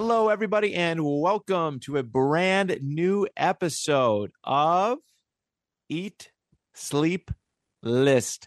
Hello, everybody, and welcome to a brand new episode of Eat, Sleep, List.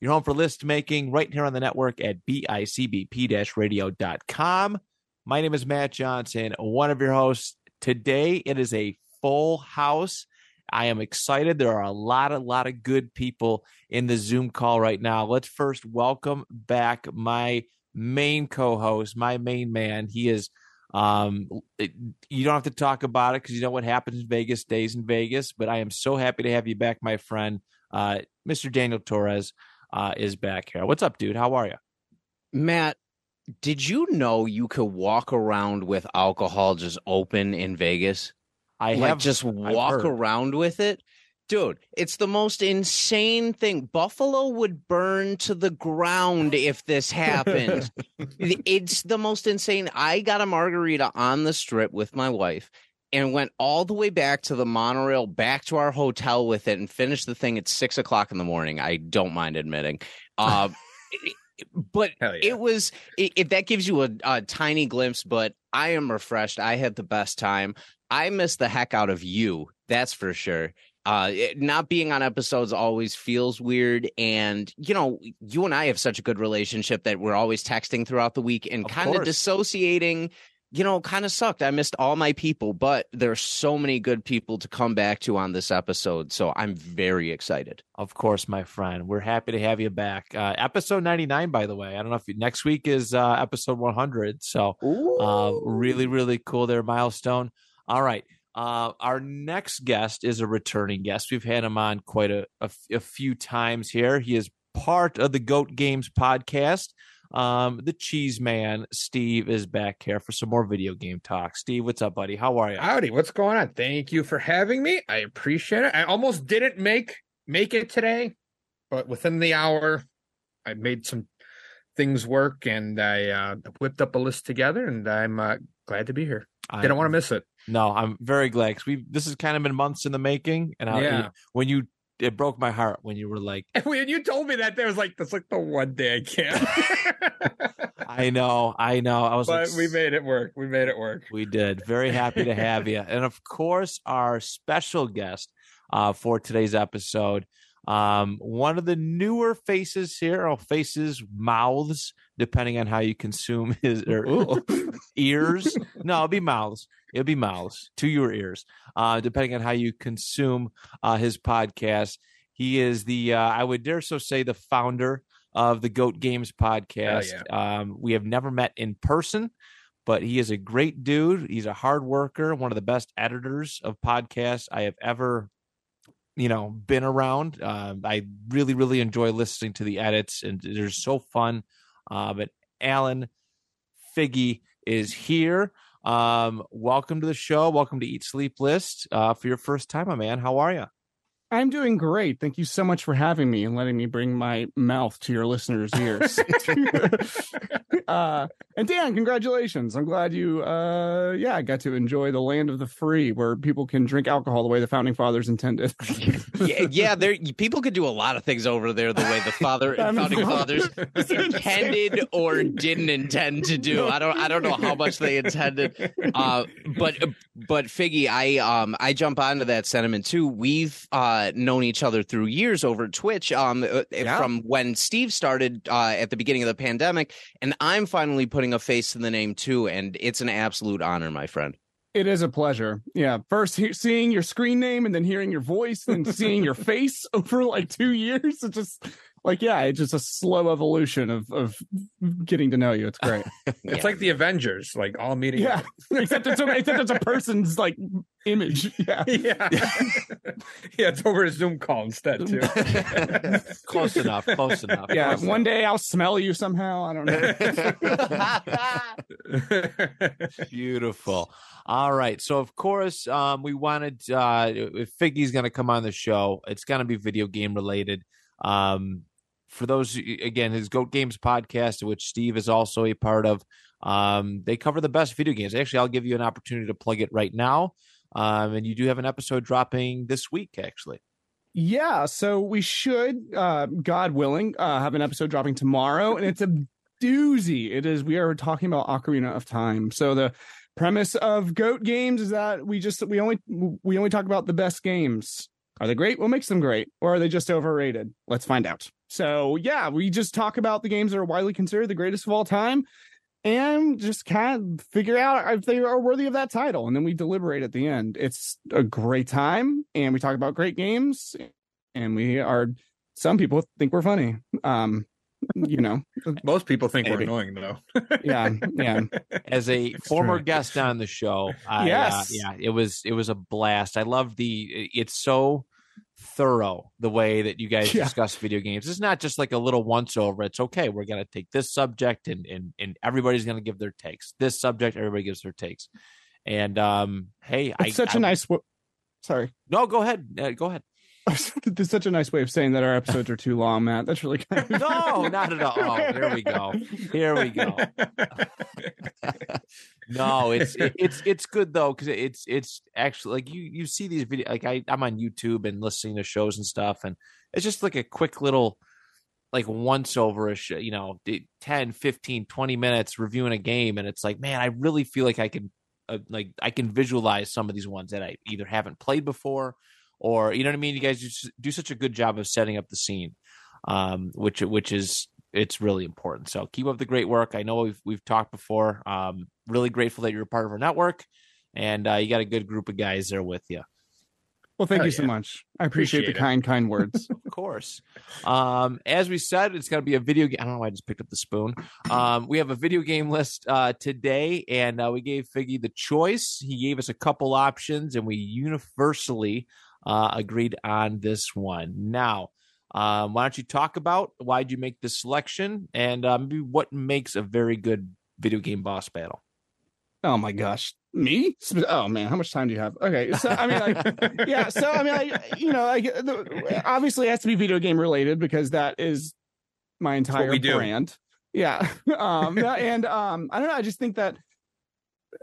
You're home for list making right here on the network at bicbp radio.com. My name is Matt Johnson, one of your hosts. Today, it is a full house. I am excited. There are a lot, a lot of good people in the Zoom call right now. Let's first welcome back my main co-host, my main man. He is um, it, you don't have to talk about it because you know what happens in Vegas stays in Vegas. But I am so happy to have you back, my friend. Uh, Mr. Daniel Torres uh, is back here. What's up, dude? How are you, Matt? Did you know you could walk around with alcohol just open in Vegas? I like have just walk around with it. Dude, it's the most insane thing. Buffalo would burn to the ground if this happened. it's the most insane. I got a margarita on the strip with my wife and went all the way back to the monorail, back to our hotel with it, and finished the thing at six o'clock in the morning. I don't mind admitting. Uh, but yeah. it was if that gives you a, a tiny glimpse, but I am refreshed. I had the best time. I missed the heck out of you. That's for sure uh it, not being on episodes always feels weird. And you know you and i have such a good relationship that we're always texting throughout the week and kind of dissociating you know kind of sucked. I missed all my people but there's so many good people to come back to on this episode. So i'm very excited. Of course my friend. We're happy to have you back. Uh episode 99 by the way. I don't know if you, next week is uh episode 100 so uh really really cool there milestone. All right uh, our next guest is a returning guest. We've had him on quite a, a, a few times here. He is part of the Goat Games podcast. Um, the Cheese Man, Steve, is back here for some more video game talk. Steve, what's up, buddy? How are you? Howdy, what's going on? Thank you for having me. I appreciate it. I almost didn't make make it today, but within the hour, I made some things work and I uh, whipped up a list together, and I'm uh, glad to be here. I didn't want to miss it. No, I'm very glad because we this has kind of been months in the making, and I, yeah. when you it broke my heart when you were like, and when you told me that, there was like that's like the one day I can't. I know, I know. I was, but like, we made it work. We made it work. We did. Very happy to have you, and of course, our special guest uh, for today's episode. Um, one of the newer faces here, or faces, mouths, depending on how you consume his or ears. No, it'll be mouths. It'll be mouths to your ears, uh, depending on how you consume uh, his podcast. He is the, uh, I would dare so say, the founder of the Goat Games podcast. Yeah. Um, we have never met in person, but he is a great dude. He's a hard worker, one of the best editors of podcasts I have ever you know been around. Uh, i really really enjoy listening to the edits and they're so fun. Uh, but alan figgy is here. Um, welcome to the show. Welcome to eat sleep list. Uh, for your first time my man how are you I'm doing great. Thank you so much for having me and letting me bring my mouth to your listeners' ears. uh, and Dan, congratulations. I'm glad you, uh, yeah, I got to enjoy the land of the free where people can drink alcohol the way the founding fathers intended. yeah, yeah, there people could do a lot of things over there the way the father founding fathers intended or didn't intend to do. I don't I don't know how much they intended. Uh, but but Figgy, I um I jump onto that sentiment too. We've uh, known each other through years over Twitch um uh, yeah. from when Steve started uh, at the beginning of the pandemic and I'm finally putting a face to the name too and it's an absolute honor, my friend. It is a pleasure. Yeah. First he- seeing your screen name and then hearing your voice and seeing your face over like two years. It just like yeah, it's just a slow evolution of of getting to know you. It's great. it's yeah. like the Avengers, like all meeting. Yeah, except it's a, except it's a person's like image. Yeah, yeah, yeah. It's over a Zoom call instead too. close enough. Close enough. Yeah. Close one enough. day I'll smell you somehow. I don't know. Beautiful. All right. So of course, um, we wanted uh, if Figgy's going to come on the show, it's going to be video game related. Um, for those again, his Goat Games podcast, which Steve is also a part of, um, they cover the best video games. Actually, I'll give you an opportunity to plug it right now. Um, and you do have an episode dropping this week, actually. Yeah, so we should, uh, God willing, uh, have an episode dropping tomorrow, and it's a doozy. It is. We are talking about Ocarina of Time. So the premise of Goat Games is that we just we only we only talk about the best games. Are they great? What makes them great? Or are they just overrated? Let's find out. So, yeah, we just talk about the games that are widely considered the greatest of all time and just kind of figure out if they are worthy of that title. And then we deliberate at the end. It's a great time. And we talk about great games. And we are, some people think we're funny. Um, you know most people think Maybe. we're annoying though yeah yeah as a it's former true. guest on the show I, uh, yes uh, yeah it was it was a blast i love the it's so thorough the way that you guys yeah. discuss video games. It's not just like a little once over. It's okay. We're gonna take this subject and and and everybody's gonna give their takes. This subject, everybody gives their takes. And um, hey, it's I, such I, a nice. W- Sorry. No, go ahead. Uh, go ahead. There's such a nice way of saying that our episodes are too long, Matt. That's really kind of... no, not at all. Oh, here we go. Here we go. no, it's it, it's it's good though because it's it's actually like you you see these videos like I I'm on YouTube and listening to shows and stuff and it's just like a quick little like once over a show, you know 10 15 20 minutes reviewing a game and it's like man I really feel like I can uh, like I can visualize some of these ones that I either haven't played before or you know what I mean. You guys just do such a good job of setting up the scene, um, which which is it's really important. So keep up the great work. I know we've we've talked before. Um, really grateful that you're a part of our network, and uh, you got a good group of guys there with you. Well, thank you yeah. so much. I appreciate, appreciate the kind, kind words. of course. Um, as we said, it's going to be a video game. I don't know why I just picked up the spoon. Um, we have a video game list uh, today, and uh, we gave Figgy the choice. He gave us a couple options, and we universally uh, agreed on this one. Now, um, why don't you talk about why did you make this selection and uh, maybe what makes a very good video game boss battle? Oh my gosh, me? Oh man, how much time do you have? Okay, so I mean, like, yeah. So I mean, I, you know, I, the, obviously it has to be video game related because that is my entire brand. Yeah, um, and um, I don't know. I just think that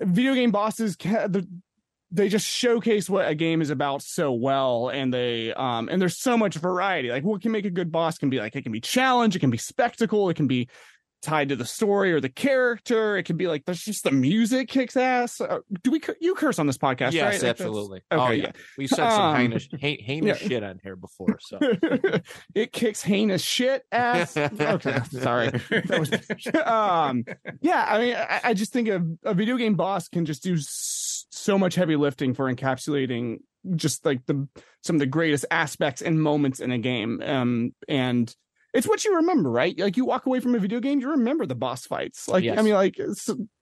video game bosses, can, the they just showcase what a game is about so well and they um and there's so much variety like what can make a good boss can be like it can be challenge it can be spectacle it can be tied to the story or the character it can be like there's just the music kicks ass uh, do we you curse on this podcast yes right? absolutely okay, oh yeah. yeah. we said some um, heinous, heinous yeah. shit on here before so it kicks heinous shit ass okay sorry was, um yeah i mean I, I, just think a, a video game boss can just do so much heavy lifting for encapsulating just like the some of the greatest aspects and moments in a game. Um, and it's what you remember, right? Like you walk away from a video game, you remember the boss fights. Like yes. I mean, like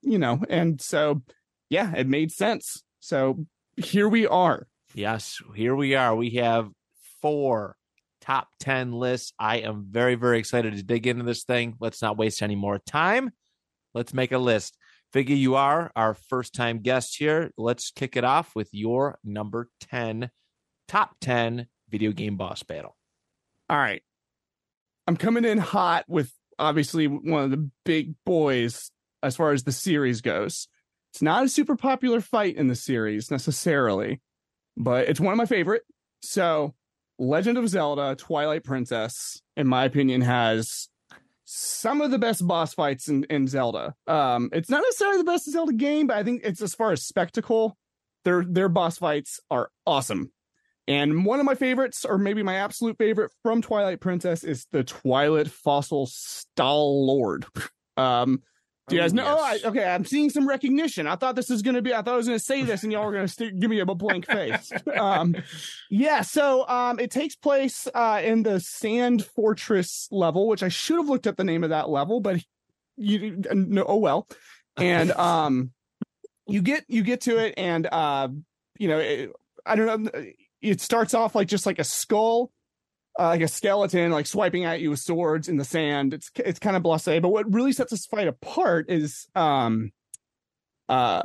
you know, and so yeah, it made sense. So here we are. Yes, here we are. We have four top 10 lists. I am very, very excited to dig into this thing. Let's not waste any more time. Let's make a list. Figgy, you are our first time guest here. Let's kick it off with your number 10, top 10 video game boss battle. All right. I'm coming in hot with obviously one of the big boys as far as the series goes. It's not a super popular fight in the series necessarily, but it's one of my favorite. So, Legend of Zelda Twilight Princess, in my opinion, has some of the best boss fights in, in Zelda. Um, it's not necessarily the best Zelda game, but I think it's as far as spectacle, their their boss fights are awesome. And one of my favorites, or maybe my absolute favorite from Twilight Princess, is the Twilight Fossil Stallord. Um, do you guys know? Oh. I, okay, I'm seeing some recognition. I thought this was going to be. I thought I was going to say this, and y'all were going to st- give me a blank face. Um, yeah. So, um, it takes place uh in the Sand Fortress level, which I should have looked up the name of that level, but you no. Oh well. And um, you get you get to it, and uh, you know, it, I don't know. It starts off like just like a skull uh, like a skeleton, like swiping at you with swords in the sand. It's it's kind of blasé, but what really sets this fight apart is um, uh,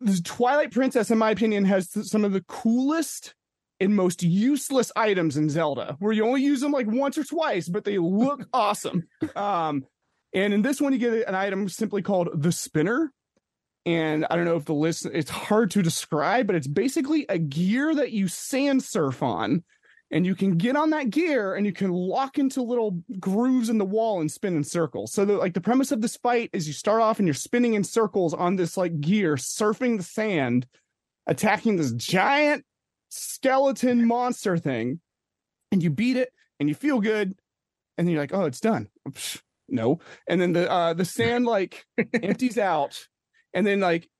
the Twilight Princess, in my opinion, has some of the coolest and most useless items in Zelda, where you only use them like once or twice, but they look awesome. Um, and in this one, you get an item simply called the Spinner. And I don't know if the list, it's hard to describe, but it's basically a gear that you sand surf on and you can get on that gear and you can lock into little grooves in the wall and spin in circles. So the, like the premise of this fight is you start off and you're spinning in circles on this like gear, surfing the sand, attacking this giant skeleton monster thing, and you beat it and you feel good, and then you're like, oh, it's done. Psh, No, and then the uh the sand like empties out, and then like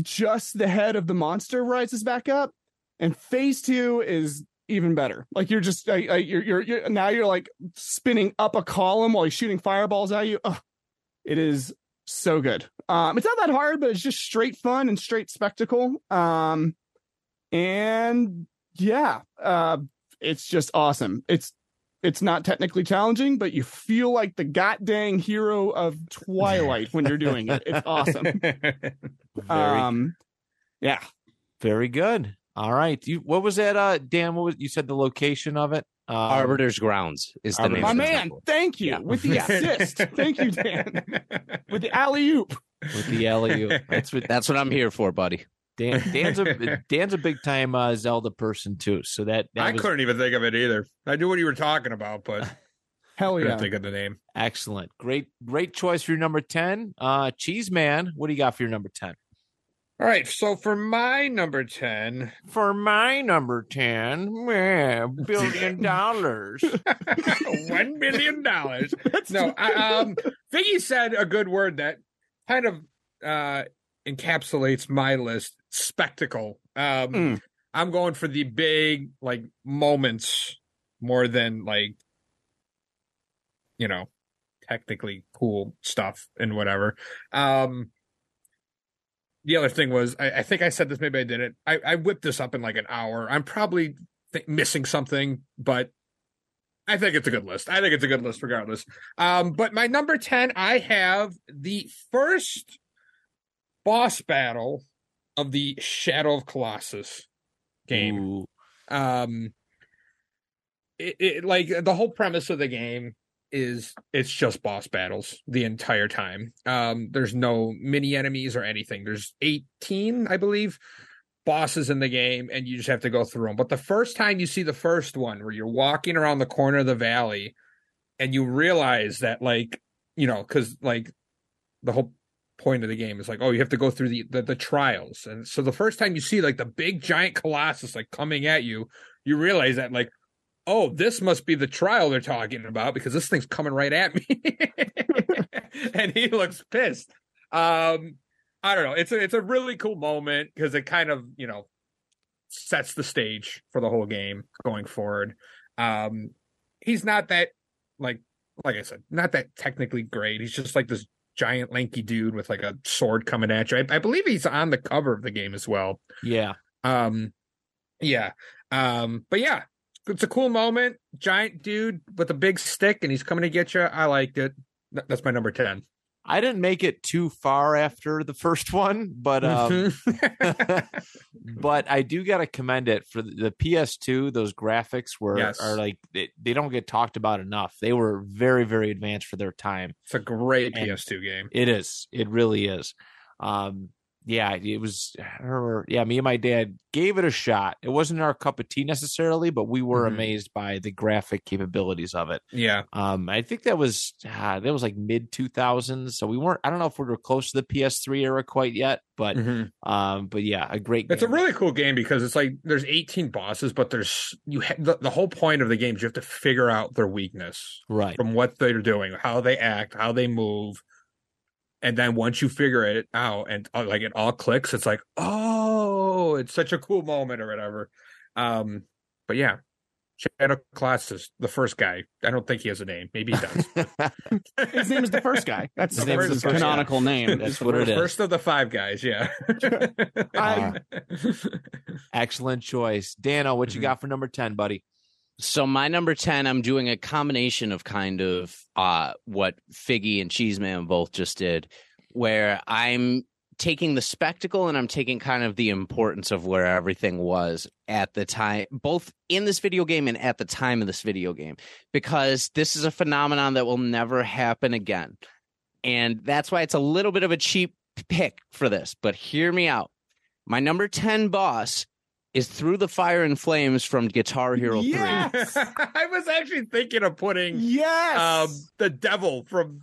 just the head of the monster rises back up, and phase two is even better. Like you're just, I, I, you're, you're, you're, now you're like spinning up a column while he's shooting fireballs at you. Ugh, it is so good. Um, it's not that hard, but it's just straight fun and straight spectacle. Um, and yeah, uh, it's just awesome. It's, it's not technically challenging, but you feel like the goddamn hero of Twilight when you're doing it. It's awesome. Very, Um, yeah. very good. All right. You what was that? Uh, Dan, what was you said the location of it? Um, Arbiter's Grounds is the Arbiter's name. My of man, temple. thank you. Yeah. With the assist. Thank you, Dan. With the alley oop. with the LEU. That's what That's what I'm here for, buddy. Dan, Dan's a Dan's a big time uh, Zelda person too. So that, that I was couldn't even think of it either. I knew what you were talking about, but Hell couldn't yeah. think of the name. excellent. Great, great choice for your number ten. Uh, Cheese Man, what do you got for your number ten? All right, so for my number ten, For my number ten, yeah, billion dollars. one million dollars. No, I, um, Figgy said a good word that kind of uh encapsulates my list: spectacle. Um, Mm. I'm going for the big like moments more than like you know technically cool stuff and whatever. Um, the other thing was, I, I think I said this, maybe I didn't. I, I whipped this up in like an hour. I'm probably th- missing something, but I think it's a good list. I think it's a good list regardless. Um, but my number 10, I have the first boss battle of the Shadow of Colossus game Ooh, um it, it like the whole premise of the game is it's just boss battles the entire time. Um there's no mini enemies or anything. There's 18 i believe bosses in the game and you just have to go through them but the first time you see the first one where you're walking around the corner of the valley and you realize that like you know because like the whole point of the game is like oh you have to go through the, the the trials. And so the first time you see like the big giant colossus like coming at you you realize that like oh this must be the trial they're talking about because this thing's coming right at me. And he looks pissed. Um i don't know. It's a it's a really cool moment because it kind of you know sets the stage for the whole game going forward. Um he's not that like like i said not that technically great. He's just like this giant lanky dude with like a sword coming at you. I, I believe he's on the cover of the game as well. Yeah. um, yeah. Um, but yeah, it's a cool moment. Giant dude with a big stick, and he's coming to get you. I liked it. That's my number ten. I didn't make it too far after the first one, but um, but I do got to commend it for the, the PS2. Those graphics were Yes. are like they, they don't get talked about enough. They were very very advanced for their time. it's a great And- PS2 game. It is. It really is. Um, yeah, it was. I remember, yeah, me and my dad gave it a shot. It wasn't our cup of tea necessarily, but we were Mhm. amazed by the graphic capabilities of it. Yeah. Um, I think that was ah, that was like mid two thousands, so we weren't. I don't know if we were close to the PS3 era quite yet, but Mhm. um, but yeah, a great. It's a really cool game because it's like there's 18 bosses, but there's you ha- the, the whole point of the game is you have to figure out their weakness right. from what they're doing, how they act, how they move. And then once you figure it out and uh, like it all clicks, it's like, oh, it's such a cool moment or whatever. Um, but yeah, Shadow Colossus, the first guy. I don't think he has a name. Maybe he does. His name is the first guy. That's His his, name is the first guy. canonical name. That's The what it is. First of the five guys, yeah. Uh, Excellent choice, Dano. What you Mhm. got for number ten, buddy? So my number 10, I'm doing a combination of kind of uh what Figgy and Cheeseman both just did, where I'm taking the spectacle and I'm taking kind of the importance of where everything was at the time, both in this video game and at the time of this video game, because this is a phenomenon that will never happen again. And that's why it's a little bit of a cheap pick for this. But hear me out. My number 10 boss is Through the Fire and Flames from Guitar Hero 3. Yes. I was actually thinking of putting Yes. um the devil from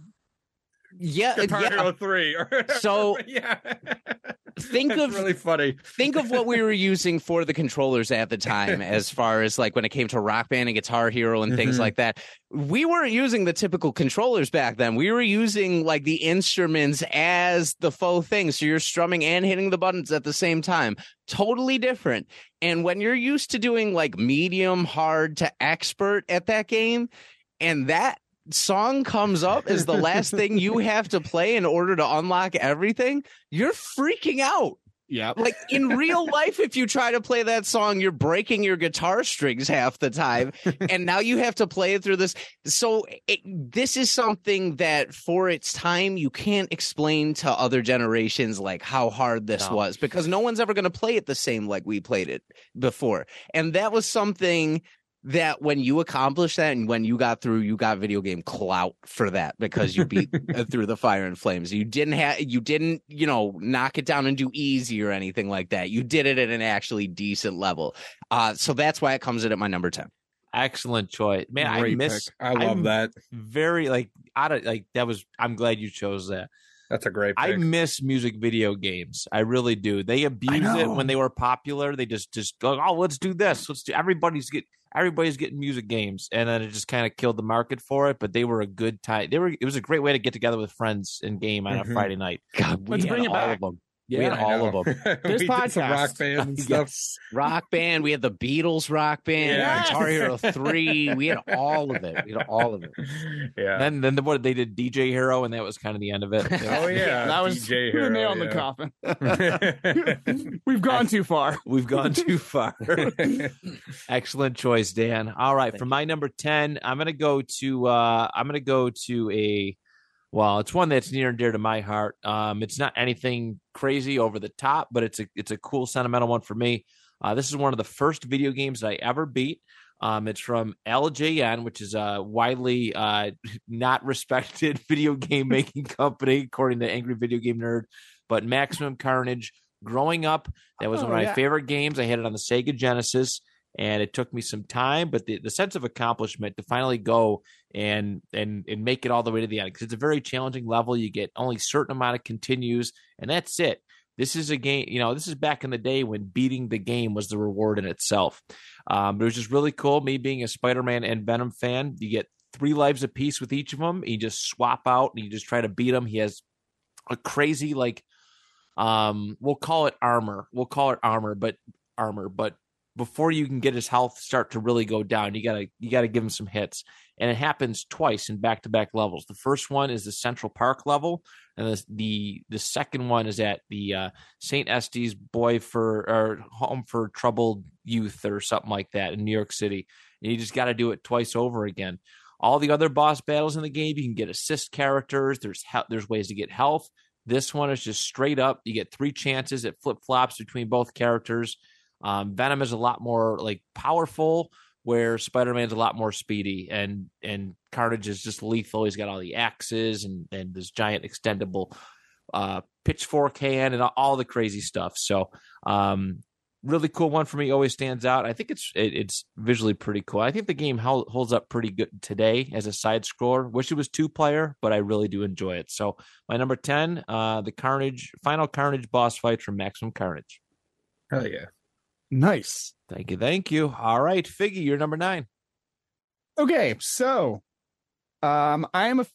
Yeah, Guitar yeah. Hero 3 or. So, yeah think That's of really funny think of what we were using for the controllers at the time as far as like when it came to rock band and guitar hero and things Mhm. like that we weren't using the typical controllers back then we were using like the instruments as the faux thing so you're strumming and hitting the buttons at the same time totally different and when you're used to doing like medium hard to expert at that game and that song comes up as the last thing you have to play in order to unlock everything you're freaking out Yeah. like in real life if you try to play that song you're breaking your guitar strings half the time and now you have to play it through this so it, this is something that for its time you can't explain to other generations like how hard this No. was because no one's ever going to play it the same like we played it before and that was something that when you accomplished that and when you got through you got video game clout for that because you beat uh, through the fire and flames you didn't have you didn't you know knock it down and do easy or anything like that you did it at an actually decent level uh so that's why it comes in at my number 10 Excellent choice, man. I Great miss. I love I'm that Very like out of like that was. I'm glad you chose that. that's a great I miss music video games. I really do. They abuse it when they were popular. They just just go, oh, let's do this. Let's do. Everybody's get everybody's getting music games, and then it just kind of killed the market for it. But they were a good time. They were. It was a great way to get together with friends and game on Mhm. a Friday night. god we Let's bring it back. Of them Yeah, we had I all know. of them This we did some rock band and stuff Yes. rock band we had the beatles rock band Yes. guitar hero 3 we had all of it we had all of it yeah Then then the, what they did DJ Hero, and that was kind of the end of it. oh yeah that was DJ the Hero, nail in the coffin. We've gone too far. We've gone too far. Excellent choice, Dan. All right, Thank for my number 10, I'm going to go to uh I'm going to go to a well, it's one that's near and dear to my heart. Um it's not anything crazy over the top, but it's a it's a cool sentimental one for me. Uh this is one of the first video games that I ever beat. Um it's from LJN, which is a widely uh not respected video game making company according to Angry Video Game Nerd, but Maximum Carnage growing up that was Oh, one of my yeah. favorite games. I had it on the Sega Genesis, and it took me some time, but the, the sense of accomplishment to finally go and and and make it all the way to the end because it's a very challenging level. You get only certain amount of continues, and that's it. This is a game, you know. This is back in the day when beating the game was the reward in itself. Um, but it was just really cool. Me being a Spider-Man and Venom fan, you get three lives apiece with each of them. You just swap out and you just try to beat him. He has a crazy like um we'll call it armor we'll call it armor but armor but before you can get his health start to really go down you gotta you gotta give him some hits and it happens twice in back-to-back levels the first one is the central park level and the the, the second one is at the uh, st estes boy for or home for troubled youth or something like that in new york city and you just got to do it twice over again all the other boss battles in the game, you can get assist characters. There's he- there's ways to get health. This one is just straight up. You get three chances. It flip flops between both characters. Um, Venom is a lot more like powerful, where Spider Man's a lot more speedy, and and Carnage is just lethal. He's got all the axes and and this giant extendable uh, pitchfork hand and all the crazy stuff. So um, really cool one for me. Always stands out. I think it's it, it's visually pretty cool. I think the game holds up pretty good today as a side scroller. Wish it was two player, but I really do enjoy it. So my number ten, uh, the Carnage final Carnage boss fight from Maximum Carnage. Hell yeah. Nice. Thank you, thank you. All right, Figgy, you're number nine. Okay, so um I am a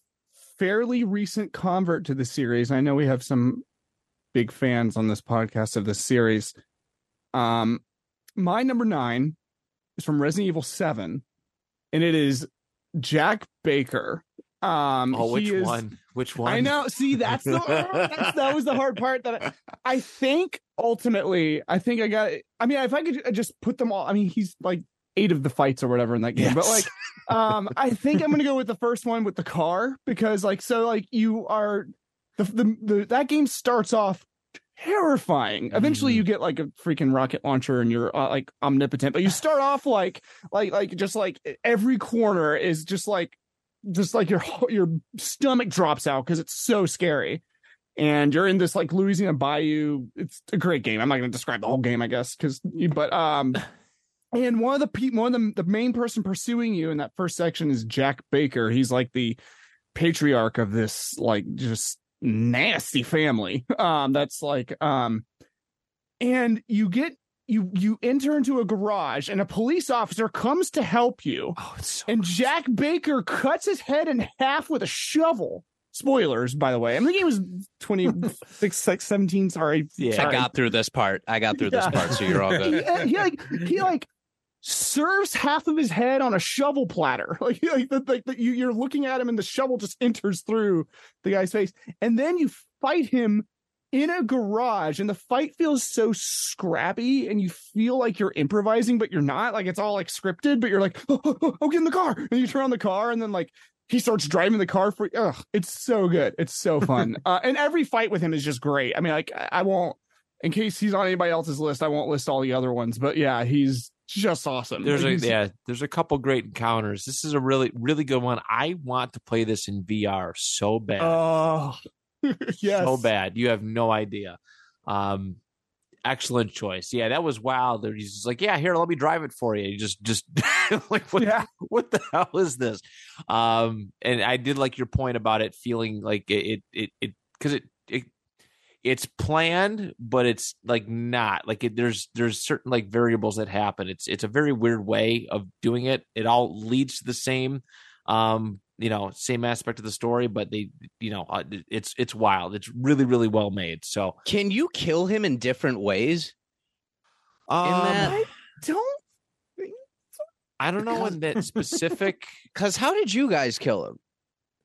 fairly recent convert to the series. I know we have some big fans on this podcast of this series. Um my number 9 is from Resident Evil 7 and it is Jack Baker. Um Oh, which is- one? Which one? I know. See, that's the that's, that was the hard part. That I, I think ultimately, I think I got. I mean, if I could just put them all. I mean, he's like eight of the fights or whatever in that game, but like, um, I think I'm gonna go with the first one with the car because like, so like you are the the, the that game starts off terrifying. Eventually, Mhm. you get like a freaking rocket launcher and you're uh, like omnipotent, but you start off like like like just like every corner is just like just like your your stomach drops out because it's so scary and you're in this like louisiana bayou. It's a great game. I'm not going to describe the whole game i guess because but um and one of the pe- one of the, the main person pursuing you in that first section is jack baker. He's like the patriarch of this like just nasty family. Um that's like um and you get you you enter into a garage and a police officer comes to help you. Oh, so and Jack Baker cuts his head in half with a shovel. Spoilers, by the way. I mean, the game was 26, 6, 17. Sorry. Yeah. I got through this part. I got through this part, so you're all he, good. he like he like serves half of his head on a shovel platter. Like like, the, like the, you, you're looking at him and the shovel just enters through the guy's face, and then you fight him in a garage, and the fight feels so scrappy, and you feel like you're improvising, but you're not. Like it's all like scripted, but you're like, oh, oh, oh, oh, get in the car, and you turn on the car, and then like. He starts driving the car for. Ugh, it's so good. It's so fun. uh, and every fight with him is just great. I mean, like I I won't in case he's on anybody else's list, I won't list all the other ones, but yeah, he's just awesome. There's a yeah, there's a couple great encounters. This is a really really good one. I want to play this in VR so bad. Oh, yes. So bad. You have no idea. Um excellent choice. Yeah, that was wild. He's just like, "Yeah, here, let me drive it for you." You just just like what Yeah. what the hell is this? Um and I did like your point about it feeling like it it it cuz it, it it's planned but it's like not like it, there's there's certain like variables that happen it's it's a very weird way of doing it it all leads to the same um you know same aspect of the story but they you know uh, it's it's wild it's really really well made so Can you kill him in different ways? um, that- I don't. i don't know in that specific Because how did you guys kill him?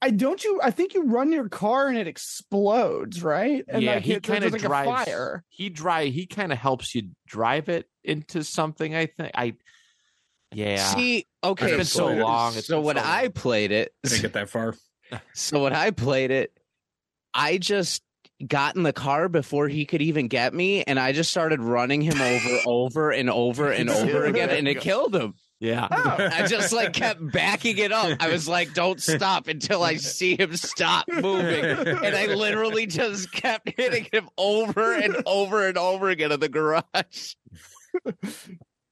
I don't you. I think you run your car and it explodes, right? And yeah like, he kind of like drives a fire. he drive he kind of helps you drive it into something i think i yeah See, okay, been so long, it's so when so I played it, Didn't get that far. so when I played it, I just got in the car before he could even get me, and I just started running him over, over and over and over again, and it killed him. yeah Oh. I just like kept backing it up. I was like, "Don't stop until I see him stop moving," and I literally just kept hitting him over and over and over again in the garage.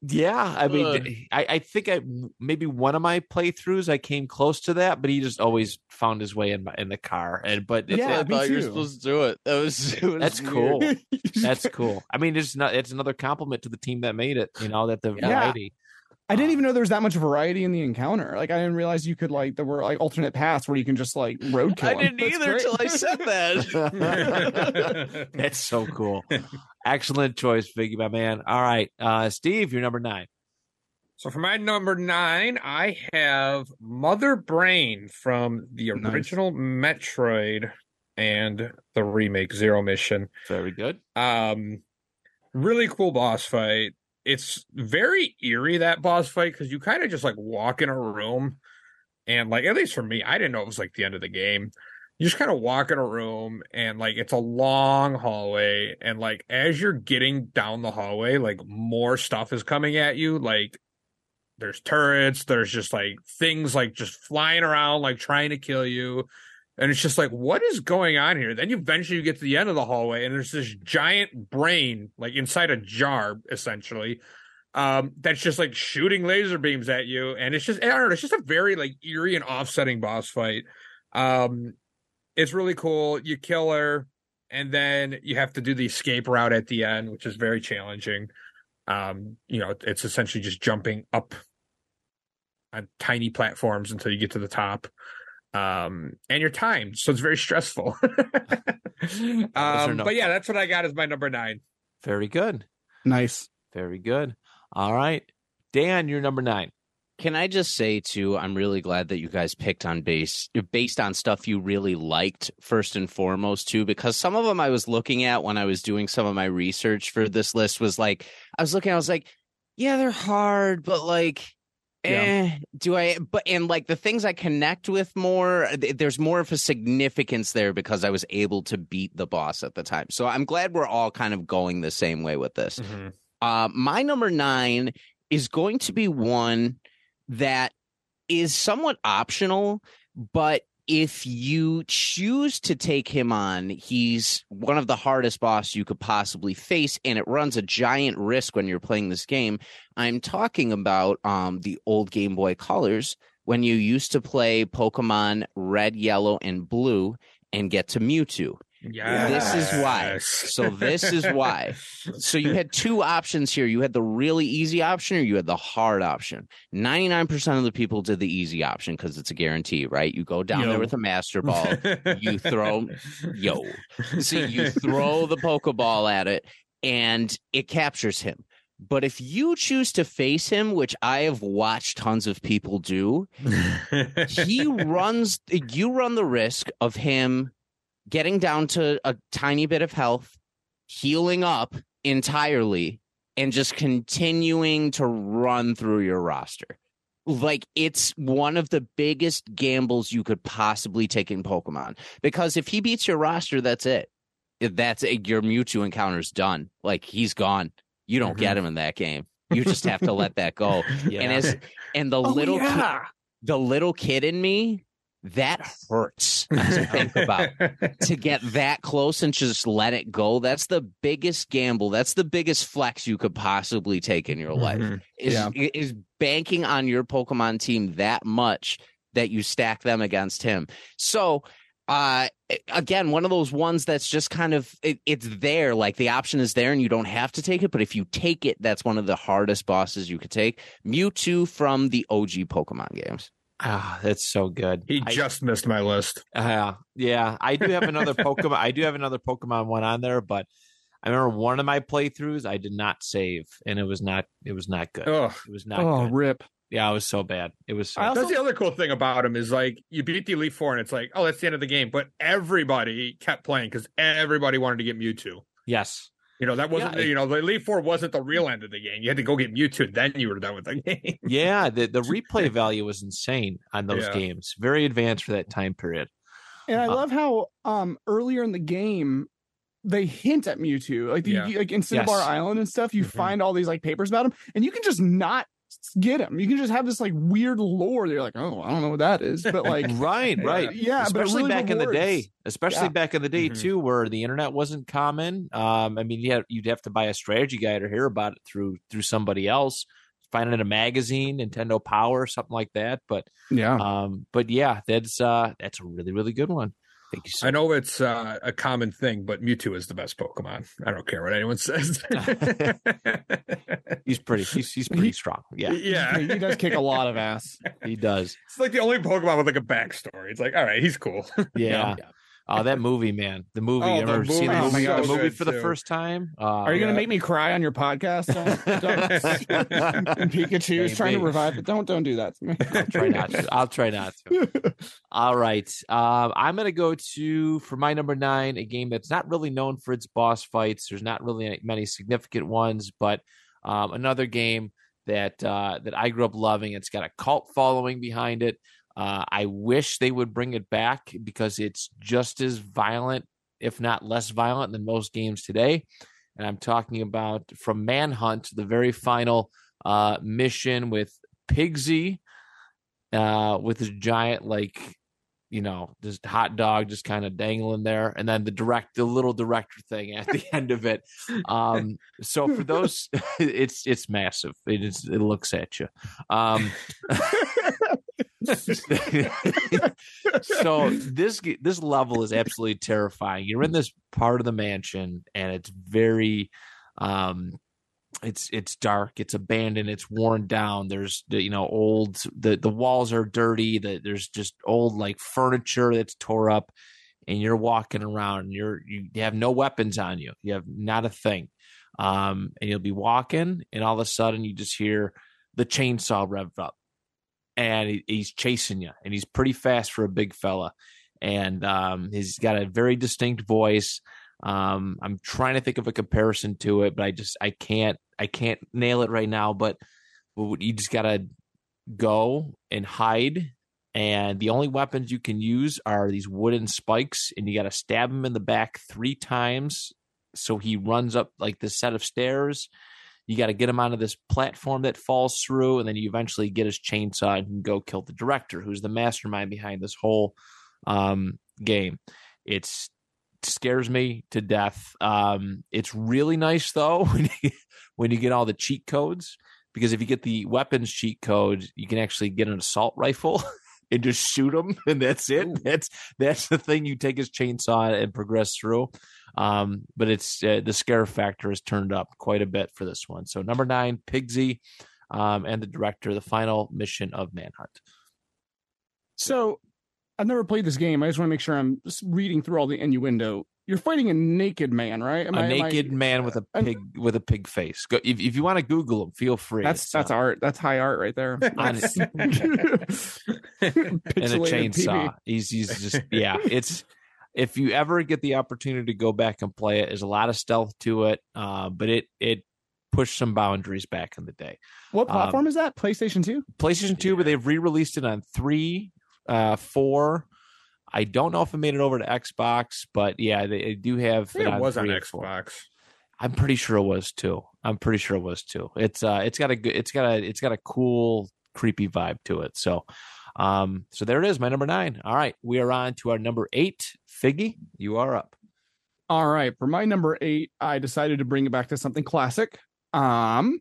Yeah, I mean, I, I think I maybe one of my playthroughs I came close to that, but he just always found his way in my, in the car. And but Yeah, I me thought you were supposed to do it. That was, it was that's weird. cool. That's cool. I mean, it's not. It's another compliment to the team that made it. You know that the Yeah. variety. I didn't um, even know there was that much variety in the encounter. Like I didn't realize you could like there were like alternate paths where you can just like roadkill. I didn't That's either great. till I said that. That's so cool. Excellent choice, Figgy, my man. All right, uh, Steve, you're number nine. So for my number nine, I have Mother Brain from the Nice. original Metroid and the remake Zero Mission. Very good. Um, really cool boss fight. It's very eerie that boss fight because you kind of just like walk in a room And like at least for me, I didn't know it was like the end of the game. You just kind of walk in a room and like it's a long hallway and like as you're getting down the hallway, like more stuff is coming at you. Like there's turrets, there's just like things like just flying around, like trying to kill you. And it's just like, what is going on here? Then you eventually you get to the end of the hallway, and there's this giant brain, like inside a jar, essentially, um, that's just like shooting laser beams at you. And it's just, I don't know, it's just a very like eerie and offsetting boss fight. Um, it's really cool. You kill her, and then you have to do the escape route at the end, which is very challenging. Um, you know, it's essentially just jumping up on tiny platforms until you get to the top. Um, and you're timed, so it's very stressful. um, no- but yeah, that's what I got as my number nine. Very good. Nice. Very good. All right. Dan, you're number nine. Can I just say too, I'm really glad that you guys picked on base based on stuff you really liked first and foremost too, because some of them I was looking at when I was doing some of my research for this list was like I was looking, I was like, yeah, they're hard, but like Eh, do I? But and like the things I connect with more, th- there's more of a significance there because I was able to beat the boss at the time. So I'm glad we're all kind of going the same way with this. Uh, my number nine is going to be one that is somewhat optional, but if you choose to take him on, he's one of the hardest boss you could possibly face, and it runs a giant risk when you're playing this game. I'm talking about um, the old Game Boy Colors when you used to play Pokemon Red, Yellow, and Blue and get to Mewtwo. Yeah, This is why. So this is why. So you had two options here. You had the really easy option or you had the hard option. 99% of the people did the easy option because it's a guarantee, right? You go down Yo. there with a master ball, you throw yo. So you throw the Pokeball at it and it captures him. But if you choose to face him, which I have watched tons of people do, he runs you run the risk of him getting down to a tiny bit of health, healing up entirely, and just continuing to run through your roster. Like it's one of the biggest gambles you could possibly take in Pokemon. Because if he beats your roster, that's it. That's it. Your Mewtwo encounter's done. Like he's gone. You don't get mm-hmm. him in that game. You just have to let that go. Yeah. And as and the Oh, little kid, yeah. the little kid in me, that hurts to think about. to get that close and just let it go, that's the biggest gamble. That's the biggest flex you could possibly take in your life. Mhm. Is Yeah. is banking on your Pokemon team that much that you stack them against him. So uh again one of those ones that's just kind of it, it's there like the option is there and you don't have to take it but if you take it that's one of the hardest bosses you could take mewtwo from the og pokemon games Ah, that's so good. He I- just missed my list. Uh, yeah, I do have another Pokemon. I do have another Pokemon one on there, but I remember one of my playthroughs I did not save, and it was not. It was not good. Ugh. It was not Oh, good. rip. Yeah, it was so bad. It was. So also- That's the other cool thing about him is like you beat the Elite Four and it's like, oh, that's the end of the game. But everybody kept playing because everybody wanted to get Mewtwo. yes. You know, that wasn't, Yeah, you know, the Elite Four wasn't the real end of the game. You had to go get Mewtwo, then you were done with the game. Yeah, the the replay value was insane on those Yeah. games. Very advanced for that time period. And I Uh, love how um earlier in the game they hint at Mewtwo, like the, Yeah. you- like in Cinnabar Yes. Island and stuff. You Mhm. find all these like papers about him, and you can just not get him. You can just have this like weird lore. That you're like, oh, I don't know what that is, but like, Right, right. yeah, but it especially really back in the day especially Yeah. back in the day Mhm. too where the internet wasn't common um i mean yeah you'd have to buy a strategy guide or hear about it through through somebody else find it in a magazine nintendo power something like that but Yeah, um but yeah that's uh that's a really really good one thank you so I know it's uh, a common thing, but Mewtwo is the best Pokemon. I don't care what anyone says. he's pretty he's, he's pretty strong yeah yeah. he does kick a lot of ass. he does It's like the only Pokemon with like a backstory. It's like, all right, he's cool. yeah Oh, that movie, man! The movie. Oh, I the remember seeing the movie movie, was the movie for the first time. Uh, Are you gonna yeah. make me cry on your podcast? Don't, don't, and Pikachu is trying to revive it. Don't don't do that to me. I'll try not to. I'll try not to. All right. Um, I'm going to go to, for my number nine, a game that's not really known for its boss fights. There's not really many significant ones, but um, another game that uh, that I grew up loving. It's got a cult following behind it. Uh, I wish they would bring it back because it's just as violent, if not less violent, than most games today. And I'm talking about from Manhunt, the very final uh, mission with Piggsy, uh, with his giant like you know, just hot dog just kind of dangling there, and then the direct, the little director thing at the end of it. Um, so for those, it's it's massive. It is it looks at you. Um, so this this level is absolutely terrifying. You're in this part of the mansion, and it's very um it's it's dark it's abandoned it's worn down. There's you know old the the walls are dirty the, there's just old like furniture that's tore up and you're walking around and you're you have no weapons on you. You have not a thing. Um and you'll be walking and all of a sudden you just hear the chainsaw rev up and he, he's chasing you and he's pretty fast for a big fella and um he's got a very distinct voice um, I'm trying to think of a comparison to it, but I just I can't I can't nail it right now. But you just gotta go and hide, and the only weapons you can use are these wooden spikes, and you gotta stab him in the back three times so he runs up like this set of stairs. You got to get him onto this platform that falls through, and then you eventually get his chainsaw and go kill the director, who's the mastermind behind this whole um, game. It's scares me to death. Um, it's really nice though when you, when you get all the cheat codes because if you get the weapons cheat code, you can actually get an assault rifle and just shoot them, and that's it. Ooh. That's that's the thing. You take his chainsaw and progress through. Um, but it's uh, the scare factor is turned up quite a bit for this one. So number nine, Piggsy, um, and the director, the final mission of Manhunt. So I've never played this game. I just want to make sure I'm just reading through all the innuendo. You're fighting a naked man, right? Am a I, naked I, man with a pig I'm, with a pig face. Go, if, if you want to Google him, feel free. That's that's uh, art. That's high art right there. and a chainsaw. He's he's just yeah. It's if you ever get the opportunity to go back and play it, there's a lot of stealth to it, uh, but it it pushed some boundaries back in the day. What platform um, is that? PlayStation Two. PlayStation Two, yeah. but they've re-released it on three uh, four. I don't know if it made it over to Xbox, but yeah, they, they do have it, it was on Xbox. I'm pretty sure it was too. I'm pretty sure it was too. It's uh, it's got a good, it's got a, it's got a cool, creepy vibe to it. So, um, so there it is, my number nine. All right, we are on to our number eight. Figgy, you are up. All right, for my number eight, I decided to bring it back to something classic. Um,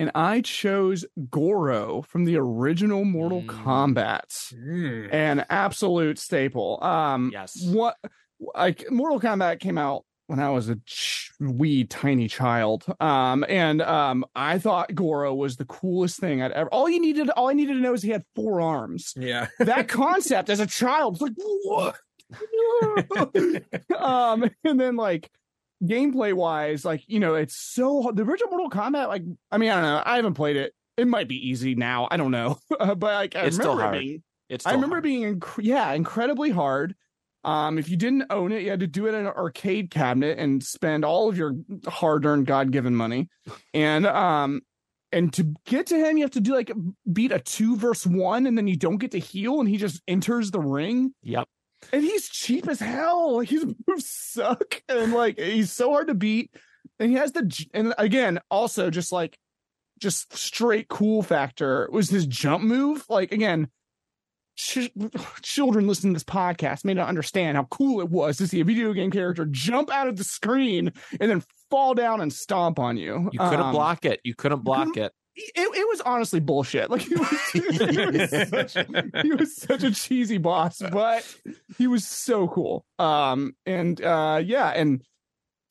and I chose Goro from the original Mortal mm. Kombat, mm. an absolute staple. Um, yes, what like Mortal Kombat came out when I was a ch- wee tiny child, um, and um, I thought Goro was the coolest thing I'd ever. All you needed, all I needed to know is he had four arms. Yeah, that concept as a child was like what. um, and then like gameplay wise, like you know, it's so the original Mortal Kombat. Like, I mean, I don't know. I haven't played it. It might be easy now. I don't know, but like I it's remember still being. It's I remember hard. being inc- yeah incredibly hard. Um, if you didn't own it, you had to do it in an arcade cabinet and spend all of your hard-earned, God-given money. And um, and to get to him, you have to do like beat a two versus one, and then you don't get to heal, and he just enters the ring. Yep and he's cheap as hell. Like his moves suck, and like he's so hard to beat. And he has the and again also just like just straight cool factor was his jump move. Like again, ch- children listening to this podcast may not understand how cool it was to see a video game character jump out of the screen and then fall down and stomp on you. You couldn't um, block it. You couldn't block it it, it was honestly bullshit. Like he was, he, was such, he was such a cheesy boss, but he was so cool. Um, and uh, yeah, and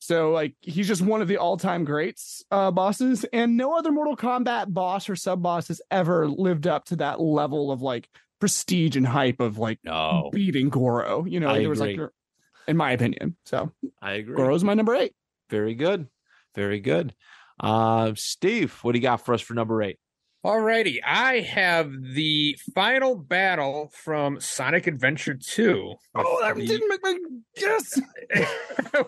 so like he's just one of the all-time greats uh bosses, and no other Mortal Kombat boss or sub boss has ever lived up to that level of like prestige and hype of like no. beating Goro. You know, I there was like, in my opinion. So I agree. Goro's my number eight. Very good. Very good. Uh, Steve, what do you got for us for number eight? Alrighty, I have the final battle from Sonic Adventure 2. Oh, that The- didn't make my guess.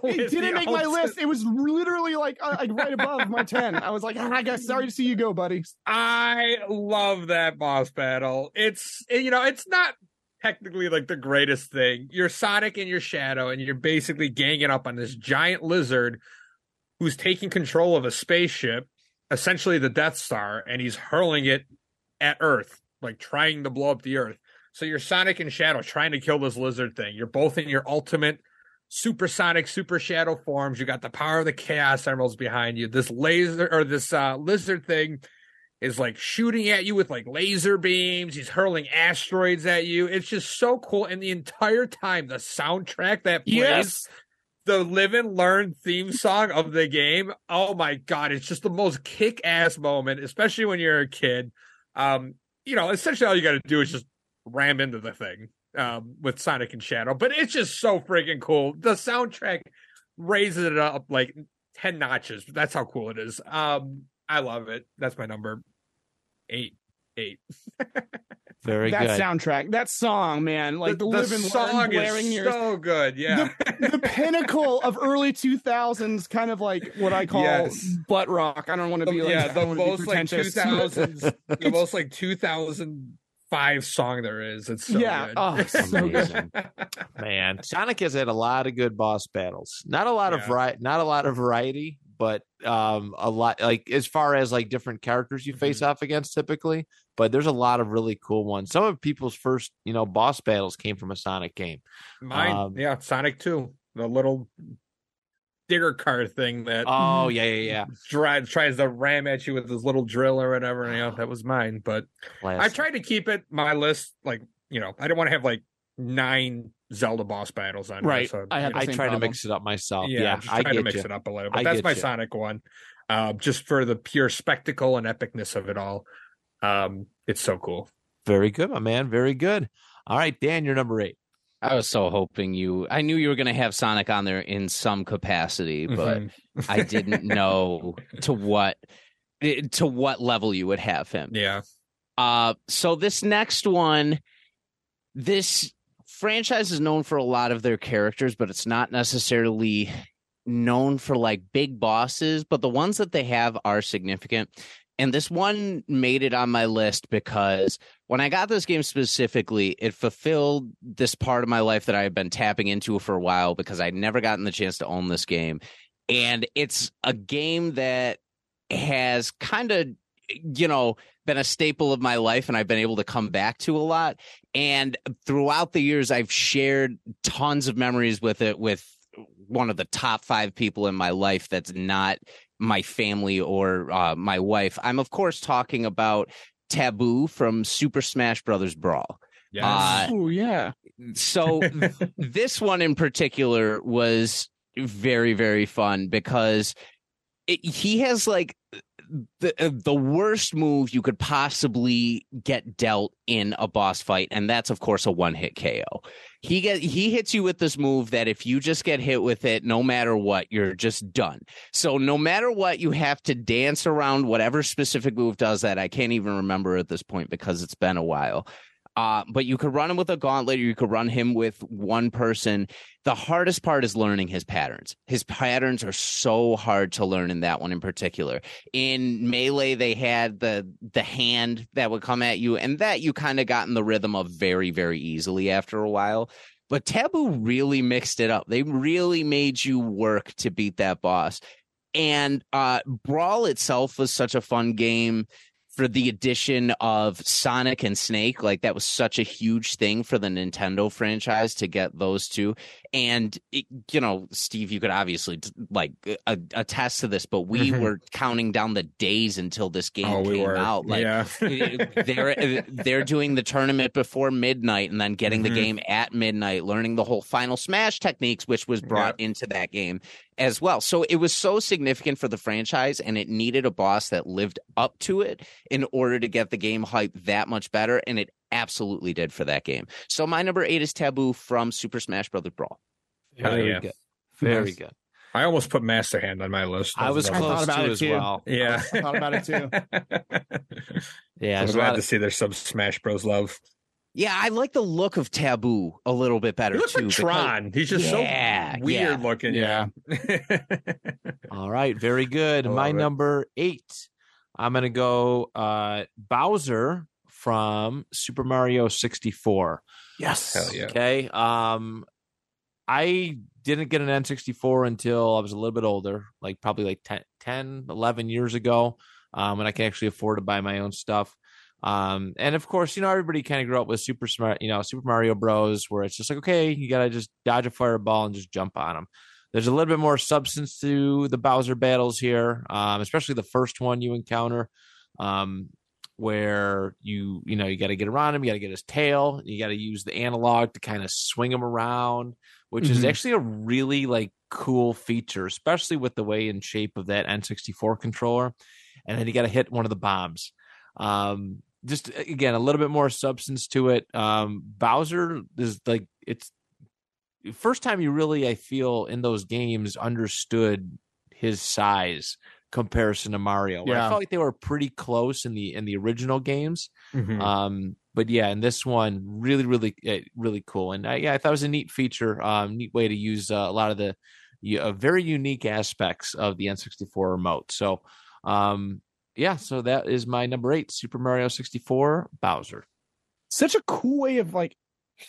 It didn't the make my list. It was literally like uh, like right above my ten. I was like, ah, I guess sorry to see you go, buddy. I love that boss battle. It's you know, it's not technically like the greatest thing. You're Sonic and your Shadow, and you're basically ganging up on this giant lizard who's taking control of a spaceship, essentially the Death Star, and he's hurling it at Earth, like trying to blow up the Earth. So you're Sonic and Shadow trying to kill this lizard thing. You're both in your ultimate supersonic, super shadow forms. You got the power of the Chaos Emeralds behind you. This laser or this uh, lizard thing is like shooting at you with like laser beams. He's hurling asteroids at you. It's just so cool. And the entire time, the soundtrack that plays, the live and learn theme song of the game. Oh my god, it's just the most kick ass moment, especially when you're a kid. Um, you know, essentially all you got to do is just ram into the thing um, with Sonic and Shadow, but it's just so freaking cool. The soundtrack raises it up like ten notches. That's how cool it is. Um, I love it. That's my number eight. Eight. Very that good. soundtrack, that song, man, like the, live and learn song blaring is yours. so good. Yeah. the pinnacle of early 2000s kind of like what i call Yes. butt rock i don't want to be oh, like yeah, the don't wanna be most like two pretentious. thousands, the most like two thousand five song there is. It's so Yeah, good. oh, so good. Amazing. Man, Sonic has had a lot of good boss battles. Not a lot of Yeah. vari- not a lot of variety, but um a lot like as far as like different characters you face Mm-hmm. off against typically, but there's a lot of really cool ones. Some of people's first, you know, boss battles came from a Sonic game. Mine, Um, yeah, Sonic Two, the little digger car thing that Oh, yeah, yeah, yeah. dri- tries to ram at you with his little drill or whatever. You know, that was mine. But I Classic. tried to keep it my list like you know I didn't want to have like nine Zelda boss battles on Right. Here, so, I had you know, I same try to mix it up myself. yeah, Yeah, just I trying to mix you. it up a little. But I that's my you. Sonic one, uh, just for the pure spectacle and epicness of it all. Um, it's so cool. Very good, my man. Very good. All right, Dan, you're number eight. I was so hoping you. I knew you were going to have Sonic on there in some capacity, but Mhm. I didn't know to what eh, to what level you would have him. yeah, Uh, so this next one, this franchise is known for a lot of their characters, but it's not necessarily known for like big bosses. But the ones that they have are significant. And this one made it on my list because when I got this game specifically, it fulfilled this part of my life that I had been tapping into for a while because I'd never gotten the chance to own this game. And it's a game that has kind of, you know, been a staple of my life and I've been able to come back to a lot. And throughout the years, I've shared tons of memories with it with one of the top five people in my life that's not my family or uh, my wife. I'm, of course, talking about Taboo from Super Smash Brothers Brawl. yes. Uh, oh yeah So this one in particular was very very fun because it, he has like the uh, the worst move you could possibly get dealt in a boss fight and that's of course a one hit KO. He get he hits you with this move that if you just get hit with it no matter what you're just done. So no matter what you have to dance around whatever specific move does that. I can't even remember at this point because it's been a while. Uh, but you could run him with a gauntlet or you could run him with one person. The hardest part is learning his patterns. His patterns are so hard to learn in that one in particular. In Melee, they had the the hand that would come at you, and that you kind of got in the rhythm of very, very easily after a while. But Taboo really mixed it up. They really made you work to beat that boss. And uh, Brawl itself was such a fun game for the addition of Sonic and Snake. Like that was such a huge thing for the Nintendo franchise to get those two. And it, you know, Steve, you could obviously like a, attest to this, but we Mhm. were counting down the days until this game oh, we came were. out. Like yeah, they're they're doing the tournament before midnight and then getting Mhm. the game at midnight, learning the whole final smash techniques, which was brought into that game as well. So it was so significant for the franchise, and it needed a boss that lived up to it in order to get the game hype that much better, and it absolutely did for that game. So my number eight is Taboo from Super Smash Brothers Brawl. Hell Very yeah. good. Very Nice. good. I almost put Master Hand on my list. I was I close thought about to it as too. well. Yeah, I thought about it too. Yeah, I'm glad lot to see there's some Smash Bros. love. Yeah, I like the look of Taboo a little bit better He looks too. like because- Tron. He's just Yeah, so weird yeah. looking. Yeah. All right, very good. My it. number eight. I'm gonna go uh Bowser from Super Mario 64. Yes. Hell yeah. Okay. Um I didn't get an N64 until I was a little bit older, like probably like 10, 10 11 years ago, um, when I can actually afford to buy my own stuff. Um, and of course, you know, everybody kind of grew up with Super Smart, you know, Super Mario Bros, where it's just like, okay, you got to just dodge a fireball and just jump on them. There's a little bit more substance to the Bowser battles here, um, especially the first one you encounter, um, where you, you know, you got to get around him, you got to get his tail, you got to use the analog to kind of swing him around, which is Mhm. actually a really like cool feature, especially with the way and shape of that N64 controller. And then you got to hit one of the bombs. Um, just again, a little bit more substance to it. Um, Bowser is like it's first time you really, I feel, in those games understood his size comparison to Mario. where I felt like they were pretty close in the in the original games. Mhm. Um, but yeah, and this one really, really, uh, really cool. And uh, yeah, I thought it was a neat feature, um, neat way to use uh, a lot of the uh, very unique aspects of the N64 remote. So, um, yeah, so that is my number eight, Super Mario 64 Bowser. Such a cool way of like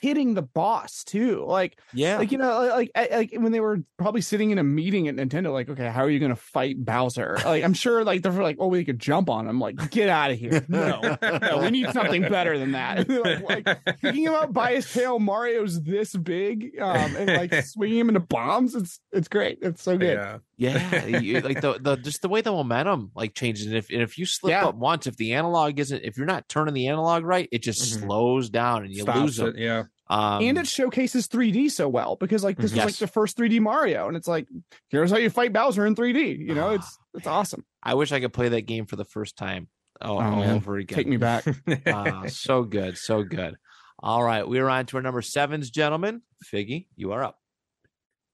hitting the boss too. Like Yeah, like you know like like when they were probably sitting in a meeting at Nintendo like okay how are you going to fight Bowser like I'm sure like they're like oh we could jump on him like get out of here no no we need something better than that like, like picking him up by his tail Mario's this big um and like swinging him into bombs it's it's great it's so good Yeah. yeah, you- like the the just the way the momentum like changes. And if and if you slip Yeah. up once, if the analog isn't, if you're not turning the analog right, it just Mhm. slows down and you Stops lose them. it, Yeah. Um, and it showcases 3D so well because like this was like the first 3D Mario and it's like here's how you fight Bowser in 3D you know it's it's awesome I wish I could play that game for the first time all, Oh, man. over again. take me back Wow, so good, so good. All right, we're on to our number sevens, gentlemen. Figgy, you are up.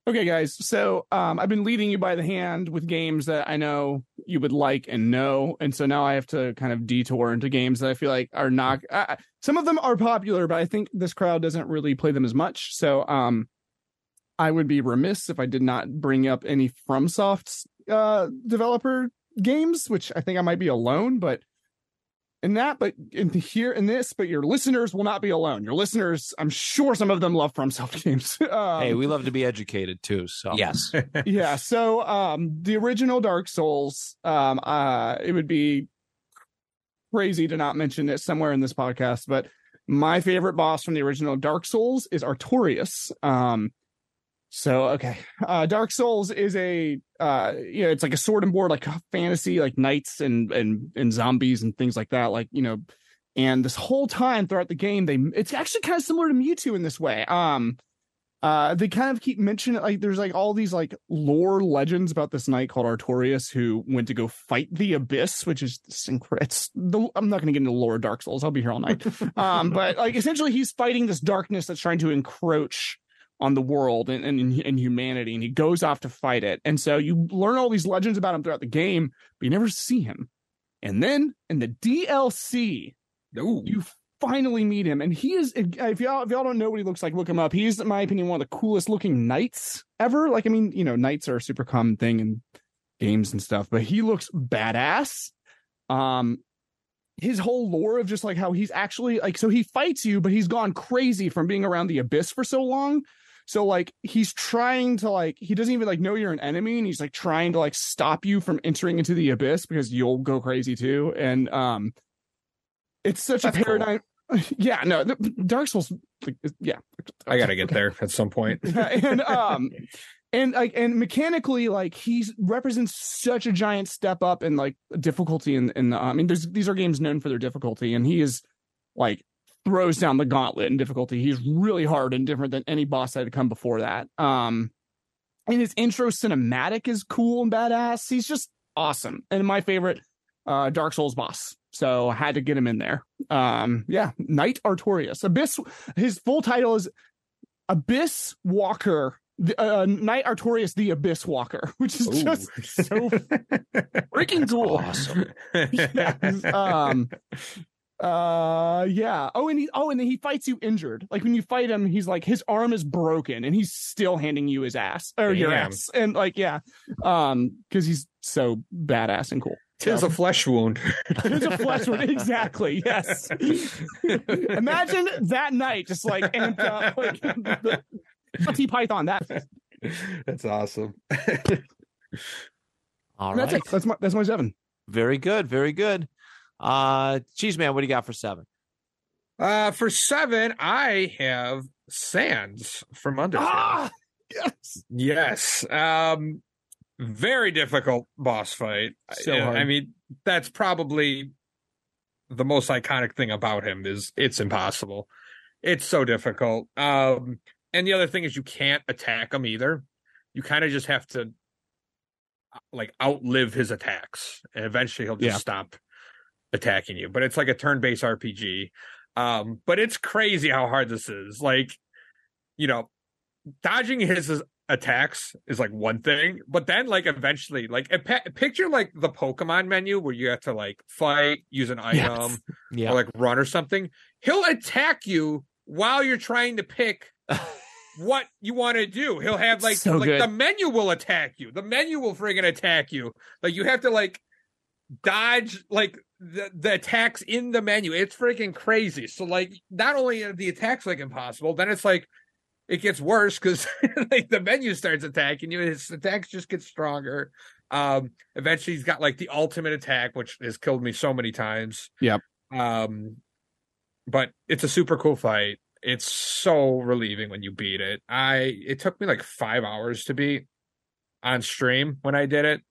Okay, guys. So um, I've been leading you by the hand with games that I know you would like and know, and so now I have to kind of detour into games that I feel like are not. Uh, some of them are popular, but I think this crowd doesn't really play them as much. So um, I would be remiss if I did not bring up any FromSoft uh, developer games, which I think I might be alone, but in that, but in here in this, but your listeners will not be alone. Your listeners, I'm sure some of them love FromSoft games. um, hey, we love to be educated too. So Yes. yeah so um the original dark souls um uh it would be crazy to not mention it somewhere in this podcast but my favorite boss from the original dark souls is artorias um so okay. Uh dark souls is a uh you know it's like a sword and board like fantasy like knights and and and zombies and things like that like you know and this whole time throughout the game they it's actually kind of similar to mewtwo in this way. Um uh they kind of keep mentioning like there's like all these like lore legends about this knight called artorias who went to go fight the abyss which is it's the i'm not going to get into lore of dark souls i'll be here all night. Um but like essentially he's fighting this darkness that's trying to encroach on the world and, and and humanity and he goes off to fight it. And so you learn all these legends about him throughout the game but you never see him. And then in the dlc Ooh. you finally meet him. And he is if y'all if y'all don't know what he looks like look him up. He's in my opinion one of the coolest looking knights ever. Like i mean you know knights are a super common thing in games and stuff but he looks badass. Um his whole lore of just like how he's actually like so he fights you but he's gone crazy from being around the abyss for so long so like he's trying to like he doesn't even like know you're an enemy and he's like trying to like stop you from entering into the abyss because you'll go crazy too and um it's such That's a cool. paradigm yeah no the, dark souls like, yeah I gotta get there at some point. and um and like and mechanically like he represents such a giant step up in like difficulty in in the, i mean there's these are games known for their difficulty and he is like throws down the gauntlet in difficulty. He's really hard and different than any boss that had come before that. Um and his intro cinematic is cool and badass. He's just awesome and my favorite uh dark souls boss. So I had to get him in there. Um yeah knight artorias. Abyss his full title is Abyss Walker. The, uh, Knight Artorias the Abyss Walker, which is Ooh. just so freaking cool. Awesome. Yes, um uh yeah. Oh and he oh and then he fights you injured. Like when you fight him he's like his arm is broken and he's still handing you his ass or your ass. And like yeah. Um because he's so badass and cool. Tis a flesh wound. it's a flesh wound. Exactly. Yes. Imagine that night just like amped up like the Monty Python that That's awesome. All that's right. it that's my that's my seven. Very good. Very good. Uh, Cheese Man, what do you got for seven? Uh, for seven, I have Sans from Under. ah yes Yes. Um very difficult boss fight. So I, hard. I mean, that's probably the most iconic thing about him is it's impossible. It's so difficult. Um and the other thing is you can't attack him either. You kind of just have to like outlive his attacks and eventually he'll just Yeah. stop attacking you. But it's like a turn-based RPG. Um but it's crazy how hard this is. Like you know, dodging his attacks is like one thing, but then like eventually, like a pa- picture like the Pokemon menu where you have to like fight, use an Yes. item, Yeah. or like run or something. He'll attack you while you're trying to pick what you want to do. He'll have like So like good. the menu will attack you. The menu will friggin' attack you. Like you have to like dodge like the, the attacks in the menu. It's freaking crazy. So like not only are the attacks like impossible, then it's like it gets worse because like the menu starts attacking you. His attacks just get stronger. Um eventually he's got like the ultimate attack, which has killed me so many times. Yep. Um but it's a super cool fight. It's so relieving when you beat it. I it took me like five hours to beat on stream when I did it.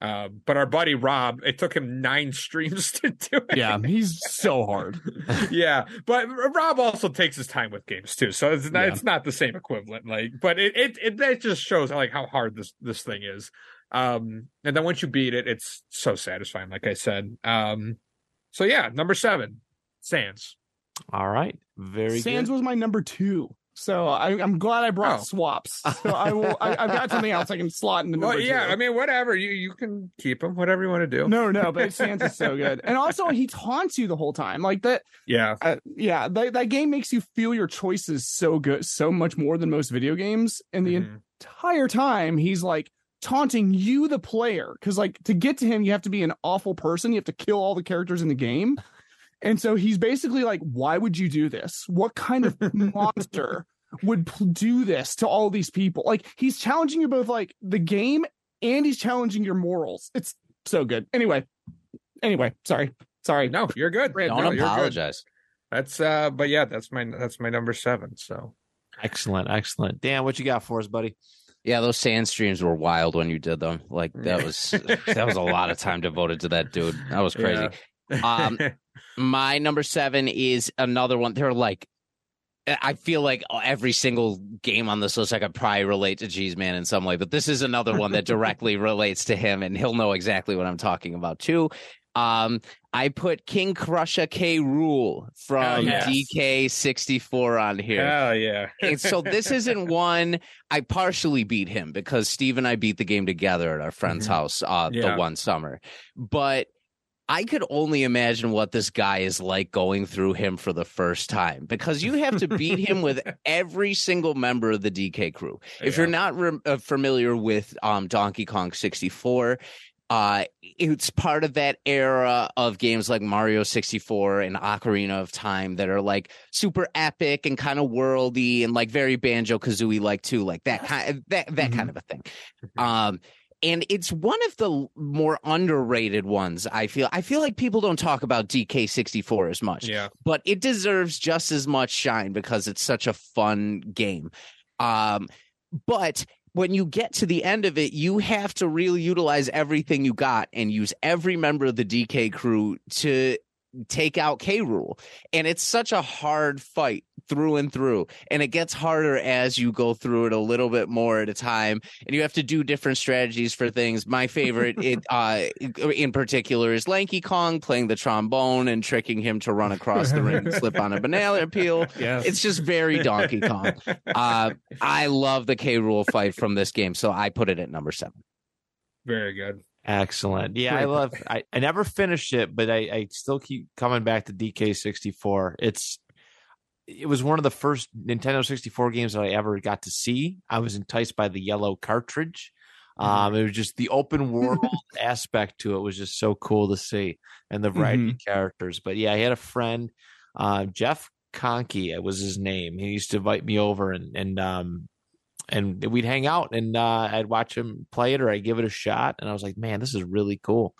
Uh, but our buddy Rob, it took him nine streams to do it. yeah he's so hard yeah, but Rob also takes his time with games too, so it's not Yeah. it's not the same equivalent. Like, but it it it that just shows like how hard this this thing is. Um, and then once you beat it, it's so satisfying. Like I said. Um, so yeah, number seven, Sans. All right. Very Sans good. was my number two. So I, I'm glad I brought Oh. swaps. So I will. I, I've got something else I can slot in the Well, yeah, two. I mean, whatever you you can keep them, whatever you want to do. no, no, but Sans is so good, and also he taunts you the whole time. Like that. Yeah, Uh, yeah, that, that game makes you feel your choices so good, so much more than most video games. And the Mhm. entire time, he's like taunting you, the player, because like to get to him, you have to be an awful person. You have to kill all the characters in the game. And so he's basically like, "Why would you do this? What kind of monster would pl- do this to all these people?" Like he's challenging you both, like the game, and he's challenging your morals. It's so good. Anyway, anyway, sorry, sorry. no, you're good. Brad, Don't No, you're good. apologize. That's uh, but yeah, that's my that's my number seven. So Excellent. Excellent. Dan, what you got for us, buddy? Yeah, those Sans streams were wild when you did them. Like that was that was a lot of time devoted to that dude. That was crazy. Um, My number seven is another one. They're like, I feel like every single game on this list I could probably relate to Cheese Man in some way, but this is another one that directly relates to him, and he'll know exactly what I'm talking about too. Um, I put King Crusher K. Rool from yes. DK64 on here. Hell yeah. And so this isn't one I partially beat him because Steve and I beat the game together at our friend's Mhm. house uh, Yeah. the one summer. But I could only imagine what this guy is like going through him for the first time because you have to beat him with every single member of the DK crew. If you're not re- uh, familiar with um, Donkey Kong 64, uh, it's part of that era of games like Mario 64 and Ocarina of Time that are like super epic and kind of worldy and like very Banjo Kazooie like too, like that kind that that kind of a thing. Um, and it's one of the more underrated ones. I feel. I feel like people don't talk about DK64 as much yeah. but it deserves just as much shine because it's such a fun game. Um, but when you get to the end of it, you have to really utilize everything you got and use every member of the DK crew to take out K. Rool. and it's such a hard fight through and through, and it gets harder as you go through it a little bit more at a time, and you have to do different strategies for things. My favorite, it uh, in particular, is Lanky Kong playing the trombone and tricking him to run across the ring and slip on a banana peel. Yes. It's just very Donkey Kong. Uh, I love the K. Rool fight from this game, so I put it at number seven. Very good. Excellent. Yeah, I love. I, I never finished it, but I, I still keep coming back to DK sixty four. It's it was one of the first Nintendo sixty four games that I ever got to see. I was enticed by the yellow cartridge. Um, it was just the open world aspect to it was just so cool to see, and the variety of characters. But yeah, I had a friend, uh, Jeff Conkey, it was his name. He used to invite me over and and um and we'd hang out and uh, I'd watch him play it or I'd give it a shot. And I was like, man, this is really cool.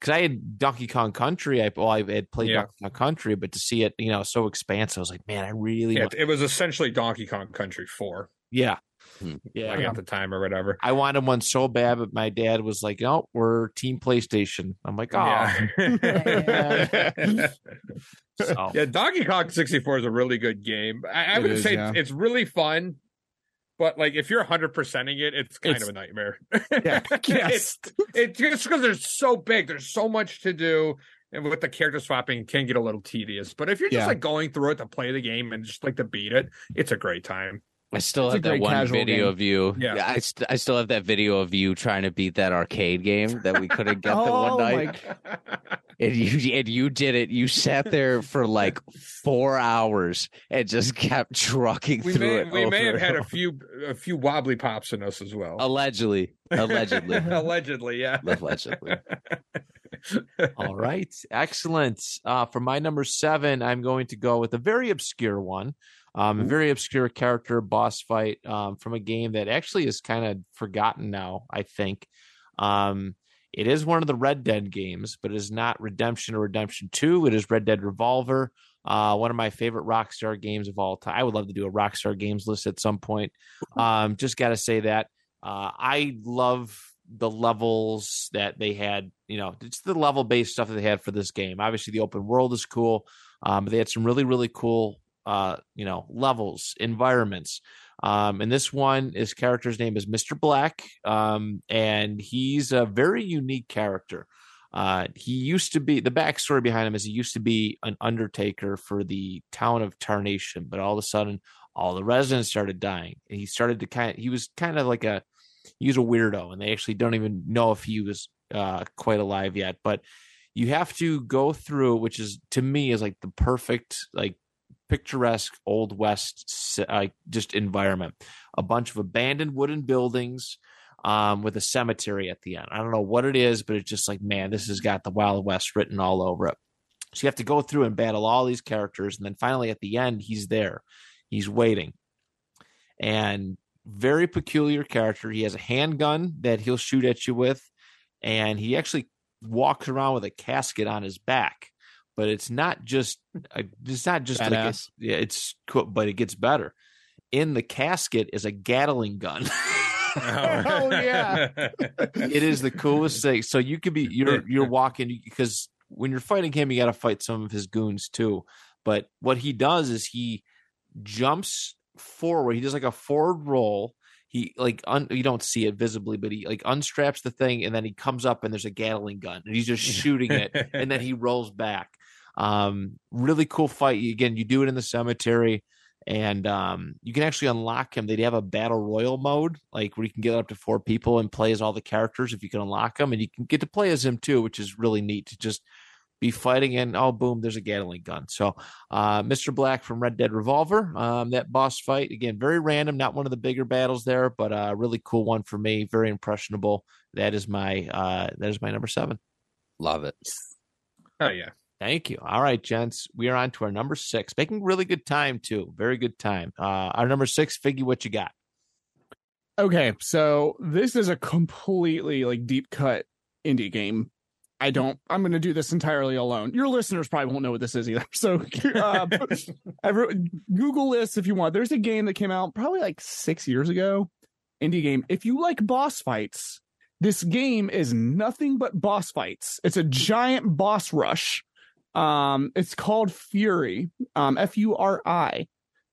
Because I had Donkey Kong Country. I, well, I had played Yeah. Donkey Kong Country, but to see it, you know, so expansive, I was like, man, I really, Yeah, want, it was essentially Donkey Kong Country 4, yeah, Hmm. yeah. like at the time or whatever. I wanted one so bad, but my dad was like, no, we're Team PlayStation. I'm like, oh, Yeah. so. yeah, Donkey Kong 64 is a really good game. I, I would is, say yeah. it's, it's really fun, but like if you're 100%ing it, it's kind It's- of a nightmare. Yeah. It's, it's just because there's so big, there's so much to do. And with the character swapping, it can get a little tedious. But if you're just Yeah. like going through it to play the game and just like to beat it, it's a great time. I still It's have that one video game. of you. Yeah. I, st- I still have that video of you trying to beat that arcade game that we couldn't get the one night. And you and you did it. You sat there for like four hours and just kept trucking we through may, it. we may have had a few a few wobbly pops in us as well. allegedly, allegedly, Allegedly, yeah. allegedly. All right. Excellent. Uh, for my number seven, I'm going to go with a very obscure one. Um, a very obscure character boss fight um, from a game that actually is kind of forgotten now, I think. Um, it is one of the Red Dead games, but it is not Redemption or Redemption 2. It is Red Dead Revolver, uh, one of my favorite Rockstar games of all time. I would love to do a Rockstar games list at some point. Um, just got to say that. Uh, I love the levels that they had. You know, it's the level based stuff that they had for this game. Obviously, the open world is cool, um, but they had some really, really cool, uh, you know, levels, environments. Um, and this one, his character's name is Mr. Black, um, and he's a very unique character. Uh, he used to be the backstory behind him is he used to be an undertaker for the town of Tarnation, but all of a sudden, all the residents started dying, and he started to kind. Of, he was kind of like a he was a weirdo, and they actually don't even know if he was uh, quite alive yet. But you have to go through, which is to me is like the perfect like picturesque old west uh, just environment. A bunch of abandoned wooden buildings um, with a cemetery at the end. I don't know what it is, but it's just like man, this has got the Wild West written all over it. So you have to go through and battle all these characters, and then finally at the end, he's there. He's waiting, and very peculiar character. He has a handgun that he'll shoot at you with, and he actually walks around with a casket on his back. But it's not just a, it's not just like a, yeah, it's cool, but it gets better. In the casket is a Gatling gun. Oh, yeah. it is the coolest thing. So you could be you're you're walking because when you're fighting him, you got to fight some of his goons too. But what he does is he jumps forward. He does like a forward roll. He like un, you don't see it visibly, but he like unstraps the thing and then he comes up and there's a Gatling gun and he's just shooting it and then he rolls back. Um, really cool fight. Again, you do it in the cemetery, and um, you can actually unlock him. They have a battle royal mode, like where you can get up to four people and play as all the characters if you can unlock them, and you can get to play as him too, which is really neat to just be fighting and oh boom, there's a Gatling gun. So, uh, Mr. Black from Red Dead Revolver, um, that boss fight again, very random, not one of the bigger battles there, but a uh, really cool one for me, very impressionable. That is my uh, that is my number seven. Love it. Oh yeah. Thank you. All right, gents. We are on to our number six. Making really good time, too. Very good time. Uh, our number six, Figgy, what you got? Okay, so this is a completely like deep cut indie game. I don't. I'm going to do this entirely alone. Your listeners probably won't know what this is either. So, uh, every, Google this if you want. There's a game that came out probably like six years ago. Indie game. If you like boss fights, this game is nothing but boss fights. It's a giant boss rush Um, it's called Furi. Um, F U R I.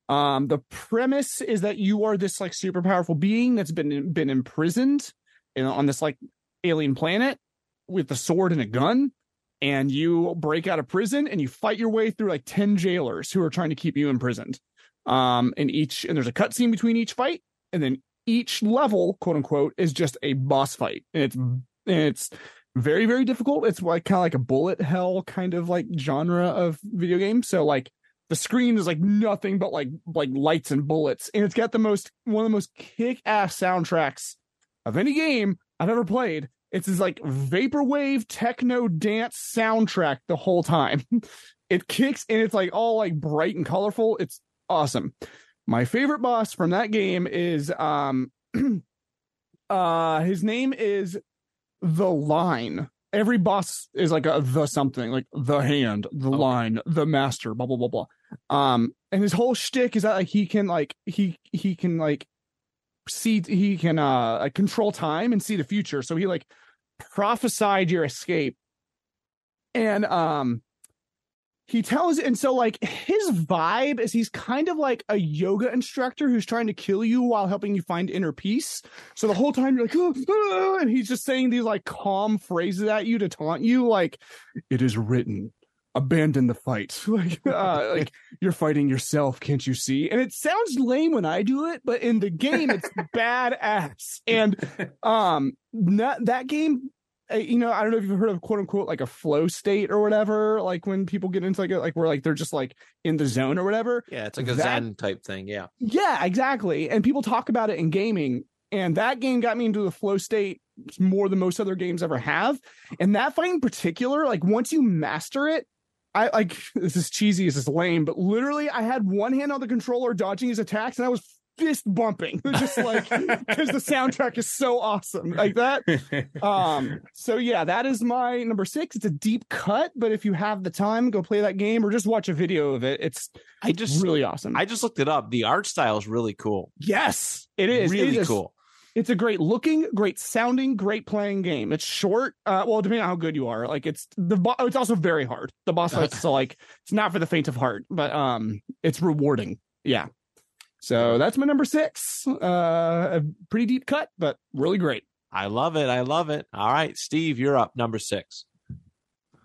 Um, the premise is that you are this like super powerful being that's been been imprisoned in, on this like alien planet with a sword and a gun, and you break out of prison and you fight your way through like ten jailers who are trying to keep you imprisoned. Um, and each and there's a cutscene between each fight, and then each level, quote unquote, is just a boss fight, and it's and it's very very difficult. It's like kind of like a bullet hell kind of like genre of video game. So like the screen is like nothing but like like lights and bullets, and it's got the most one of the most kick ass soundtracks of any game I've ever played. It's this like vaporwave techno dance soundtrack the whole time. it kicks and it's like all like bright and colorful. It's awesome. My favorite boss from that game is um uh his name is the line. Every boss is like a the something, like the hand, the Okay. line, the master, blah blah blah blah. Um, and his whole shtick is that like he can like he he can like see he can uh like, control time and see the future. So he like prophesied your escape, and um he tells and so like his vibe is he's kind of like a yoga instructor who's trying to kill you while helping you find inner peace. So the whole time you're like "Oh, oh," and he's just saying these like calm phrases at you to taunt you like it is written. Abandon the fight. Like uh, like you're fighting yourself can't you see? And it sounds lame when i do it but in the game it's badass. And um that that game you know, I don't know if you've heard of quote unquote like a flow state or whatever, like when people get into like a, like where like they're just like in the zone or whatever. Yeah, it's like a That- Zen type thing. Yeah. Yeah, exactly. And people talk about it in gaming. And that game got me into the flow state more than most other games ever have. And that fight in particular, like once you master it, I like this is cheesy, this is lame, but literally I had one hand on the controller dodging his attacks and I was fist bumping. Just like because the soundtrack is so awesome. Like that um so yeah that is my number six it's a deep cut but if you have the time go play that game or just watch a video of it it's I just really awesome I just looked it up. The art style is really cool. yes it is really is- cool. it's a great looking great sounding great playing game it's short uh well depending on how good you are like it's the bo- it's also very hard the boss fights so like it's not for the faint of heart but um it's rewarding yeah so that's my number six uh a pretty deep cut but really great I love it. I love it. All right, Steve, you're up. Number six.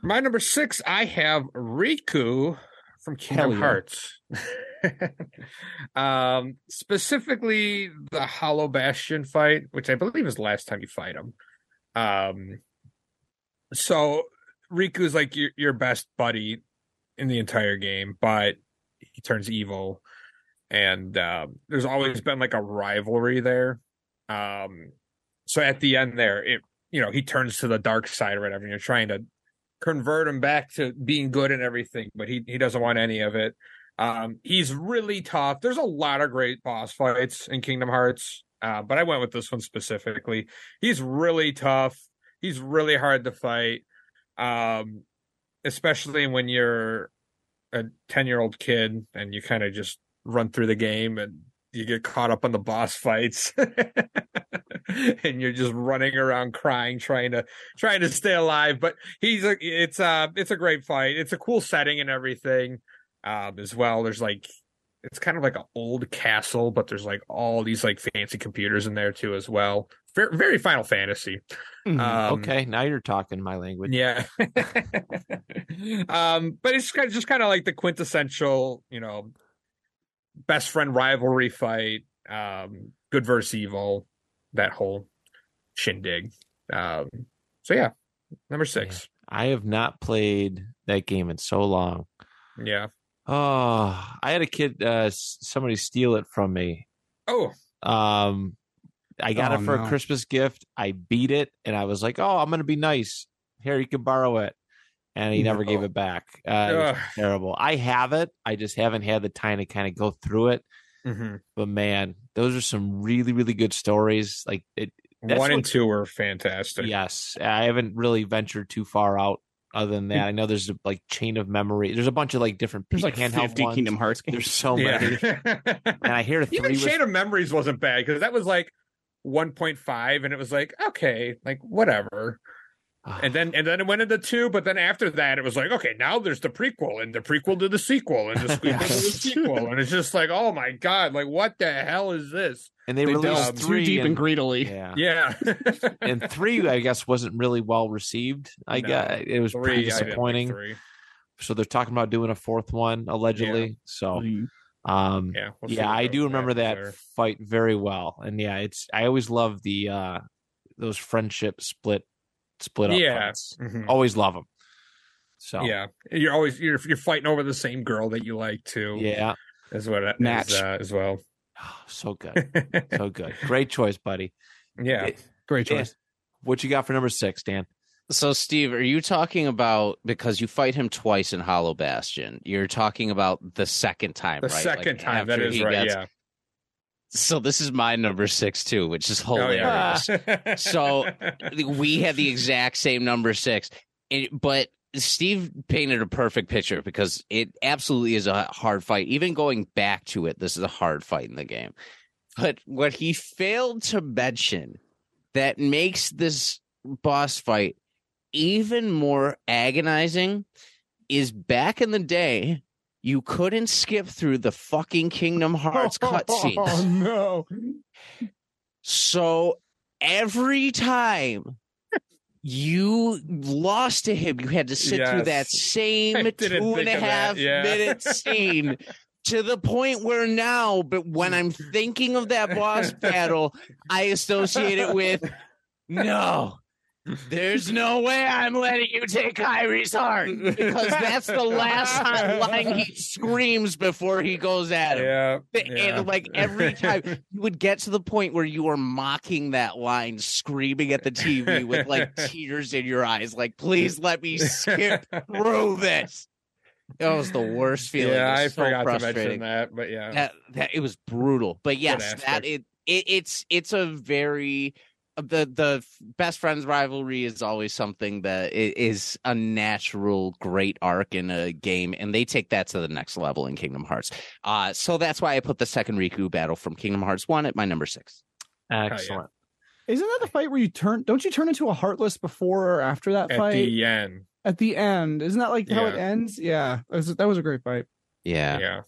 My number six, I have Riku from Kingdom yeah. Hearts. um, specifically the Hollow Bastion fight, which I believe is the last time you fight him. Um, so Riku's like your your best buddy in the entire game, but he turns evil, and um, there's always been like a rivalry there. Um, so at the end there, it you know he turns to the dark side or whatever, and you're trying to convert him back to being good and everything, but he he doesn't want any of it. Um, he's really tough. There's a lot of great boss fights in Kingdom Hearts, uh, but I went with this one specifically. He's really tough. He's really hard to fight, um, especially when you're a ten year old kid and you kind of just run through the game and you get caught up on the boss fights and you're just running around crying trying to trying to stay alive. But he's a it's a it's a great fight. It's a cool setting and everything um as well. There's like it's kind of like an old castle but there's like all these like fancy computers in there too as well. Very, very final fantasy. Um, okay, now you're talking my language. yeah. um, but it's just kind of like the quintessential, you know, best friend rivalry fight, um, good versus evil, that whole shindig. Um, so yeah, number six. I have not played that game in so long. Yeah. Oh, I had a kid, uh, somebody steal it from me. Oh, Um, I got Oh, it for no. a Christmas gift. I beat it, and I was like, "Oh, I'm going to be nice. Here, you can borrow it." And he never gave it back. Uh, it terrible. I have it. I just haven't had the time to kind of go through it. mhm. But man, those are some really, really good stories. Like it. That's one and what- two were fantastic. Yes, I haven't really ventured too far out. Other than that, I know there's a, like chain of memory. There's a bunch of like different there's like handheld 50 ones. kingdom hearts games There's so many, Yeah. and I hear three Even was Chain of Memories wasn't bad because that was like 1.5 and it was like, okay, like whatever. And then and then it went into two, but then after that, it was like, okay, now there's the prequel and the prequel to the sequel and the sequel to the sequel, and it's just like, oh my god, like what the hell is this? and they, They released delved too three deep and and, greedily. yeah. Yeah, and three I guess wasn't really well received. I No. guess it was pretty Three, I didn't like disappointing. three. So they're talking about doing a fourth one allegedly. So um Yeah, we'll yeah, I do remember that there. fight very well. And yeah, it's I always love the uh those friendship split split up Yeah. fights. Mhm. Always love them. So Yeah, you're always you're you're fighting over the same girl that you like too. yeah, as what it Match. is, uh, as well. so good, so good. Great choice, buddy. yeah, Great Dan, choice. what you got for number six, Dan? So, Steve, are you talking about because you fight him twice in Hollow Bastion? You're talking about the second time, the right? second Like, time that after is he right. gets- Yeah. So this is my number six too, which is Oh, hilarious. yeah. So, we had the exact same number six, It- but Steve painted a perfect picture because it absolutely is a hard fight. Even going back to it, this is a hard fight in the game. But what he failed to mention that makes this boss fight even more agonizing is back in the day, you couldn't skip through the fucking Kingdom Hearts cutscenes. Oh no. So every time you lost to him, you had to sit through that same two and a half yeah. minute scene to the point where now, but when I'm thinking of that boss battle, I associate it with no. There's no way I'm letting you take Kairi's heart because that's the last time line he screams before he goes at him. yeah, And like every time you would get to the point where you were mocking that line, screaming at the TV with like tears in your eyes, like, please let me skip through this. That was the worst feeling. Yeah, I so forgot to mention that, but yeah, That, that it was brutal. But yes, that it, it it's it's a very the the best friends rivalry is always something that is a natural great arc in a game and they take that to the next level in kingdom hearts uh so that's why i put the second riku battle from kingdom hearts 1 at my number 6 Excellent. Isn't that the fight where you turn? Don't you turn into a heartless before or after that at fight? the end, At the end, isn't that like how it ends? Yeah, that was, that was a great fight. yeah, yeah,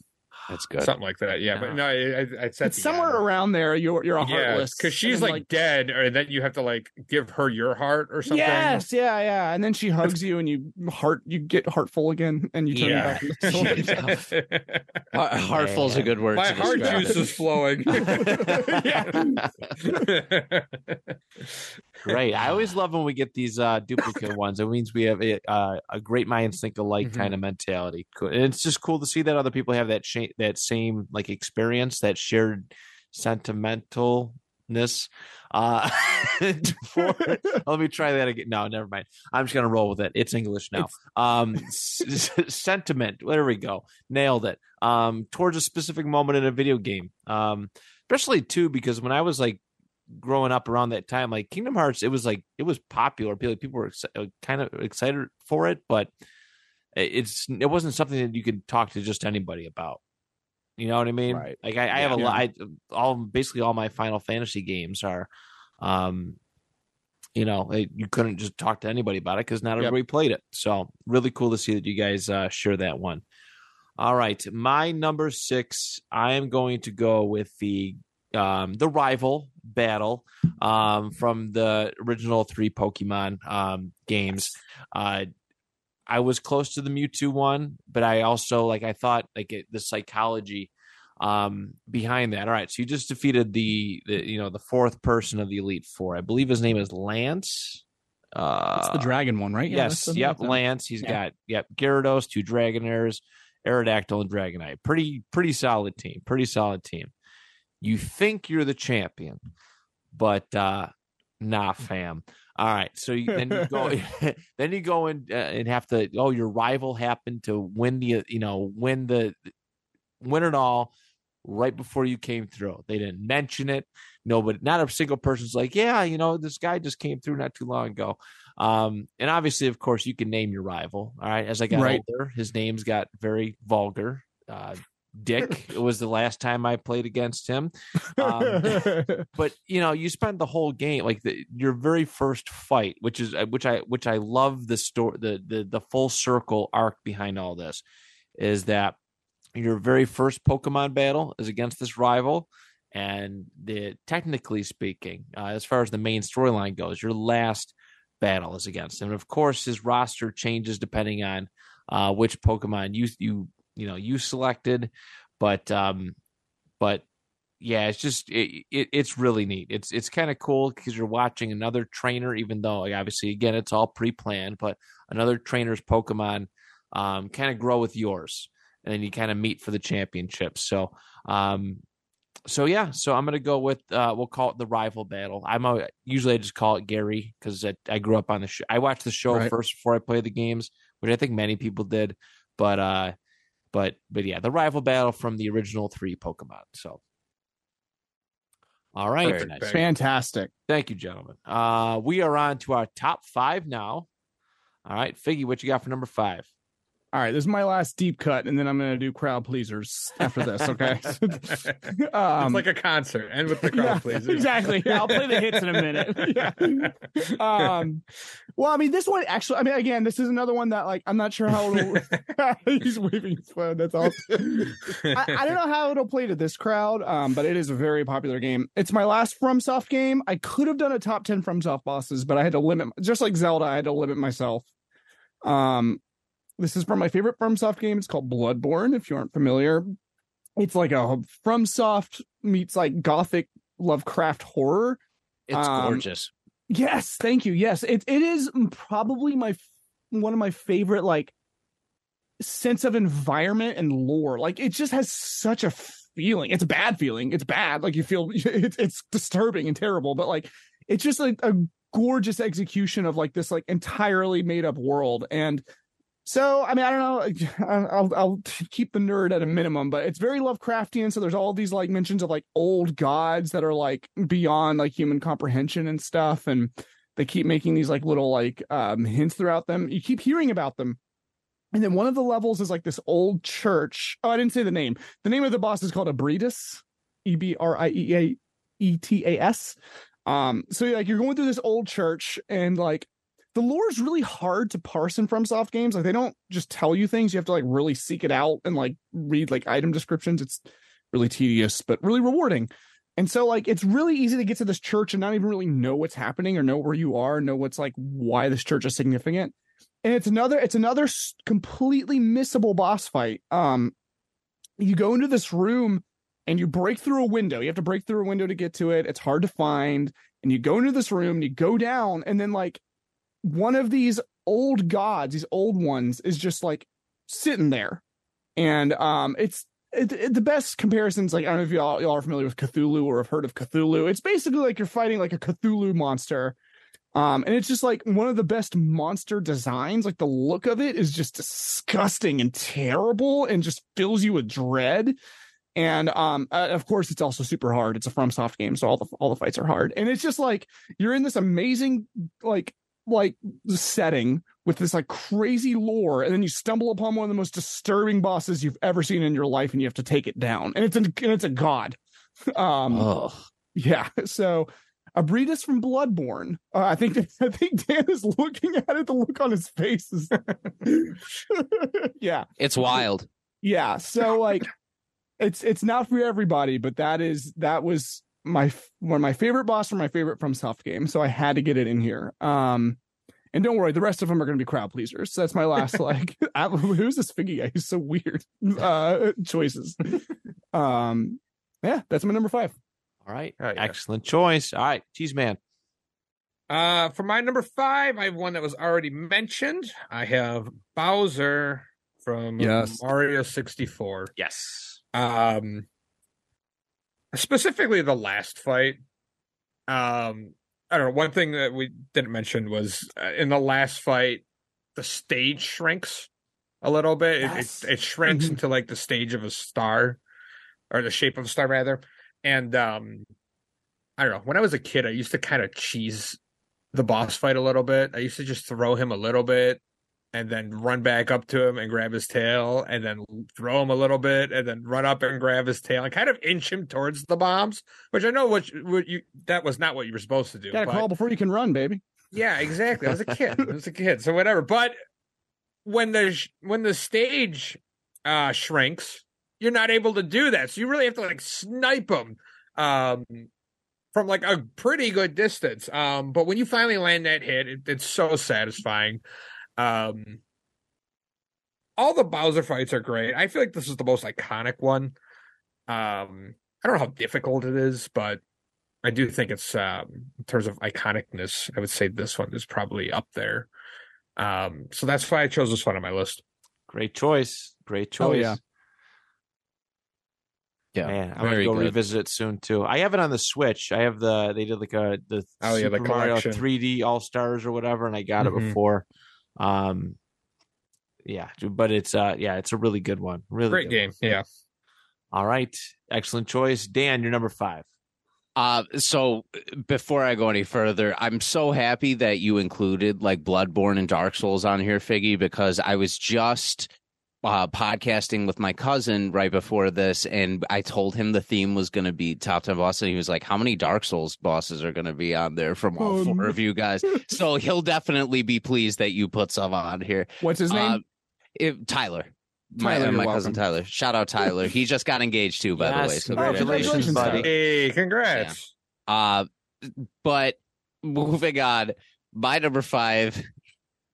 that's good something like that. Yeah, but no, I, I, I said It's somewhere around there. You're you're a Yeah, heartless because she's and, like, dead, or then you have to like give her your heart or something. Yes, yeah, yeah, and then she hugs you, and you heart you get heartful again, and you turn Yeah. back into sword. Heart- heartful's a good word My to heart juice it. is flowing. Great. I always love when we get these uh, duplicate ones. It means we have a, uh, a great minds think alike Mhm. kind of mentality. Cool. And it's just cool to see that other people have that sh- that same like experience, that shared sentimentalness. Uh, for, let me try that again. No, never mind. I'm just gonna roll with it. It's English now. Um, s- sentiment. There we go. Nailed it. Um, towards a specific moment in a video game. Um, especially too because when I was like growing up around that time, like Kingdom Hearts, it was like it was popular. People people were exci- kind of excited for it, but it's it wasn't something that you could talk to just anybody about. You know what I mean? Right. Like I, I have a lot. I, all basically all my Final Fantasy games are, um, you know, it- you couldn't just talk to anybody about it because not Yep. everybody played it. So really cool to see that you guys uh, share that one. All right, my number six. I am going to go with the um, the rival battle um, from the original three Pokemon um, games. Uh, I was close to the Mewtwo one, but I also like I thought like it, the psychology um behind that. All right, so you just defeated the, the you know the fourth person of the Elite Four. I believe his name is Lance. Uh, That's the dragon one, right? Yeah, yes, yep, like. Lance. He's Yeah. got yep Gyarados, two Dragonairs, Aerodactyl, and Dragonite. Pretty pretty solid team. Pretty solid team. You think you're the champion, but uh nah, fam. All right, so you, then you go, then you go in uh, and have to. Oh, your rival happened to win the, you know, win the, win it all right before you came through. They didn't mention it. Nobody, not a single person's like, yeah, you know, this guy just came through not too long ago. Um, and obviously, of course, you can name your rival. All right, as I got Right. older, his names got very vulgar. Uh, dick. it was the last time I played against him. Um, but you know, you spend the whole game like the, your very first fight, which is which I which I love the story, the the the full circle arc behind all this, is that your very first Pokemon battle is against this rival. And the technically speaking, uh, as far as the main storyline goes, your last battle is against him. And of course, his roster changes depending on uh, which Pokemon you you you know you selected. But um, but yeah, it's just it, it it's really neat. It's it's kind of cool because you're watching another trainer, even though obviously again it's all pre-planned, but another trainer's Pokemon um, kind of grow with yours, and then you kind of meet for the championship. So um, so yeah, so I'm gonna go with uh, we'll call it the rival battle. I'm a, usually I just call it Gary because I, I, grew up on the show. I watched the show right. first before I played the games, which I think many people did. But uh, but but yeah, the rival battle from the original three Pokemon. So all right, nice. fantastic. Thank you, gentlemen. Uh, we are on to our top five now. All right, Figgy, what you got for number five? All right, this is my last deep cut, and then I'm going to do crowd pleasers after this. Okay, um, it's like a concert, and with the crowd yeah, pleasers. Exactly. Yeah, I'll play the hits in a minute. Yeah. Um, well, I mean, this one actually. I mean, again, this is another one that like I'm not sure how it'll. he's waving his phone. That's all. I, I, don't know how it'll play to this crowd, um, but it is a very popular game. It's my last FromSoft game. I could have done a top ten FromSoft bosses, but I had to limit, just like Zelda. I had to limit myself. Um, this is from my favorite FromSoft game. It's called Bloodborne. If you aren't familiar, it's like a FromSoft meets like gothic Lovecraft horror. It's um, gorgeous. Yes, thank you. Yes, it it is probably my one of my favorite like sense of environment and lore. Like it just has such a feeling. It's a bad feeling. It's bad. Like you feel it's it's disturbing and terrible, but like it's just like a gorgeous execution of like this like entirely made up world and so, I mean, I don't know. I'll, I'll keep the nerd at a minimum, but it's very Lovecraftian. So there's all these like mentions of like old gods that are like beyond like human comprehension and stuff. And they keep making these like little like um, hints throughout them. You keep hearing about them. And then one of the levels is like this old church. Oh, I didn't say the name. The name of the boss is called Ebrietas, E B R I E A E T A S. Um, so like you're going through this old church and like the lore is really hard to parse in FromSoft games. Like they don't just tell you things; you have to like really seek it out and like read like item descriptions. It's really tedious, but really rewarding. And so like it's really easy to get to this church and not even really know what's happening or know where you are, know what's like why this church is significant. And it's another it's another completely missable boss fight. Um you go into this room and you break through a window. You have to break through a window to get to it. It's hard to find. And you go into this room and you go down and then like one of these old gods, these old ones, is just like sitting there, and um, it's it, it, the best comparisons. Like I don't know if y'all y'all are familiar with Cthulhu or have heard of Cthulhu. It's basically like you're fighting like a Cthulhu monster. Um, and it's just like one of the best monster designs. Like the look of it is just disgusting and terrible and just fills you with dread. And um, uh, of course, it's also super hard. It's a FromSoft game, so all the all the fights are hard. And it's just like you're in this amazing like like setting with this like crazy lore and then you stumble upon one of the most disturbing bosses you've ever seen in your life and you have to take it down and it's a, and it's a god um oh. yeah so Ebrietas from Bloodborne. Uh, I think I think Dan is looking at it. The look on his face is, yeah, it's wild. Yeah, so like, it's it's not for everybody, but that is that was my one of my favorite boss from my favorite from soft game, so I had to get it in here. Um, and don't worry, the rest of them are going to be crowd pleasers. So that's my last like. who's this Figgy guy? He's so weird. Uh, choices. Um, yeah, that's my number five. All right, oh, yeah. excellent choice. All right, cheese man. Uh, for my number five, I have one that was already mentioned. I have Bowser from yes. Mario 64. Yes. Um, specifically the last fight. Um, I don't know. One thing that we didn't mention was uh, in the last fight, the stage shrinks a little bit. Yes. It, it, it, shrinks mm-hmm. into like the stage of a star, or the shape of a star rather. And um, I don't know. When I was a kid, I used to kind of cheese the boss fight a little bit. I used to just throw him a little bit and then run back up to him and grab his tail and then throw him a little bit and then run up and grab his tail and kind of inch him towards the bombs, which I know what, you, what you that was not what you were supposed to do. Gotta but- crawl before you can run, baby. yeah, exactly. I was a kid. I was a kid. So whatever. But when the when the stage uh shrinks, you're not able to do that. So you really have to like snipe them um from like a pretty good distance. Um but when you finally land that hit, it, it's so satisfying. Um all the Bowser fights are great. I feel like this is the most iconic one. Um I don't know how difficult it is, but I do think it's um, in terms of iconicness. I would say this one is probably up there. Um, so that's why I chose this one on my list. Great choice. Great choice. Oh, yeah. Yeah, Man, I'm gonna go good. revisit it soon too. I have it on the Switch. I have the they did like a the Oh, yeah, the Mario 3D All Stars or whatever, and I got it Mhm. before. Um, yeah, but it's uh yeah, it's a really good one. Really Great good game. one. Yeah. All right, excellent choice, Dan. You're number five. Uh, so before I go any further, I'm so happy that you included like Bloodborne and Dark Souls on here, Figgy, because I was just uh, podcasting with my cousin right before this, and I told him the theme was going to be top ten bosses, and he was like, "How many Dark Souls bosses are going to be on there from all Oh, four no. of you guys?" So he'll definitely be pleased that you put some on here. What's his name? Uh, it- Tyler. Tyler, uh, you're my cousin welcome. Tyler. Shout out Tyler. He just got engaged too, by the way. So congratulations, congratulations, buddy. Hey, congrats. Uh, but moving on, my number five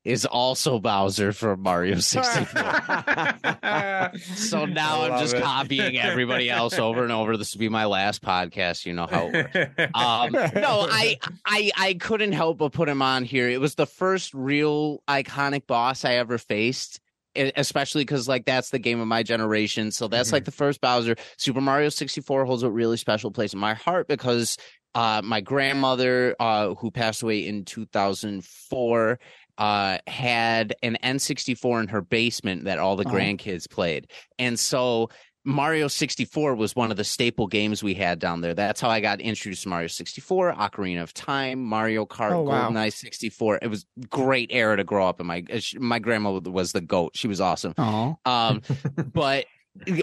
is also Bowser from Mario 64. so now I'm just it. copying everybody else over and over. This will be my last podcast. You know how it works. Um, no, I, I, I couldn't help but put him on here. It was the first real iconic boss I ever faced. Especially because like that's the game of my generation, so that's like the first Bowser. Super Mario 64 holds a really special place in my heart because uh, my grandmother, uh, who passed away in 2004, uh, had an N64 in her basement that all the Oh. grandkids played, and so Mario 64 was one of the staple games we had down there. That's how I got introduced to Mario 64, Ocarina of Time, Mario Kart, Oh, wow. GoldenEye 64. It was great era to grow up in. My uh, my grandma was the goat. She was awesome. Um, but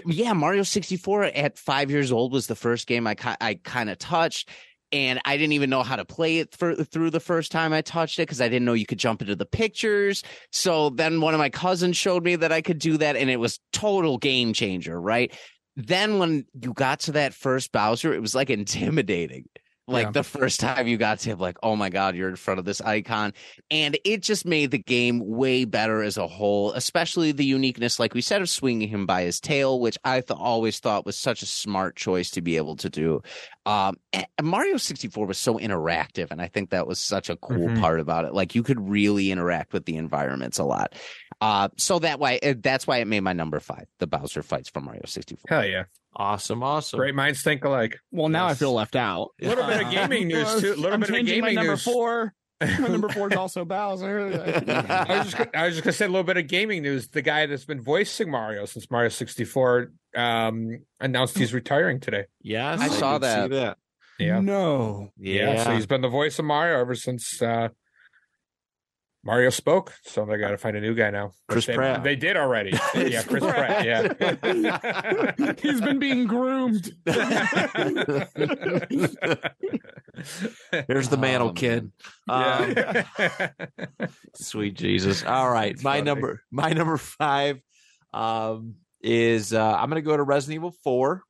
yeah, Mario 64 at five years old was the first game I I kind of touched. And I didn't even know how to play it through the first time I touched it because I didn't know you could jump into the pictures. So then one of my cousins showed me that I could do that, and it was total game changer, right? Then when you got to that first Bowser, it was like intimidating. Like Yeah. the first time you got to him, like, oh my God, you're in front of this icon. And it just made the game way better as a whole, especially the uniqueness, like we said, of swinging him by his tail, which I th- always thought was such a smart choice to be able to do. Um, Mario 64 was so interactive, and I think that was such a cool Mhm. part about it. Like you could really interact with the environments a lot. Uh, so that why that's why it made my number five, the Bowser fights from Mario 64. Hell yeah. Awesome, awesome. Great minds think alike. well, now I feel left out. A little bit of gaming news, too. A little I'm bit of gaming my gaming number news. four. My number four is also Bowser. I was just gonna- I was just gonna say a little bit of gaming news. The guy that's been voicing Mario since Mario 64 um announced he's retiring today. Yes, I saw that. that. Yeah. No. Yeah, So he's been the voice of Mario ever since uh Mario spoke. So they gotta find a new guy now. Chris they, Pratt. They did already. yeah, Chris Pratt, yeah. He's been being groomed. Here's the mantle Oh, kid. Um, Yeah. Sweet Jesus. All right. That's my funny. number my number five um is uh I'm gonna go to Resident Evil 4.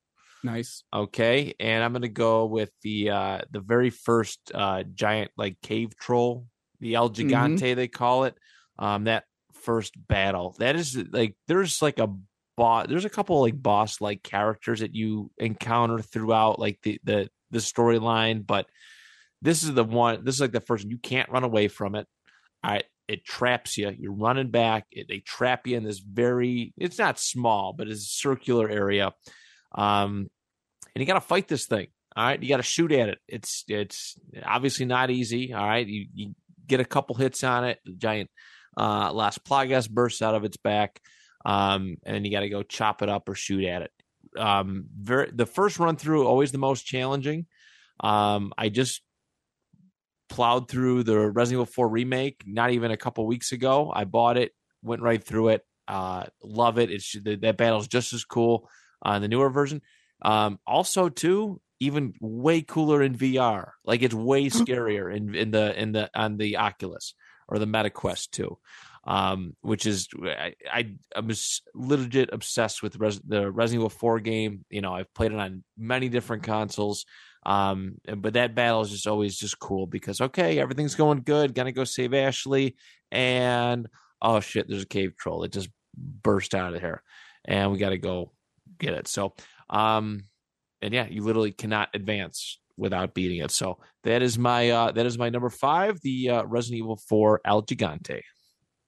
nice. Okay. And I'm gonna go with the uh the very first uh giant like cave troll, the El Gigante they call it. Um that first battle. That is like there's like a boss there's a couple like boss like characters that you encounter throughout like the the the storyline, but this is the one this is like the first you can't run away from it. All right, it traps you. You're running back. It, they trap you in this very. It's not small, but it's a circular area. Um, and you got to fight this thing. All right, you got to shoot at it. It's it's obviously not easy. All right, you you get a couple hits on it. The giant uh, Las Plagas bursts out of its back, um, and then you got to go chop it up or shoot at it. Um, very the first run through always the most challenging. Um, I just plowed through the Resident Evil 4 remake not even a couple weeks ago. I bought it went right through it. Uh, love it. It's that battle's just as cool on the newer version. Um, also, too, even way cooler in VR. Like it's way scarier in in the in the on the Oculus or the Meta Quest 2 um, which is I, I am legit obsessed with Res, the Resident Evil 4 game. You know, I've played it on many different consoles. Um, but that battle is just always just cool because okay, everything's going good. Gonna go save Ashley, and oh shit, there's a cave troll. It just burst out of here, and we got to go get it. So, um, and yeah, you literally cannot advance without beating it. So that is my uh that is my number five, the uh, Resident Evil 4 El Gigante.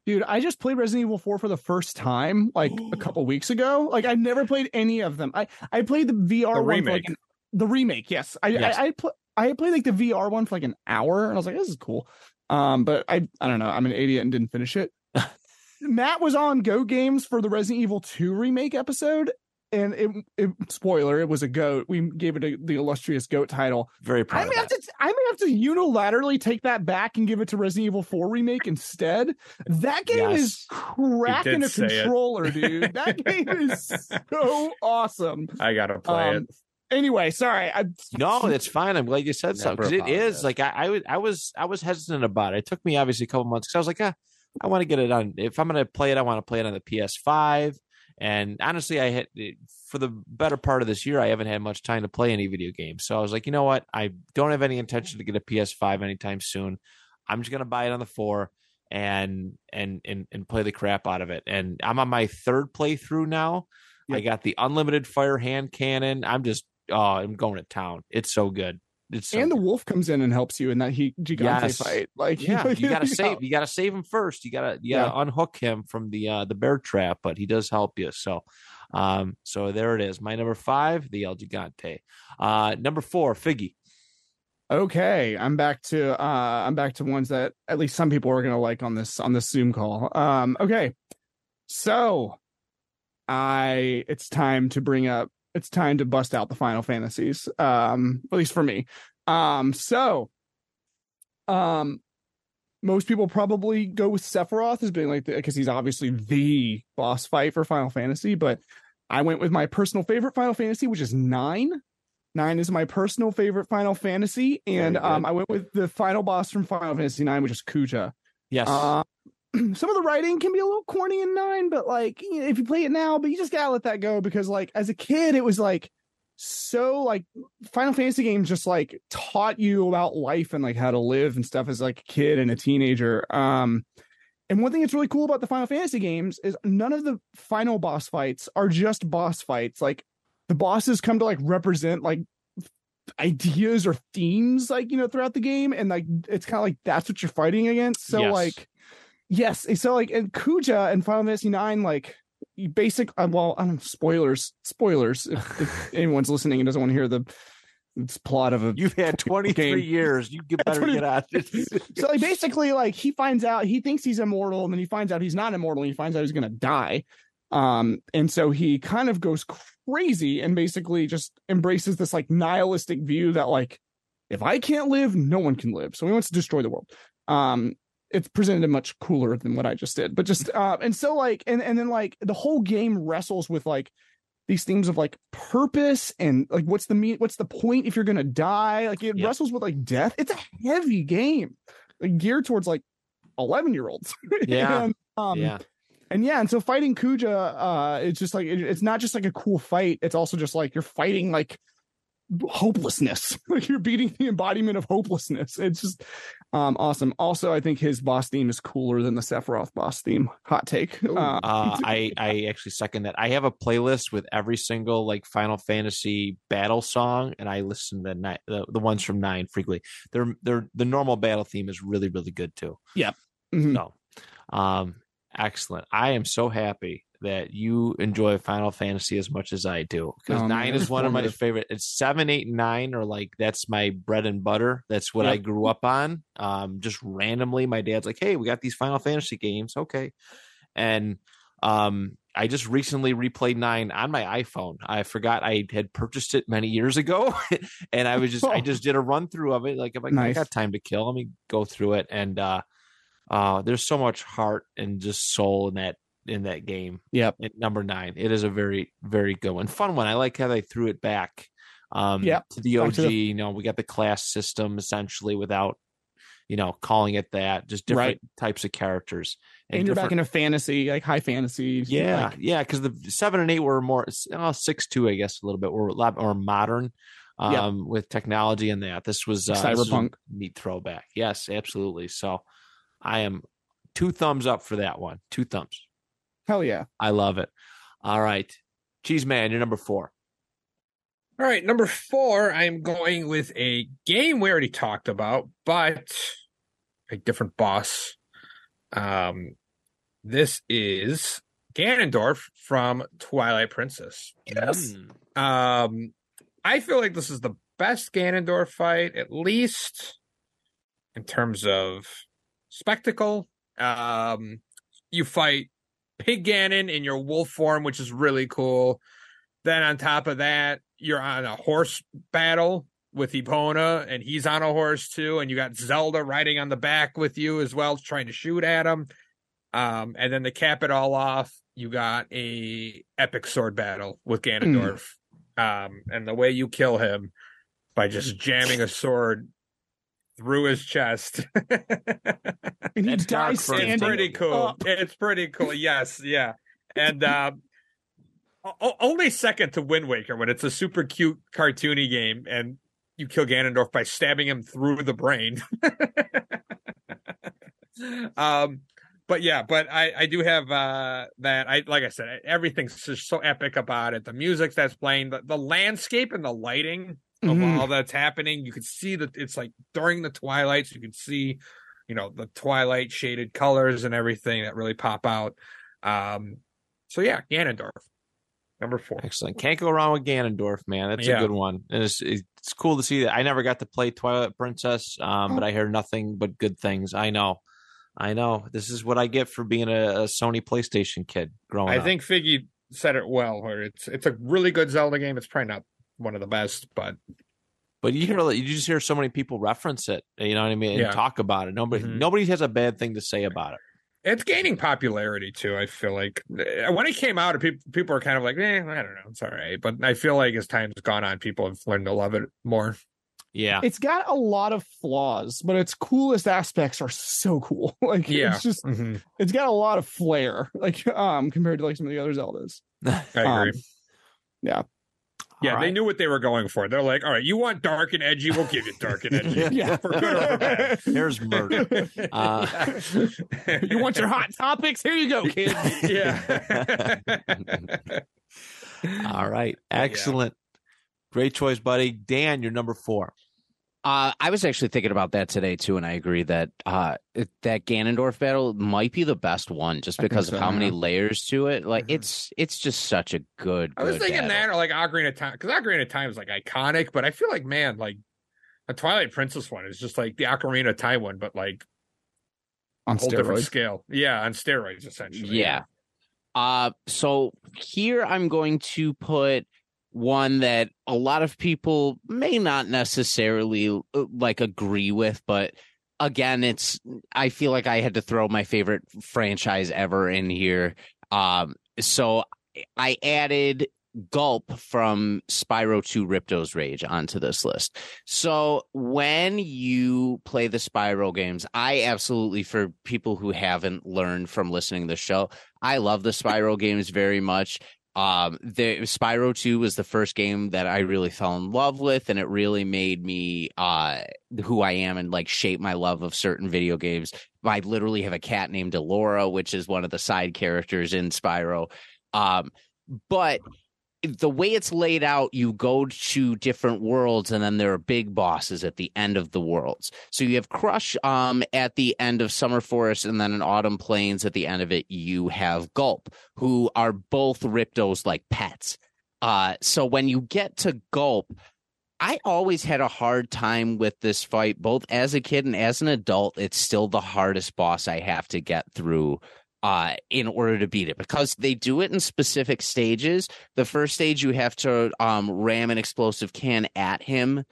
Dude, I just played Resident Evil 4 for the first time like a couple weeks ago. Like I never played any of them. I I played the VR The one for, like, remake. an- the remake, yes. I Yes. I I, pl- I played like the VR one for like an hour and I was like this is cool. Um but I I don't know, I'm an idiot and didn't finish it. Matt was on Go Games for the Resident Evil 2 remake episode and it, it spoiler, it was a goat. We gave it a, the illustrious goat title. Very proud I of may have that. to I may have to unilaterally take that back and give it to Resident Evil 4 remake instead. That game Yes. is cracking a controller, dude. That game is so awesome. I gotta play Um, it. Anyway, sorry. I No, it's fine. I'm glad you said so Never because it is like I, I was I was I was hesitant about it. It took me obviously a couple months because I was like, ah, I want to get it on. If I'm going to play it, I want to play it on the PS5. And honestly, I had eh, for the better part of this year, I haven't had much time to play any video games. So I was like, you know what? I don't have any intention to get a PS5 anytime soon. I'm just going to buy it on the four and and and and play the crap out of it. And I'm on my third playthrough now. I got the unlimited fire hand cannon. I'm just oh, I'm going to town. It's so good. It's so and the wolf comes in and helps you in that El Gigante Yes. fight. Like yeah, you gotta save. You gotta save him first. You gotta you gotta unhook him from the uh the bear trap, but he does help you. So, um, so there it is. My number five, the El Gigante. Uh, number four, Figgy. Okay, I'm back to uh I'm back to ones that at least some people are gonna like on this on this Zoom call. Um okay. So I it's time to bring up it's time to bust out the Final Fantasies. Um at least for me. Um so um most people probably go with Sephiroth as being like because he's obviously the boss fight for Final Fantasy, but I went with my personal favorite Final Fantasy, which is nine. Nine is my personal favorite Final Fantasy, and um, I went with the final boss from Final Fantasy Nine, which is Kuja. Yes. Uh, some of the writing can be a little corny in nine, but like you know, if you play it now, but you just gotta let that go because like as a kid, it was like so like Final Fantasy games just like taught you about life and like how to live and stuff as like a kid and a teenager. Um, and one thing that's really cool about the Final Fantasy games is none of the final boss fights are just boss fights. Like the bosses come to like represent like ideas or themes like you know throughout the game and like it's kind of like that's what you're fighting against so Yes. like yes so like in kuja and final fantasy 9 like basic uh, well i don't know spoilers spoilers if, if anyone's listening and doesn't want to hear the plot of a You've had 23 game. years. You get better 20 get out. so like basically like he finds out he thinks he's immortal and then he finds out he's not immortal and he finds out he's gonna die um and so he kind of goes crazy and basically just embraces this like nihilistic view that like if i can't live no one can live so he wants to destroy the world um it's presented much cooler than what i just did but just uh and so like and and then like the whole game wrestles with like these themes of like purpose and like what's the mean what's the point if you're gonna die like it Yeah. wrestles with like death it's a heavy game like, geared towards like 11 year olds Yeah. and, um, yeah. and yeah and so fighting kuja uh it's just like it- it's not just like a cool fight it's also just like you're fighting like hopelessness like you're beating the embodiment of hopelessness it's just um awesome also i think his boss theme is cooler than the sephiroth boss theme hot take uh, Uh, I I actually second that. I have a playlist with every single like Final Fantasy battle song, and I listen to ni- the the ones from nine frequently. They're they're the normal battle theme is really really good too. mhm. So, um, excellent. I am so happy that you enjoy Final Fantasy as much as I do because Oh, man, nine is one of my favorite. It's seven, eight, and nine are like that's my bread and butter. That's what I grew up on. Um, just randomly, my dad's like, "Hey, we got these Final Fantasy games, okay," and um. I just recently replayed nine on my iPhone. I forgot I had purchased it many years ago, and I was just I just did a run through of it. Like, I'm like, I got time to kill. Let me go through it, and uh, Uh, there's so much heart and just soul in that in that game. Yep. At number nine, it is a very very good one, fun one. I like how they threw it back. Um, Yep. to the OG. to the- you know, we got the class system essentially without, you know, calling it that. Just different Right. types of characters And, you're back different- into fantasy, like high fantasy. yeah, like- yeah, because the seven and eight were more oh, six two, I guess, a little bit. Were a lot more modern um, Yep. with technology and that. This was uh, this was a Cyberpunk. neat throwback. Yes, absolutely. So I am two thumbs up for that one. Two thumbs. Hell yeah. I love it. All right, Cheese Man, you're number four. All right, number four, I'm going with a game we already talked about, but a different boss. Um, this is Ganondorf from Twilight Princess. Mm. Um, I feel like this is the best Ganondorf fight, at least in terms of spectacle. Um, you fight Pig Ganon in your wolf form, which is really cool. Then on top of that, you're on a horse battle with Epona, and he's on a horse too, and you got Zelda riding on the back with you as well, trying to shoot at him. Um, and then to cap it all off, you got a epic sword battle with Ganondorf. Um, and the way you kill him by just jamming a sword through his chest. And he That's dies for it's standing pretty cool. up. It's pretty cool. Yes, yeah. And um o- o- only second to Wind Waker when it's a super cute cartoony game and you kill Ganondorf by stabbing him through the brain. um but yeah, but I I do have uh that I like I said everything's just so epic about it. The music that's playing, the, the landscape and the lighting of Mhm. all that's happening. You can see that it's like during the twilights, you can see, you know, the twilight shaded colors and everything that really pop out. Um, so yeah, Ganondorf, number four. Excellent. Can't go wrong with Ganondorf, man. That's Yeah. a good one. And it's it's cool to see that. I never got to play Twilight Princess, um, but I hear nothing but good things. I know. I know. This is what I get for being a, a Sony PlayStation kid growing I up. I think Figgy said it well. Where it's it's a really good Zelda game. It's probably not one of the best, but But you hear you just hear so many people reference it, you know what I mean, and Yeah. talk about it. Nobody Mhm. nobody has a bad thing to say about it. it's gaining popularity too. I feel like Uh, when it came out, people people are kind of like, eh, I don't know, it's all right. But I feel like as time's gone on, people have learned to love it more. Yeah. It's got a lot of flaws, but its coolest aspects are so cool. Like Yeah. it's just Mhm. it's got a lot of flair, like um compared to like some of the other Zeldas. I agree. Um, yeah, All they knew what they were going for. They're like, all right, you want dark and edgy, we'll give you dark and edgy. Yeah. For good or for bad. Here's murder. Uh, you want your hot topics? Here you go, kid. yeah. All right. Excellent. Great choice, buddy. Dan, you're number four. Uh, I was actually thinking about that today too, and I agree that uh, that Ganondorf battle might be the best one, just because so, of how many layers to it. Like Mhm. it's it's just such a good. I was good thinking battle. that or like Ocarina of Time because Ocarina of Time is like iconic, but I feel like man, like a Twilight Princess one is just like the Ocarina of Time one, but like On whole different scale. Yeah, on steroids essentially. Yeah. Uh, so here I'm going to put one that a lot of people may not necessarily uh, like agree with, but again, it's I feel like I had to throw my favorite franchise ever in here. Um, so I added Gulp from Spyro 2 Ripto's Rage onto this list. So when you play the Spyro games, I absolutely, for people who haven't learned from listening to the show, I love the Spyro games very much. Um, the Spyro 2 was the first game that I really fell in love with, and it really made me uh who I am and like shape my love of certain video games. I literally have a cat named Elora, which is one of the side characters in Spyro. Um, but the way it's laid out, you go to different worlds, and then there are big bosses at the end of the worlds. So you have Crush um at the end of Summer Forest, and then in Autumn Plains at the end of it, you have Gulp, who are both Ripto's like pets. Uh, so when you get to Gulp, I always had a hard time with this fight, both as a kid and as an adult. It's still the hardest boss I have to get through uh, in order to beat it because they do it in specific stages. The first stage, you have to um, ram an explosive can at him.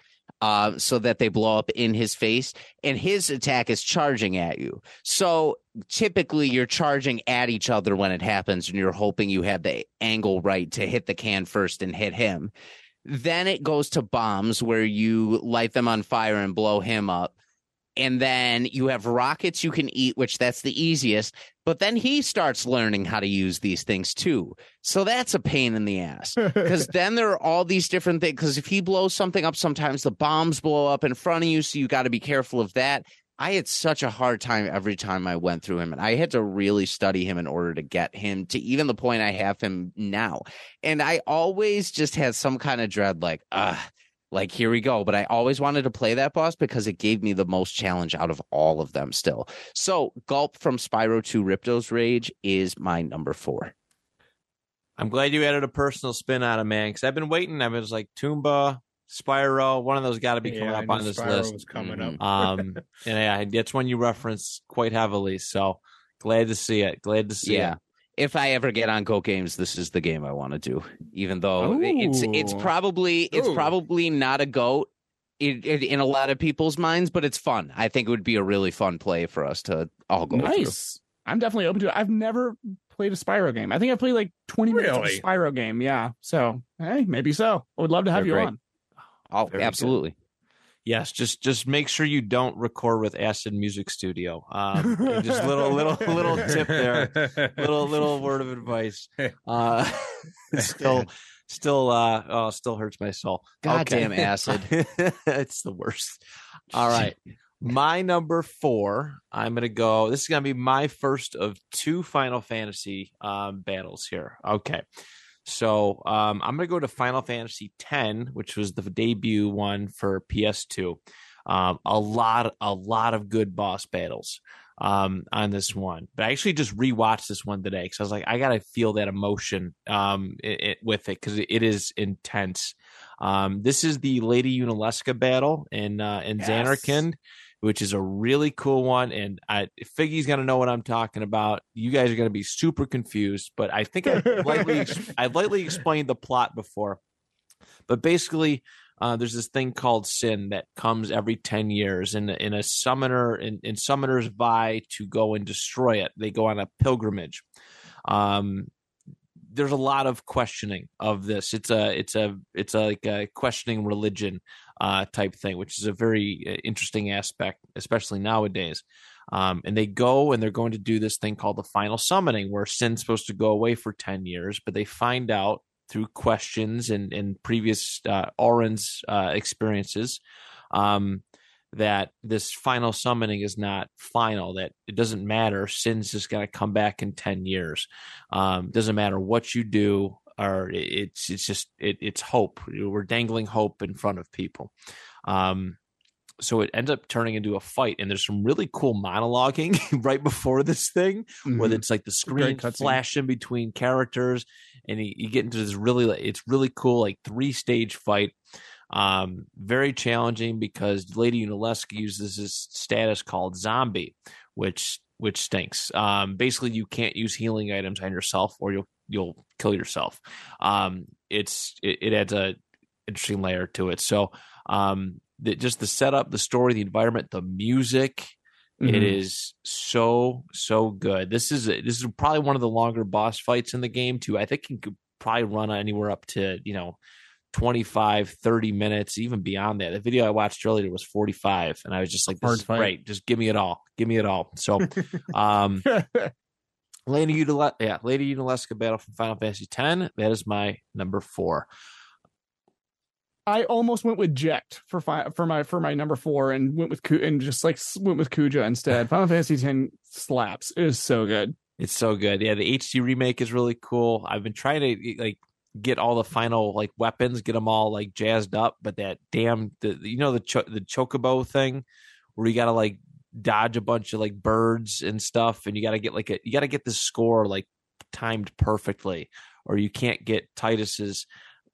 uh, so that they blow up in his face, and his attack is charging at you. So typically, you're charging at each other when it happens, and you're hoping you have the angle right to hit the can first and hit him. Then it goes to bombs where you light them on fire and blow him up. And then you have rockets you can eat, which that's the easiest. But then he starts learning how to use these things too. So that's a pain in the ass because then there are all these different things. Because if he blows something up, sometimes the bombs blow up in front of you. So you got to be careful of that. I had such a hard time every time I went through him, and I had to really study him in order to get him to even the point I have him now. And I always just had some kind of dread, like, ah, like here we go. But I always wanted to play that boss because it gave me the most challenge out of all of them still. So Gulp from Spyro 2 Ripto's Rage is my number four. I'm glad you added a personal spin on it, man, because I've been waiting. I was like Tomba, Spyro, one of those got to be coming Yeah, I up knew on this Spyro list. was coming Mhm. up. Um, and yeah, that's one you reference quite heavily. So glad to see it. Glad to see Yeah. it. If I ever get on Go Games, this is the game I want to do. Even though it's it's probably it's Ooh. probably not a goat in, in, in a lot of people's minds, but it's fun. I think it would be a really fun play for us to all go through. nice. I'm definitely open to it. I've never played a Spyro game. I think I played like 20 minutes of a Spyro game. Yeah. So, hey, maybe so. I would love to have They're you great. on. Oh, Very good. Yes, just just make sure you don't record with Acid Music Studio. Um, and just little little little tip there. Little little word of advice. Uh, still still uh oh still hurts my soul. Goddamn acid. it's the worst. All right. My number four, I'm gonna go. This is gonna be my first of two Final Fantasy um, battles here. Okay, so um, I'm gonna go to Final Fantasy X, which was the debut one for PS2. Um, a lot, a lot of good boss battles um, on this one. But I actually just rewatched this one today because I was like, I gotta feel that emotion um, it, it, with it because it is intense. Um, this is the Lady Yunalesca battle in uh, in Yes. Zanarkand, which is a really cool one. And I, Figgy's gonna know what I'm talking about. You guys are gonna be super confused, but I think I lightly ex- I lightly explained the plot before. But basically, uh, there's this thing called sin that comes every 10 years and in a summoner and, and summoners vie to go and destroy it they go on a pilgrimage um there's a lot of questioning of this. It's a it's a it's a, like a questioning religion uh type thing which is a very uh, interesting aspect especially nowadays. Um, and they go and they're going to do this thing called the final summoning where sin's supposed to go away for 10 years but they find out through questions and, and previous uh, Auron's uh, experiences um, that this final summoning is not final, that it doesn't matter. Sin's just going to come back in 10 years. Um, doesn't matter what you do, or it's it's just it, it's hope. We're dangling hope in front of people. Um, so it ends up turning into a fight, and there's some really cool monologuing right before this thing where Mhm. it's like the screen flashing between characters and you, you get into this really like, it's really cool like three stage fight um very challenging because lady Yunalesca uses this status called zombie which which stinks um basically you can't use healing items on yourself or you'll you'll kill yourself um it's it, it adds a interesting layer to it so um the, just the setup the story the environment the music it Mhm. is so so good. This is this is probably one of the longer boss fights in the game too. I think it could probably run anywhere up to you know 25 30 minutes even beyond that the video i watched earlier was 45 and i was just like this Hard is fight. great just give me it all give me it all so um lady Udale- yeah lady Yunalesca battle from final fantasy 10 that is my number four I almost went with Jecht for fi- for my for my number four and went with Ku- and just like went with Kuja instead. Final Fantasy X slaps. It is so good. It's so good. Yeah, the HD remake is really cool. I've been trying to like get all the final like weapons, get them all like jazzed up, but that damn the you know the cho- the chocobo thing where you got to like dodge a bunch of like birds and stuff and you got to get like a you got to get the score like timed perfectly or you can't get Tidus's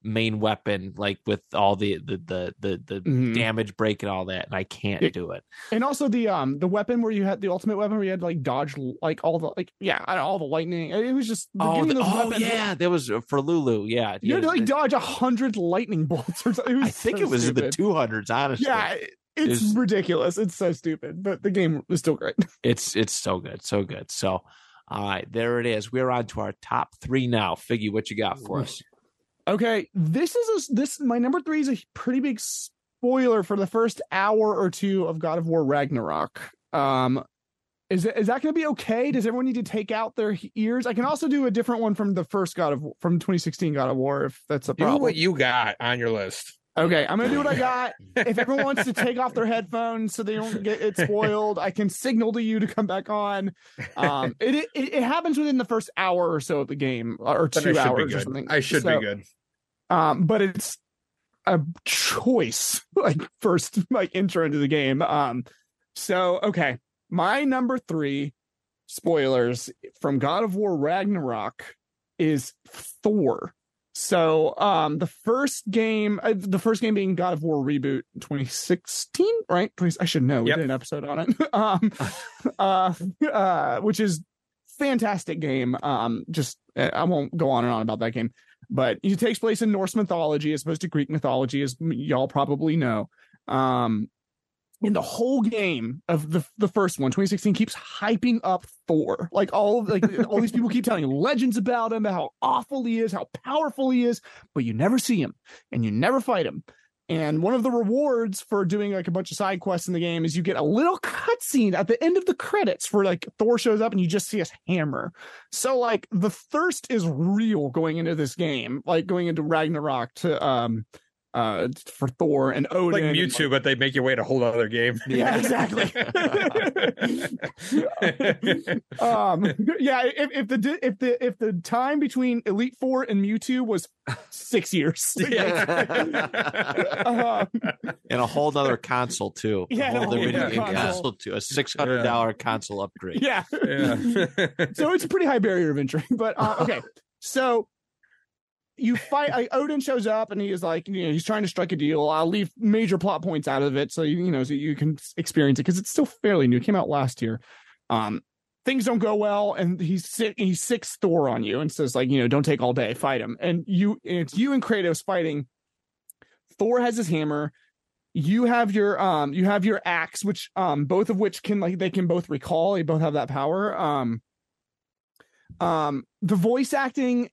main weapon, like with all the the the the, the Mhm. damage break and all that, and I can't Yeah. do it. And also the um the weapon where you had the ultimate weapon where you had to, like dodge like all the like yeah all the lightning. It was just Oh, the- oh weapons- yeah, that was for Lulu. Yeah, You had to like dodge a hundred lightning bolts or something. It was I think so it was in the two hundreds. Honestly, Yeah, it- it's There's- ridiculous. It's so stupid, but the game is still great. it's it's so good, so good. So, all right, there it is. We're on to our top three now. Figgy, what you got for us? Okay, this is a, this my number three is a pretty big spoiler for the first hour or two of God of War Ragnarok. Um, is it, is that going to be okay? Does everyone need to take out their ears? I can also do a different one from the first God of from 2016 God of War if that's a Do problem. what you got on your list. Okay, I'm gonna do what I got. if everyone wants to take off their headphones so they don't get it spoiled, I can signal to you to come back on. Um, it it, it happens within the first hour or so of the game, or two hours or something. I should So, be good. Um, but it's a choice, like first like intro into the game. Um, so okay, my number three spoilers from God of War Ragnarok is Thor. So um the first game uh, the first game being God of War reboot 2016 right 20, I should know we Yep. did an episode on it um uh uh which is fantastic game um just I won't go on and on about that game but it takes place in Norse mythology as opposed to Greek mythology as y'all probably know. Um in the whole game of the the first one 2016 keeps hyping up thor. Like all like all these people keep telling legends about him how awful he is how powerful he is but you never see him and you never fight him and one of the rewards for doing like a bunch of side quests in the game is you get a little cutscene at the end of the credits for like Thor shows up and you just see his hammer. So like the thirst is real going into this game, like going into Ragnarok to um uh for Thor and Odin. Like and, Mewtwo, but they make you wait a whole other game. Yeah, exactly. um yeah if, if the if the if the time between elite four and mewtwo was six years Um, And a whole nother console too. Yeah, a whole other a whole video game console. console too. A six hundred dollar console upgrade. yeah yeah. so it's a pretty high barrier of entry but uh, okay so you fight like, odin shows up and he is like you know he's trying to strike a deal. I'll leave major plot points out of it so you, you know so you can experience it because it's still fairly new. It came out last year. Um things don't go well and he's sick he sics thor on you and says like you know don't take all day fight him. And you and it's you and kratos fighting. Thor has his hammer. You have your um you have your axe which um both of which can like they can both recall. They both have that power. Um um the voice acting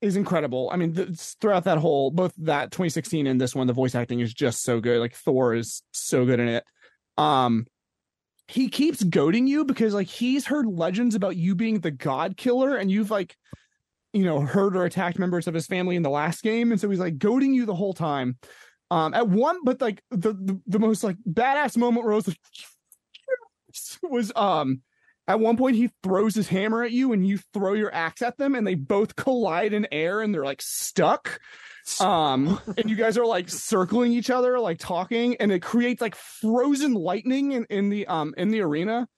is incredible. I mean th- throughout that whole both that 2016 and this one the voice acting is just so good. Like thor is so good in it. Um he keeps goading you because like he's heard legends about you being the god killer and you've like you know hurt or attacked members of his family in the last game. And so he's like goading you the whole time. Um at one but like the the, the most like badass moment where I was like was um at one point he throws his hammer at you and you throw your axe at them and they both collide in air and they're like stuck. Um and you guys are like circling each other like talking and it creates like frozen lightning in, in the um in the arena.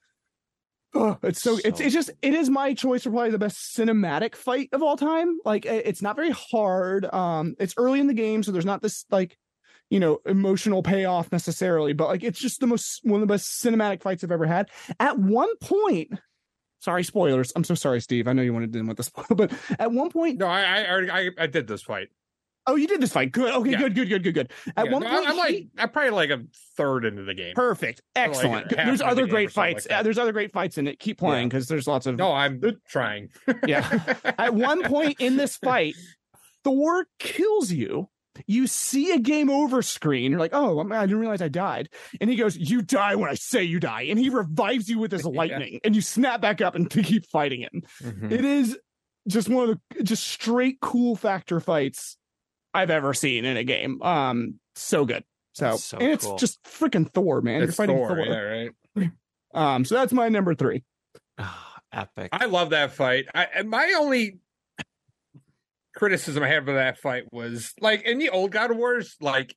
Oh, it's so, it's So- it's just it is my choice for probably the best cinematic fight of all time. Like it's not very hard. Um it's early in the game so there's not this like you know emotional payoff necessarily but like it's just the most one of the best cinematic fights i've ever had at one point sorry spoilers i'm so sorry steve i know you wanted to with the spoil but at one point No, I, I already I, I did this fight. oh you did this fight good okay Yeah. good good good good good at Yeah, one no, point I'm he- like I'm probably like a third into the game. perfect excellent half there's of the other great like fights. Uh, there's other great fights in it keep playing because there's lots of No, I'm trying. Yeah. at one point in this fight, Thor kills you. You see a game over screen. You're like, oh, I didn't realize I died. And he goes, You die when I say you die. And he revives you with his Yeah. lightning. And you snap back up and to keep fighting him. Mm-hmm. It is just one of the just straight cool factor fights I've ever seen in a game. Um, so good. So, so and it's cool. just freaking Thor, man. It's You're fighting Thor, Thor. yeah, right. Um, so that's my number three. Ah, epic. I love that fight. I my only criticism I have for that fight was like in the old God of Wars, like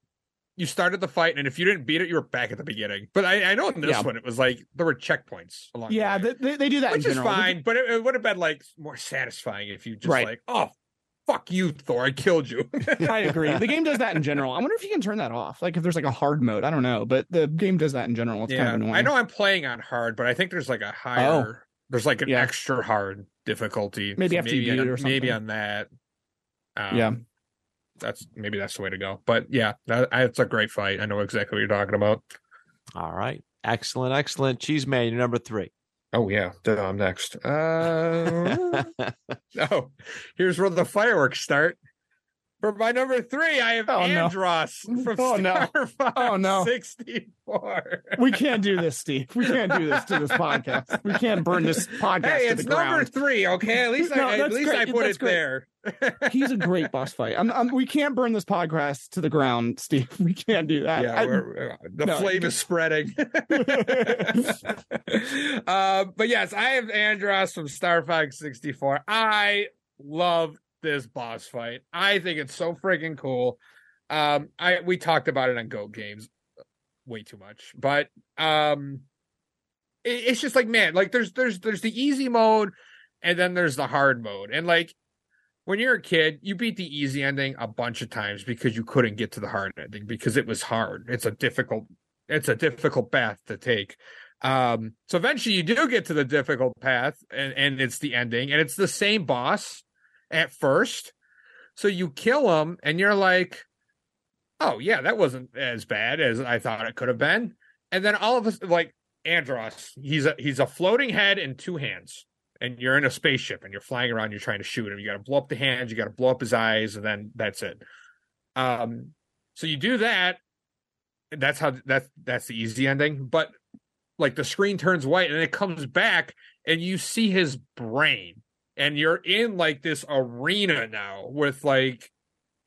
you started the fight, and if you didn't beat it, you were back at the beginning. But I, I know in this Yeah. one, it was like there were checkpoints along. Yeah, the way, they, they, they do that which in is general. fine. But it, it would have been like more satisfying if you just Right. like, oh, fuck you, Thor, I killed you. I agree. The game does that in general. I wonder if you can turn that off. Like if there's like a hard mode. I don't know, but the game does that in general. It's yeah, kind of annoying. I know I'm playing on hard, but I think there's like a oh. higher. There's like an Yeah. extra hard difficulty. Maybe after you beat on, it or Maybe something. on that. Um, Yeah. That's maybe that's the way to go. But yeah, that, it's a great fight. I know exactly what you're talking about. All right. Excellent, excellent. Cheese man, you're number three. Oh yeah, I'm next. Uh, oh, here's where the fireworks start. For my number three, I have Oh, no. From Oh, no. Fox Oh, no. 64. we can't do this, Steve. We can't do this to this podcast. We can't burn this podcast to the ground. Hey, it's number three, okay? At least No, I at least great. I put That's it great. there. He's a great boss fight. I'm, I'm, we can't burn this podcast to the ground, Steve. We can't do that. yeah, I- we're, the no, flame is spreading. uh, but yes, I have Andross from Star Fox 64. I love this boss fight. I think it's so freaking cool. Um, I we talked about it on Goat Games way too much, but um, it- it's just like man, like there's there's there's the easy mode, and then there's the hard mode, and like when you're a kid, you beat the easy ending a bunch of times because you couldn't get to the hard ending because it was hard. It's a difficult, it's a difficult path to take. Um, so eventually you do get to the difficult path and, and it's the ending and it's the same boss at first. So you kill him and you're like, oh yeah, that wasn't as bad as I thought it could have been. And then all of us like Andross, he's a he's a floating head and two hands and you're in a spaceship and you're flying around, you're trying to shoot him. You got to blow up the hands, you got to blow up his eyes, and then that's it. Um, so you do that. That's how that's that's the easy ending. But like the screen turns white and it comes back, and you see his brain, and you're in like this arena now with like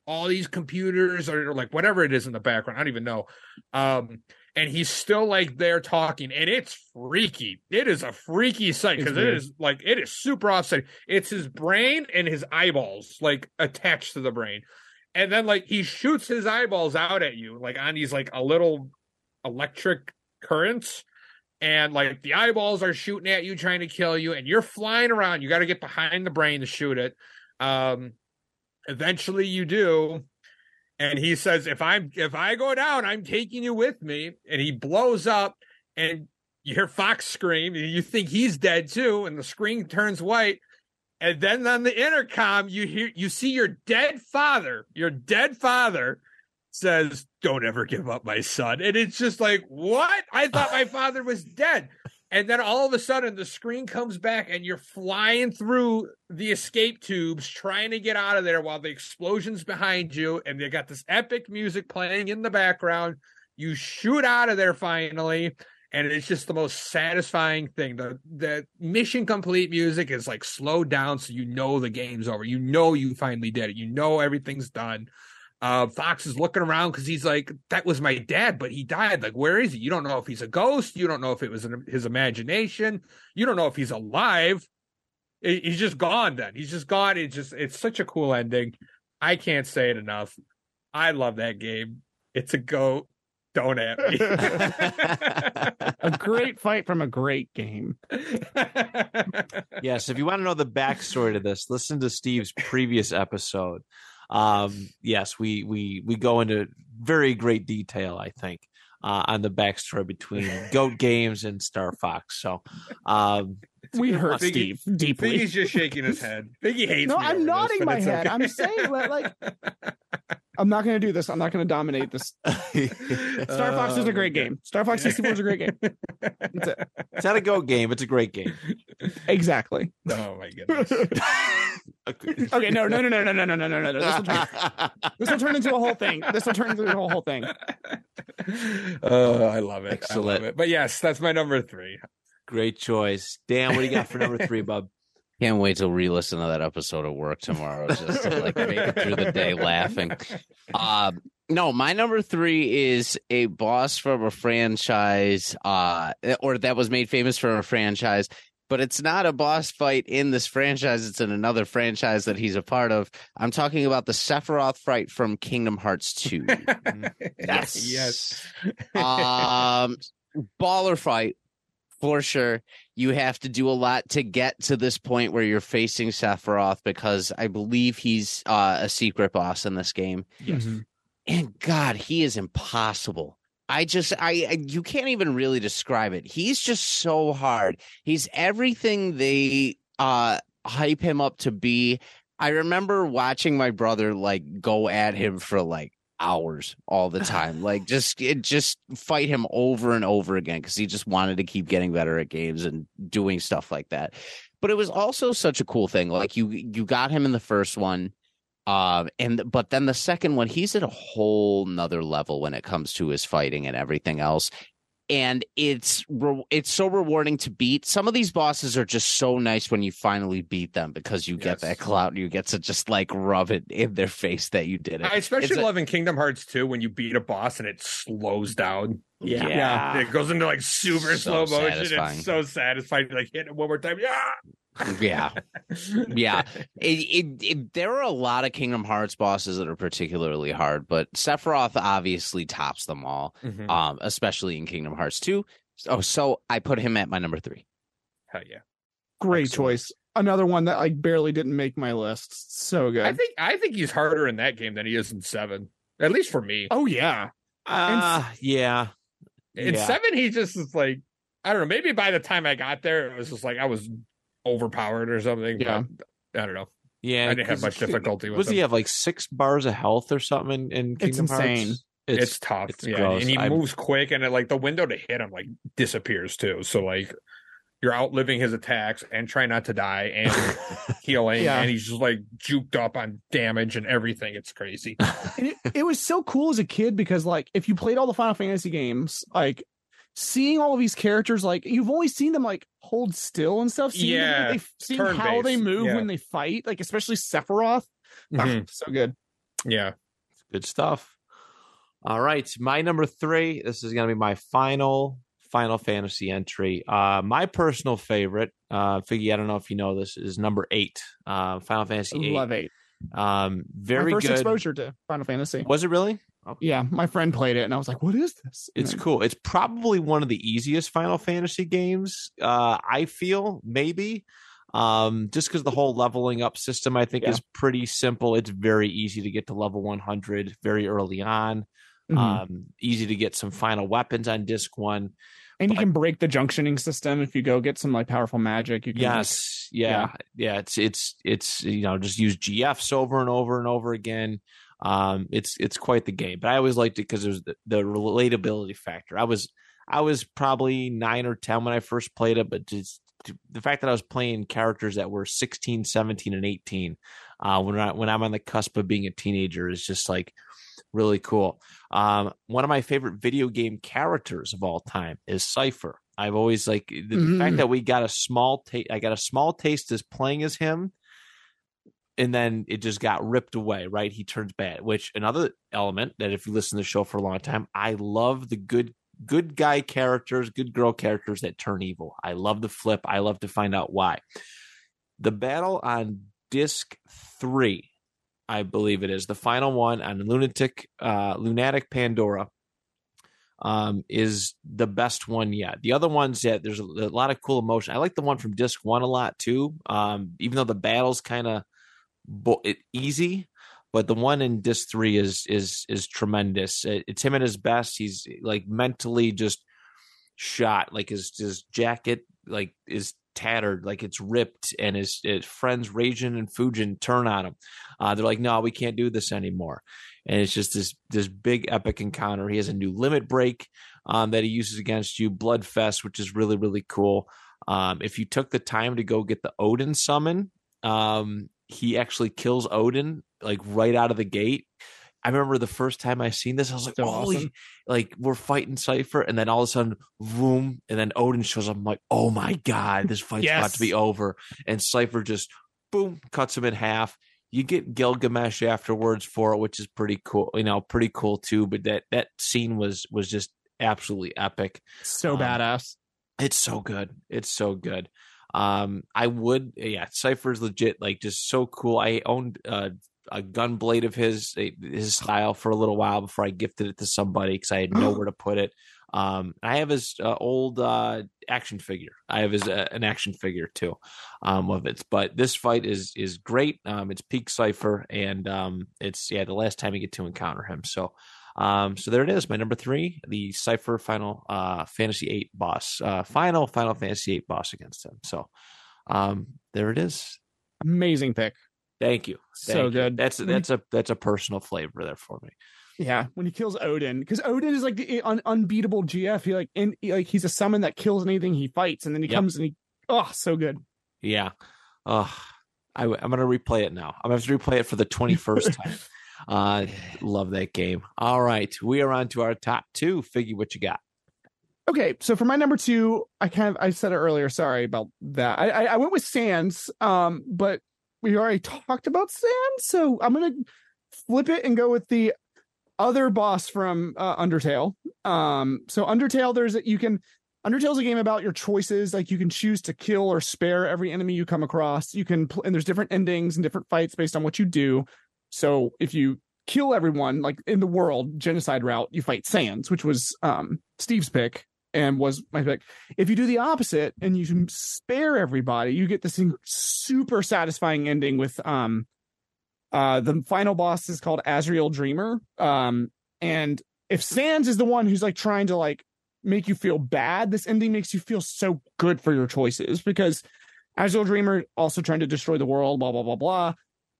all these computers or like whatever it is in the background. I don't even know. Um, and he's still like there talking, and it's freaky. It is a freaky sight because it is like it is super offset. It's his brain and his eyeballs like attached to the brain, and then like he shoots his eyeballs out at you like on these like a little electric currents. And like the eyeballs are shooting at you, trying to kill you, and you're flying around. You got to get behind the brain to shoot it. Um, eventually, you do, and he says if i'm if i go down i'm taking you with me and he blows up and you hear fox scream and you think he's dead too and the screen turns white and then on the intercom you hear you see your dead father your dead father says don't ever give up my son. And it's just like what? I thought my father was dead. And then all of a sudden the screen comes back and you're flying through the escape tubes trying to get out of there while the explosion's behind you and they got this epic music playing in the background. You shoot out of there finally and it's just the most satisfying thing. The the mission complete music is like slowed down so you know the game's over. You know you finally did it. You know everything's done uh, Fox is looking around because he's like, "That was my dad, but he died. Like, where is he? You don't know if he's a ghost. You don't know if it was in his imagination. You don't know if he's alive. He- He's just gone. Then he's just gone. It's just, it's such a cool ending. I can't say it enough. I love that game. It's a goat. Don't at me. a great fight from a great game. yes, if you want to know the backstory to this, listen to Steve's previous episode. Um, yes, we we we go into very great detail, I think, uh, on the backstory between Goat Games and Star Fox. So, um, We hurt Biggie- Steve deeply. Biggie's just shaking his head. Biggie hates No, me I'm over this, nodding my head. okay. I'm saying that, like- I'm not going to do this. I'm not going to dominate this. Star Fox is Oh, a great oh, game. Star Fox 64 is a great game. That's it. it's not a Goat game; it's a great game. Exactly. Oh my goodness. Okay, no, no, no, no, no, no, no, no, no, no. This will turn, this will turn into a whole thing. This will turn into a whole thing. Oh, I love it. I love it. But yes, that's my number three. Great choice, Dan. What do you got for number three, bub? Can't wait to re-listen to that episode of work tomorrow just to like make it through the day laughing. Uh, no, my number three is a boss from a franchise, uh, or that was made famous from a franchise, but it's not a boss fight in this franchise. It's in another franchise that he's a part of. I'm talking about the Sephiroth fight from Kingdom Hearts 2. Yes. yes. um, baller fight for sure. You have to do a lot to get to this point where you're facing Sephiroth because I believe he's uh, a secret boss in this game. Yes. Mhm. And God, he is impossible. I just, I, I, you can't even really describe it. He's just so hard. He's everything they uh hype him up to be. I remember watching my brother like go at him for like hours all the time, like just, it, just fight him over and over again because he just wanted to keep getting better at games and doing stuff like that. But it was also such a cool thing. Like you, you got him in the first one. Um, and but then the second one, he's at a whole nother level when it comes to his fighting and everything else. And it's re- it's so rewarding to beat. Some of these bosses are just so nice when you finally beat them because you get that clout and you get to just like rub it in their face that you did it. I especially It's a- love in Kingdom Hearts 2 when you beat a boss and it slows down. Yeah. Yeah. It goes into like super So slow motion. satisfying. It's so satisfying. Like hit it one more time. Yeah. Yeah. Yeah. It, it, it, there are a lot of Kingdom Hearts bosses that are particularly hard, but Sephiroth obviously tops them all. Mhm. um, especially in Kingdom Hearts 2. Oh, so I put him at my number three. Hell yeah. Great Excellent. choice. Another one that like barely didn't make my list. So good. I think I think he's harder in that game than he is in seven. At least for me. oh yeah. Uh, yeah. In Yeah. seven, he just is like I don't know. Maybe by the time I got there, it was just like I was overpowered or something. Yeah. but I don't know. Yeah. I didn't have much difficulty with Was him. he have like six bars of health or something in, in It's Kingdom insane. Hearts? It's, tough. it's yeah, gross. and he I- moves quick, and it, like the window to hit him like disappears too. So like you're outliving his attacks and trying not to die and healing, Yeah. and he's just like juked up on damage and everything. It's crazy. And it, it was so cool as a kid because like if you played all the Final Fantasy games, like seeing all of these characters, like you've always seen them like hold still and stuff. Seeing, them, Yeah, they, seeing how they move yeah. when they fight, like especially Sephiroth. Ah, Mhm. so good. Yeah. Good stuff. All right, my number three. This is going to be my final Final Fantasy entry. Uh, my personal favorite, uh, Figgy. I don't know if you know this, is number eight. Uh, Final Fantasy eight. Love eight. Um, very my first good. exposure to Final Fantasy. Was it really? Yeah, my friend played it, and I was like, "What is this?" And It's then- cool. It's probably one of the easiest Final Fantasy games. Uh, I feel maybe, um, just because the whole leveling up system I think Yeah. is pretty simple. It's very easy to get to level 100 very early on. Mhm. Um, easy to get some final weapons on disc one. and you can break the junctioning system if you go get some like powerful magic. You can like, Yes, yeah, yeah. It's it's it's you know just use GFs over and over and over again. Um, it's it's quite the game, but I always liked it because there's the, the relatability factor. I was I was probably nine or ten when I first played it, but just the fact that I was playing characters that were 16, 17, and 18 uh, when I, when I'm on the cusp of being a teenager is just like really cool. Um, one of my favorite video game characters of all time is Seifer. I've always like the, the Mm. fact that we got a small taste. I got a small taste as playing as him, and then it just got ripped away. Right, he turns bad. Which another element that if you listen to the show for a long time, I love the good good guy characters, good girl characters that turn evil. I love the flip. I love to find out why. The battle on disc three, I believe it is the final one on Lunatic uh, Lunatic Pandora. Um, is the best one yet. The other ones, yeah, there's a, a lot of cool emotion. I like the one from disc one a lot too. Um, even though the battle's kind of easy, but the one in disc three is is is tremendous. It, it's him at his best. He's like mentally just shot. Like his his jacket like is tattered, like it's ripped, and his, his friends Raijin and Fujin turn on him. Uh, they're like, "No, we can't do this anymore." And it's just this this big epic encounter. He has a new limit break um, that he uses against you, Bloodfest, which is really really cool. Um, if you took the time to go get the Odin summon, um, he actually kills Odin like right out of the gate. I remember the first time I seen this, I was like, So "Holy!" awesome. Like we're fighting Seifer, and then all of a sudden, boom, and then Odin shows up. I'm like, "Oh my god, this fight's about to be over!" And Seifer just boom cuts him in half. You get Gilgamesh afterwards for it, which is pretty cool. You know, pretty cool too. But that that scene was was just absolutely epic. So Um, badass. It's so good. It's so good. Um, I would, yeah, Seifer's legit, like just so cool. I owned uh, a gun blade of his, his style for a little while before I gifted it to somebody because I had nowhere to put it. Um, I have his uh, old uh, action figure. I have his uh, an action figure too, um, of it. But this fight is is great. Um, it's peak Cypher, and um, it's yeah the last time you get to encounter him. So, um, so there it is. My number three, the Seifer Final uh Fantasy Eight boss, uh, final Final Fantasy Eight boss against him. So, um, there it is. Amazing pick. Thank you. Thank So you. good. That's that's a that's a personal flavor there for me. Yeah, when he kills Odin, because Odin is like the un- unbeatable GF. He like in like he's a summon that kills anything he fights, and then he Yep. comes and he oh so good. Yeah. Oh, I, am going to replay it now. I'm going to have to replay it for the 21st time. Uh, love that game. All right. We are on to our top two. Figure what you got. Okay, so for my number two, I kind of I said it earlier. Sorry about that. I I, I went with Sans, um, but we already talked about Sans, so I'm gonna flip it and go with the other boss from uh, Undertale. Um, so Undertale, there's you can Undertale's a game about your choices. Like you can choose to kill or spare every enemy you come across. You can pl- and there's different endings and different fights based on what you do. So if you kill everyone, like in the world genocide route, you fight Sans, which was um Steve's pick and was my pick. If you do the opposite and you spare everybody, you get this super satisfying ending with um uh the final boss is called Asriel Dreemurr. Um and if Sans is the one who's like trying to like make you feel bad, this ending makes you feel so good for your choices because Asriel Dreemurr also trying to destroy the world, blah blah blah blah.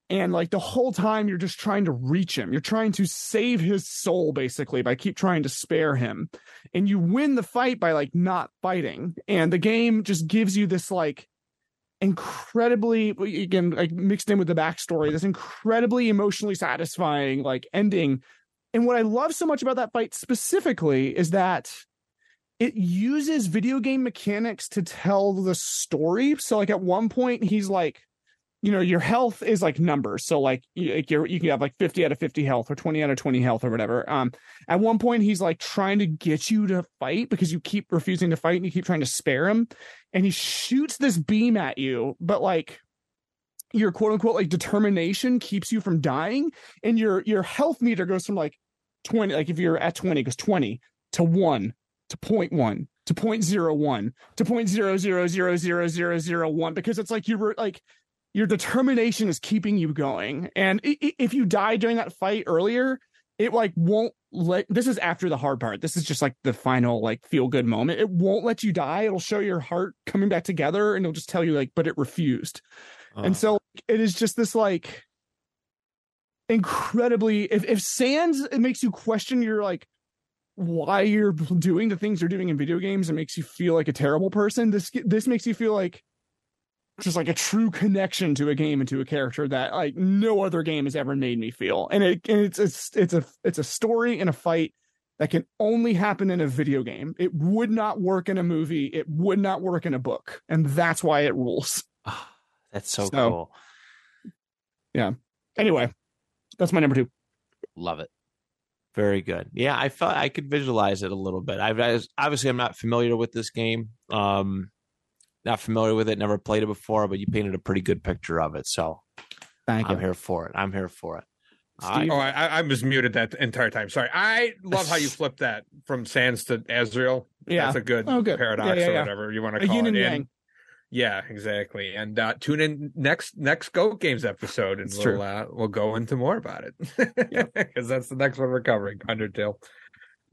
And like the whole time you're just trying to reach him. You're trying to save his soul basically by keep trying to spare him. And you win the fight by like not fighting. And the game just gives you this like incredibly again like mixed in with the backstory this incredibly emotionally satisfying like ending. And what i love so much about that fight specifically is that it uses video game mechanics to tell the story. So like at one point he's like you know your health is like numbers. So like you, like you're, you can have like 50 out of 50 health or 20 out of 20 health or whatever. Um at one point he's like trying to get you to fight because you keep refusing to fight and you keep trying to spare him. And he shoots this beam at you but like your quote unquote like determination keeps you from dying. And your your health meter goes from like 20 like if you're at 20 it goes 20 to 1 to 0.1 to 0.01 to 0.0000001 because it's like you were like your determination is keeping you going. And if you die during that fight earlier it like won't let this is after the hard part. This is just like the final like feel good moment. It won't let you die. It'll show your heart coming back together and it'll just tell you like but it refused. And so it is just this like incredibly if if sans it makes you question your like why you're doing the things you're doing in video games and makes you feel like a terrible person this this makes you feel like just like a true connection to a game and to a character that like no other game has ever made me feel and it and it's it's it's a it's a story and a fight that can only happen in a video game it would not work in a movie it would not work in a book and that's why it rules Ah, that's so, So- cool. Yeah. Anyway that's my number two Love it. Very good. Yeah, I felt I could visualize it a little bit. I've I was- obviously I'm not familiar with this game. Um, not familiar with it. Never played it before, but you painted a pretty good picture of it. So thank I'm here for it. I'm here for it. All right. Steve? Oh, I, I- I was muted that entire time. Sorry. I love how you flipped that from Sans to Asriel. Yeah. That's a good, Oh, good. paradox Yeah, yeah, or whatever you want to call yin it. and And- yang yeah, exactly. And uh, tune in next next Go Games episode, and It's we'll uh, we'll go into more about it. because that's the next one we're covering, Undertale.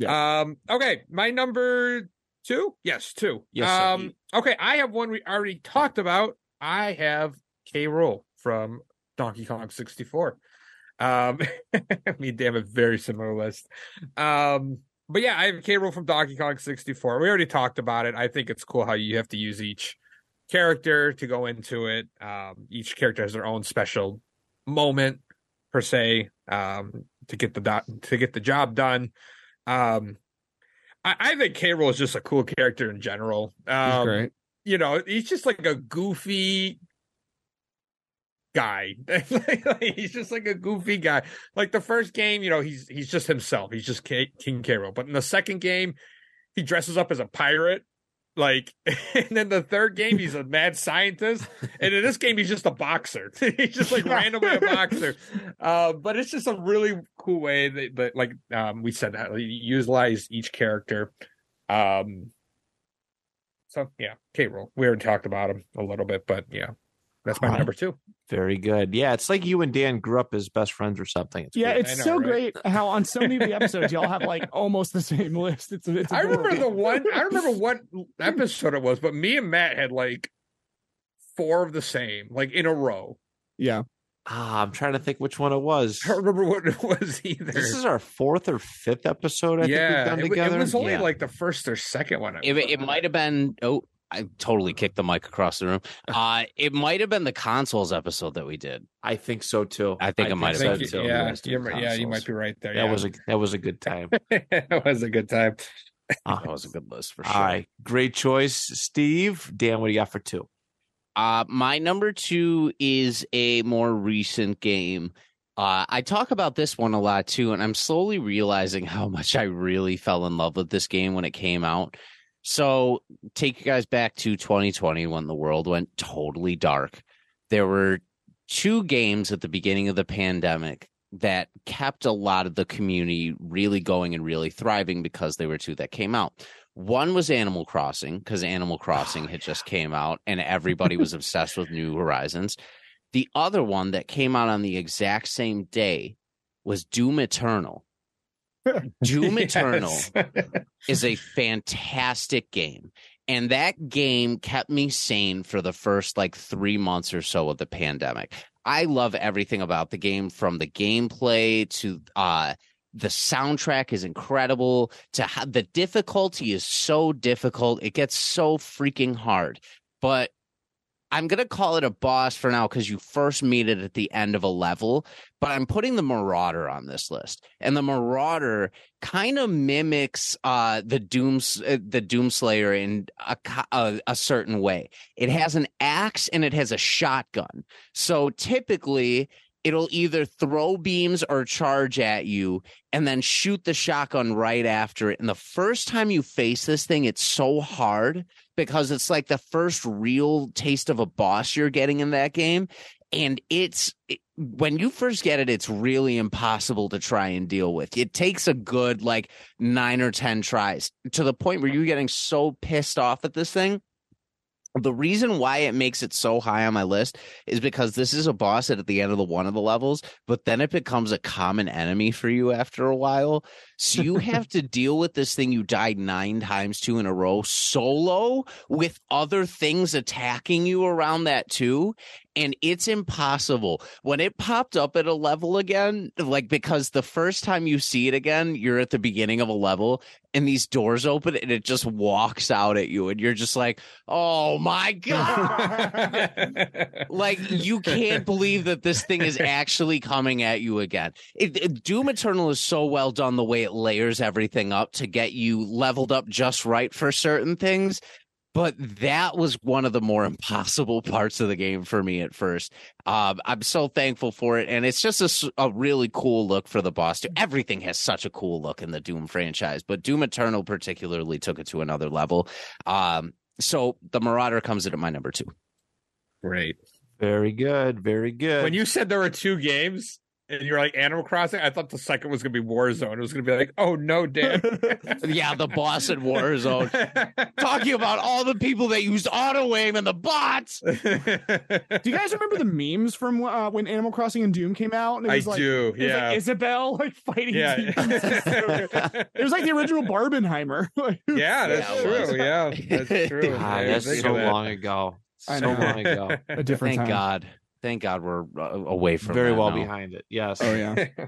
Um. Okay, my number two. Yes, two. Yes. Um. Okay, I have one we already talked about. I have K. Rool from Donkey Kong sixty four. Um, me and Dan have a very similar list. Um, but yeah, I have K. Rool from Donkey Kong sixty four. We already talked about it. I think it's cool how you have to use each character to go into it. Um, each character has their own special moment per se um, to get the do- to get the job done. Um, I, I think K. Rool is just a cool character in general. Um, you know, he's just like a goofy guy. he's just like a goofy guy. Like the first game, you know, he's he's just himself. He's just K- King K. Rool. But in the second game, he dresses up as a pirate. Like, and then the third game, he's a mad scientist, and in this game, he's just a boxer. he's just like randomly a boxer. Uh, but it's just a really cool way that, that like um, we said that utilize each character Um. So yeah, K. Rool. We already talked about him a little bit, but yeah, that's my All right. number two. Very good. Yeah, it's like you and Dan grew up as best friends or something. It's Yeah, weird. it's know, so right? great how on so many of the episodes y'all have like almost the same list. It's, it's I remember adorable. the one. I remember what episode it was, but me and Matt had like four of the same, like in a row. yeah. ah, I'm trying to think which one it was. I don't remember what it was either. This is our fourth or fifth episode. I yeah, think we've wa- done it together. was only Yeah. like the first or second one. It, it might have been. Oh, I totally kicked the mic across the room. Uh, it might have been the consoles episode that we did. I think so too. I think it might have been so. yeah, yeah, you might be right there. That yeah. was a that was a good time. that was a good time. That was a good list for sure. All right, great choice, Steve. Dan, what do you got for two? Uh, my number two is a more recent game. Uh, I talk about this one a lot too, and I'm slowly realizing how much I really fell in love with this game when it came out. So, take you guys back to 2020 when the world went totally dark. There were two games at the beginning of the pandemic that kept a lot of the community really going and really thriving because they were two that came out. One was Animal Crossing because Animal oh, Crossing had just came out and everybody was obsessed with New Horizons. The other one that came out on the exact same day was Doom Eternal. Doom Eternal is a fantastic game. And that game kept me sane for the first like three months or so of the pandemic. I love everything about the game from the gameplay to uh the soundtrack is incredible to ha- the difficulty is so difficult it gets so freaking hard but i'm going to call it a boss for now cuz you first meet it at the end of a level but i'm putting the marauder on this list. And the marauder kind of mimics uh the doom uh, the doomslayer in a, a a certain way. It has an axe and it has a shotgun. So typically it'll either throw beams or charge at you and then shoot the shotgun right after it. And the first time you face this thing it's so hard because it's like the first real taste of a boss you're getting in that game and it's it, when you first get it it's really impossible to try and deal with it takes a good like 9 or 10 tries to the point where you're getting so pissed off at this thing the reason why it makes it so high on my list is because this is a boss at the end of the one of the levels, but then it becomes a common enemy for you after a while. So you have to deal with this thing you died nine times to in a row solo with other things attacking you around that too. And it's impossible. When it popped up at a level again, like because the first time you see it again, you're at the beginning of a level and these doors open and it just walks out at you and you're just like, oh my God. like you can't believe that this thing is actually coming at you again. It, it- Doom Eternal is so well done the way it layers everything up to get you leveled up just right for certain things. But that was one of the more impossible parts of the game for me at first. Um, I'm so thankful for it, and it's just a really cool look for the boss too. Everything has such a cool look in the Doom franchise, but Doom Eternal particularly took it to another level. Um, so the Marauder comes in at my number two. Great. Very good. Very good. When you said there were two games and you're like Animal Crossing, I thought the second was going to be Warzone. It was going to be like, oh no, Dan. Yeah, the boss in Warzone. Talking about all the people that used auto aim and the bots. Do you guys remember the memes from uh, when Animal Crossing and Doom came out? And it I was like, do. It was Yeah. like Isabelle like fighting. yeah. it was like the original Barbenheimer. Yeah, that's Yeah, it was. true. Yeah, that's true. God, that's so that. long ago. So long ago. a different Thank time. God. Thank God we're uh, away from Very that well now. behind it. Yes. Oh yeah.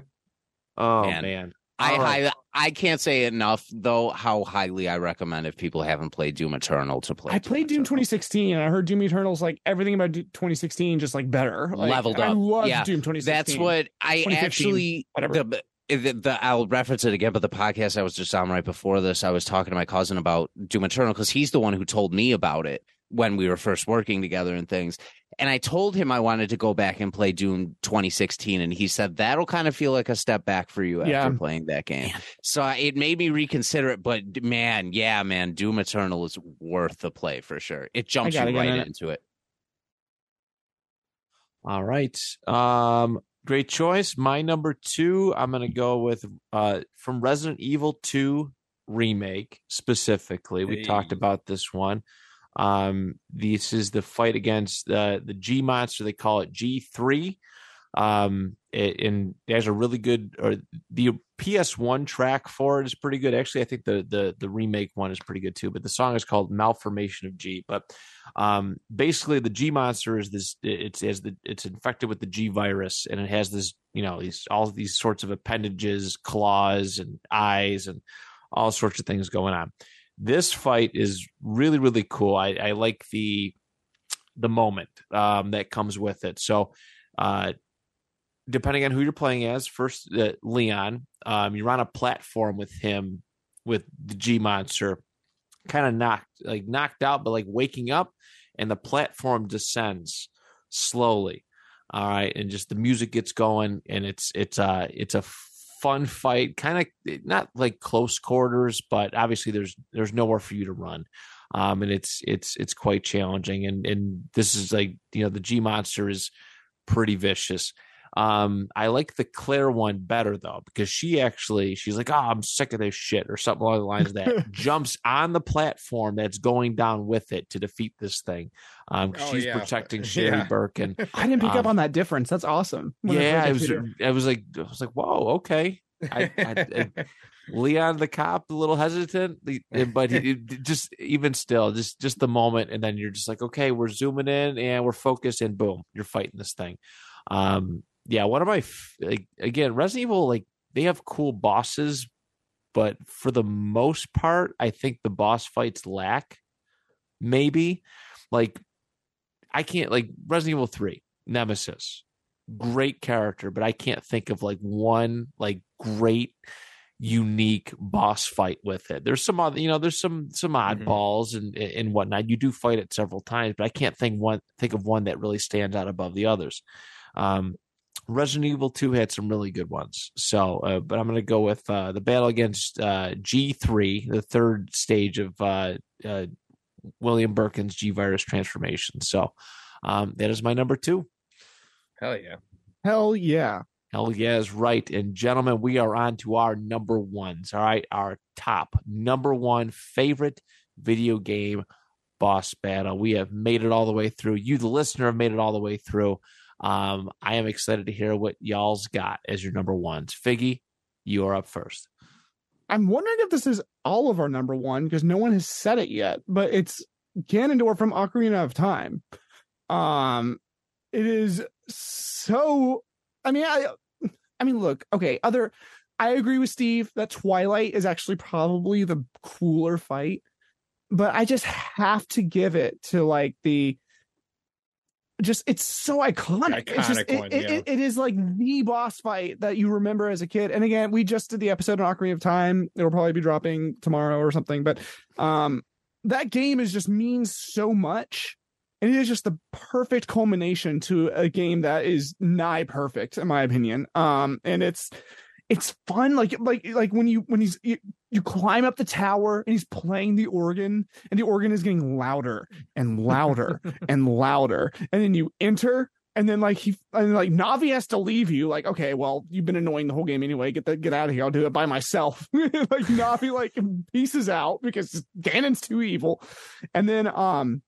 Oh Man. man. I All right. high, I can't say enough though how highly I recommend if people haven't played Doom Eternal to play. I played Doom Eternal. 2016 and I heard Doom Eternal's like everything about 2016 just like better. Like, Leveled I up. love Yeah, Doom 2016. That's what I actually whatever. the, the, the I'll reference it again, but the podcast I was just on right before this, I was talking to my cousin about Doom Eternal because he's the one who told me about it when we were first working together and things. And I told him I wanted to go back and play Doom 2016, and he said that'll kind of feel like a step back for you after Yeah. playing that game. So I- it made me reconsider it. But man, yeah, man, Doom Eternal is worth the play for sure. It jumps you right in into it. All right. Um, great choice. My number two, I'm gonna go with uh from Resident Evil 2 remake specifically. We talked about this one. Um, this is the fight against the the G monster. They call it G three. Um, it, and there's a really good or the PS1 track for it is pretty good. Actually, I think the the the remake one is pretty good too. But the song is called Malformation of G. But um, basically, the G monster is this. It's as the it's infected with the G virus, and it has this you know these all these sorts of appendages, claws, and eyes, and all sorts of things going on. This fight is really really cool. I, I like the the moment um, that comes with it. So. Uh, depending on who you're playing as, first uh, Leon, um, you're on a platform with him with the G monster, kind of knocked like knocked out, but like waking up, and the platform descends slowly. All right, and just the music gets going, and it's it's uh it's a fun fight, kind of not like close quarters, but obviously there's there's nowhere for you to run. Um, and it's it's it's quite challenging, and and this is like you know the G monster is pretty vicious. Um, I like the Claire one better though because she actually she's like, oh, I'm sick of this shit or something along the lines of that. Jumps on the platform that's going down with it to defeat this thing. Um, 'cause Oh, she's yeah. protecting Sherry Yeah. Birkin. I didn't pick up Um, on that difference. That's awesome. When yeah, it was. computer. I was like, I was like, whoa, okay. I, I, I, Leon the cop, a little hesitant, but he just even still, just just the moment, and then you're just like, okay, we're zooming in and we're focused, and boom, you're fighting this thing. Um, yeah, one of my f- like again, Resident Evil, like they have cool bosses, but for the most part, I think the boss fights lack. Maybe, like, I can't like Resident Evil Three Nemesis, great character, but I can't think of like one like great unique boss fight with it. There's some other, you know, there's some some Mhm. oddballs and and whatnot. You do fight it several times, but I can't think one think of one that really stands out above the others. Um, Resident Evil 2 had some really good ones. So, uh, but I'm going to go with uh, the battle against uh, G3, the third stage of uh, uh, William Birkin's G virus transformation. So, um, that is my number two. Hell yeah. Hell yeah. Hell yeah, is right. And gentlemen, we are on to our number ones. All right. Our top number one favorite video game boss battle. We have made it all the way through. You, the listener, have made it all the way through. Um, I am excited to hear what y'all's got as your number ones. Figgy, you are up first. I'm wondering if this is all of our number one because no one has said it yet, but it's Ganondorf from Ocarina of Time. Um, it is so. I mean, I, I mean, look, okay. Other, I agree with Steve that Twilight is actually probably the cooler fight, but I just have to give it to like the. Just it's so iconic. it's just one, it- yeah. it- it is like the boss fight that you remember as a kid. And again, we just did the episode on Ocarina of Time. It'll probably be dropping tomorrow or something. But um that game is just means so much. And it is just the perfect culmination to a game that is nigh perfect, in my opinion. Um, and it's it's fun, like like like when you when he's you, climb up the tower and he's playing the organ, and the organ is getting louder and louder and louder, and then you enter, and then like he and like Navi has to leave you. Like, okay, well, you've been annoying the whole game anyway. Get that, get out of here. I'll do it by myself. like Navi like pieces out because Ganon's too evil, and then um.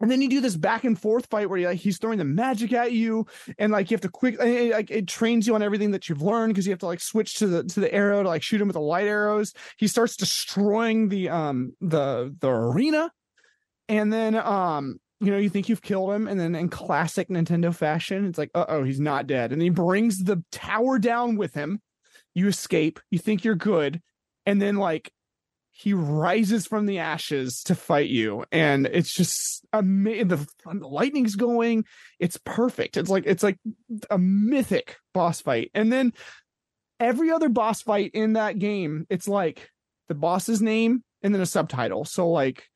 And then you do this back and forth fight where like he's throwing the magic at you, and like you have to quick, it, like it trains you on everything that you've learned because you have to like switch to the to the arrow to like shoot him with the light arrows. He starts destroying the um the the arena, and then um you know you think you've killed him, and then in classic Nintendo fashion, it's like uh oh he's not dead, and he brings the tower down with him. You escape, you think you're good, and then like he rises from the ashes to fight you. And it's just amazing the, the lightning's going. It's perfect. It's like it's like a mythic boss fight. And then every other boss fight in that game it's like the boss's name and then a subtitle. So like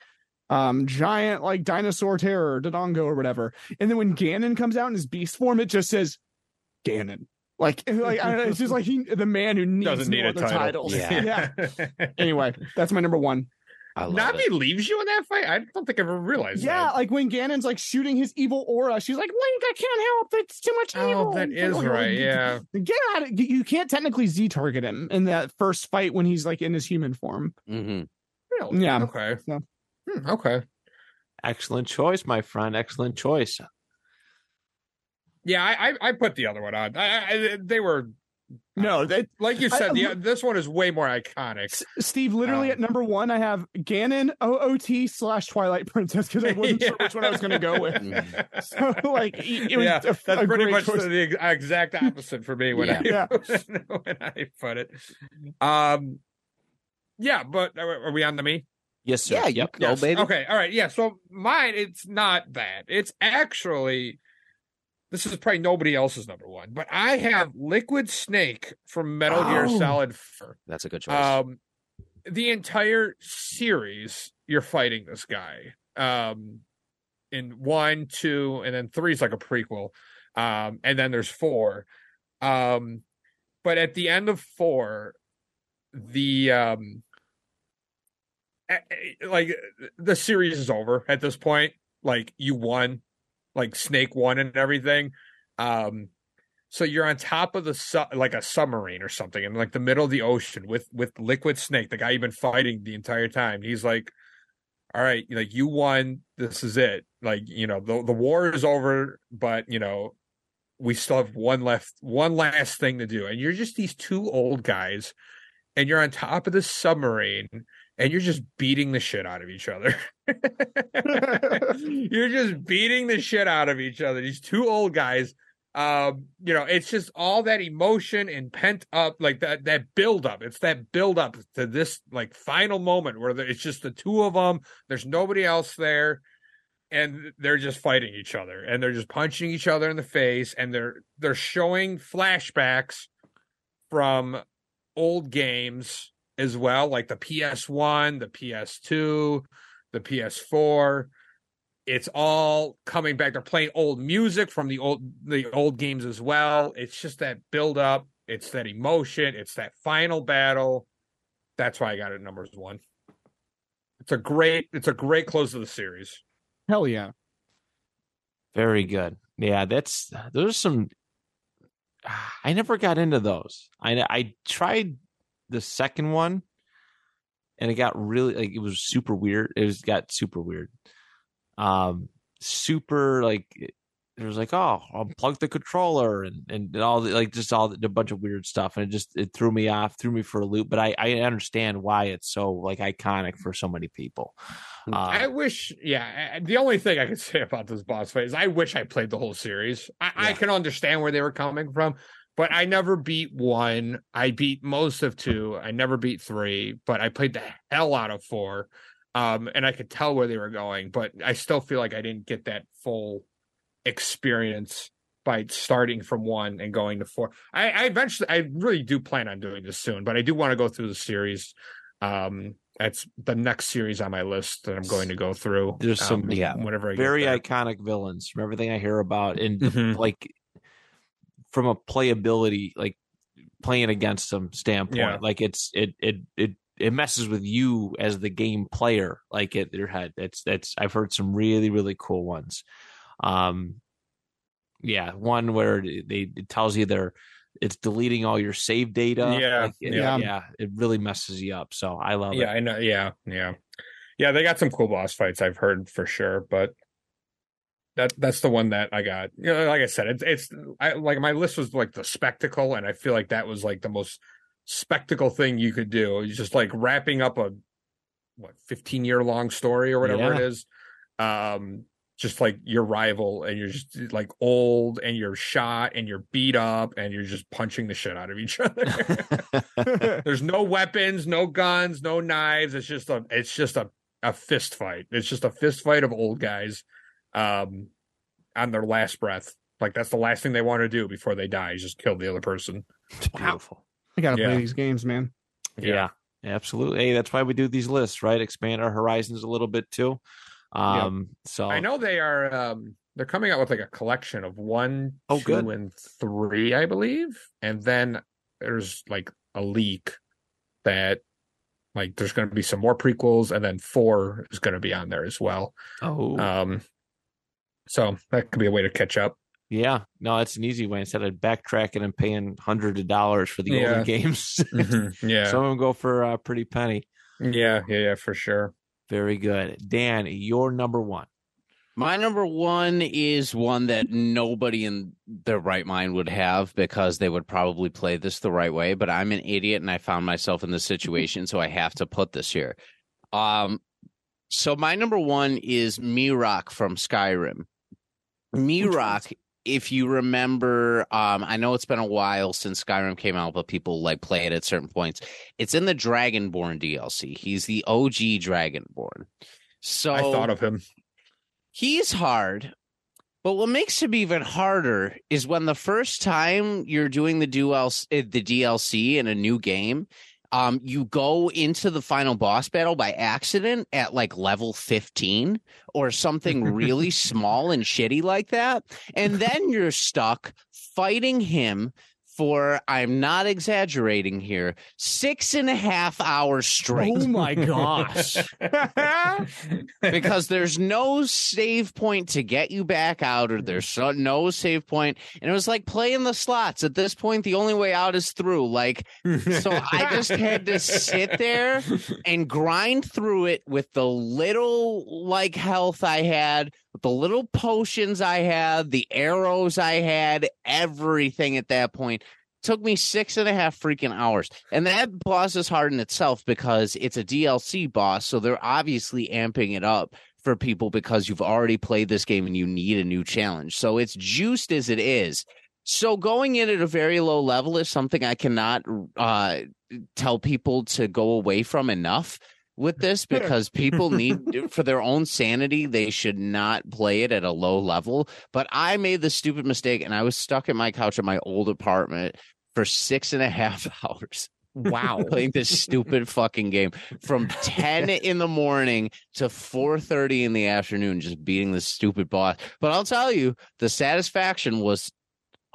um giant like dinosaur terror dodongo or whatever. And then when ganon comes out in his beast form it just says ganon like, like I don't know, it's just like he, the man who needs Doesn't need a title. titles. Yeah. yeah. Anyway, that's my number one. I love Navi it. leaves you in that fight. I don't think I ever realized. Yeah, that. like when Ganon's like shooting his evil aura, she's like, "Link, I can't help. It's too much evil." Oh, that Like, like, right. like, Yeah. Get out of you can't technically Z target him in that first fight when he's like in his human form. Mhm. Really? Yeah. Okay. So- Hmm, okay. Excellent choice, my friend. Excellent choice. Yeah, I, I I put the other one on. I, I, they were No, that like you said. I- the, this one is way more iconic. S- Steve, literally Um, at number one, I have Ganon OOT slash Twilight Princess because I wasn't sure which one I was going to go with. Mhm. So, like, it it was yeah, a, that's a pretty much choice. the, the exact opposite for me when Yeah. I Yeah. when I put it. Um, yeah, but are are we on to me? Yes, sir. Yeah, you yep. go, baby. Okay, all right, yeah. So mine, it's not that. It's actually this is probably nobody else's number one, but I have Liquid Snake from Metal Gear Oh. Solid. Four. That's a good choice. Um, the entire series, you're fighting this guy. Um, in one, two, and then three is like a prequel. Um, and then there's four. Um, but at the end of four, the um, like the series is over at this point. Like you won, like Snake won and everything. Um, so you're on top of the su- like a submarine or something in like the middle of the ocean with with Liquid Snake, the guy you've been fighting the entire time. He's like, "All right, like you won. This is it. Like you know the the war is over, but you know we still have one left, one last thing to do." And you're just these two old guys, and you're on top of the submarine, and you're just beating the shit out of each other. you're just beating the shit out of each other. These two old guys um you know it's just all that emotion and pent up like that that build up it's that build up to this like final moment where it's just the two of them there's nobody else there and they're just fighting each other and they're just punching each other in the face and they're they're showing flashbacks from old games as well like the PS1 the PS2 the PS4 it's all coming back. They're playing old music from the old the old games as well. It's just that build up. It's that emotion. It's that final battle. That's why I got it numbers one. It's a great. It's a great close to the series. Hell yeah. Very good. Yeah, that's there's some. I never got into those. I I tried the second one, and it got really like it was super weird. It was got super weird. Um, super like it was like oh unplug the controller and and all the, like just all the, a bunch of weird stuff and it just it threw me off threw me for a loop but i i understand why it's so like iconic for so many people um, I wish. Yeah. The only thing I could say about this boss fight is I wish I played the whole series. I, I can understand where they were coming from. But I never beat one. I beat most of two. I never beat three, but I played the hell out of four. Um, and I could tell where they were going, but I still feel like I didn't get that full experience by starting from one and going to four. I, I eventually, I really do plan on doing this soon, but I do want to go through the series. Um, that's the next series on my list that I'm going to go through. There's some- um, yeah, whenever I very iconic villains from everything i hear about and. Mhm. like from a playability like playing against them standpoint Yeah. like it's it it it it messes with you as the game player like at their head that's that's i've heard some really really cool ones um yeah one where they it tells you they're it's deleting all your save data Yeah, like, it- yeah. yeah it really messes you up so i love Yeah, it I know. Yeah, yeah, yeah. They got some cool boss fights. I've heard for sure, but that that's the one that I got. You know, like I said, it's it's I, like my list was like the spectacle, and I feel like that was like the most spectacle thing you could do. It's just like wrapping up a what fifteen year long story or whatever it Yeah. is. Um, just like your rival, and you're just like old, and you're shot, and you're beat up, and you're just punching the shit out of each other. There's no weapons, no guns, no knives. It's just a it's just a, a fist fight. It's just a fist fight of old guys um on their last breath. Like that's the last thing they want to do before they die is just kill the other person. it's beautiful I gotta Yeah. play these games, man. Yeah. absolutely. Hey, that's why we do these lists, right? Expand our horizons a little bit too. Um, so I know they are um they're coming out with like a collection of one, Oh, two, good. and three, I believe. And then there's like a leak that Like there's going to be some more prequels, and then four is going to be on there as well. Oh, Um, so that could be a way to catch up. yeah. No, it's an easy way instead of backtracking and paying hundreds of dollars for the Yeah. older games. Yeah, Some of them go for a pretty penny. yeah, yeah, yeah, for sure. Very good. Dan, your number one. My number one is one that nobody in their right mind would have because they would probably play this the right way. But I'm an idiot and I found myself in this situation, so I have to put this here. Um, so my number one is Miraak from Skyrim. Miraak, if you remember, um, I know it's been a while since Skyrim came out, but people like play it at certain points. It's in the Dragonborn DLC. He's the OG Dragonborn. So I thought of him. he's hard but what makes him even harder is when the first time you're doing the dual the DLC in a new game um you go into the final boss battle by accident at like level 15 or something really small and shitty like that and then you're stuck fighting him for i'm not exaggerating here six and a half hours straight Oh my gosh. because there's no save point to get you back out, or there's no save point. And it was like playing the slots. At this point, the only way out is through. Like, so I just had to sit there and grind through it with the little like health I had, with the little potions I had, the arrows I had, everything at that point. Took me six and a half freaking hours. And that boss is hard in itself because it's a DLC boss. So they're obviously amping it up for people because you've already played this game and you need a new challenge. So it's juiced as it is. So going in at a very low level is something I cannot uh, tell people to go away from enough with this because people need for their own sanity they should not play it at a low level but i made the stupid mistake and i was stuck in my couch at my old apartment for six and a half hours Wow. playing this stupid fucking game from 10 in the morning to 4.30 in the afternoon just beating this stupid boss but i'll tell you the satisfaction was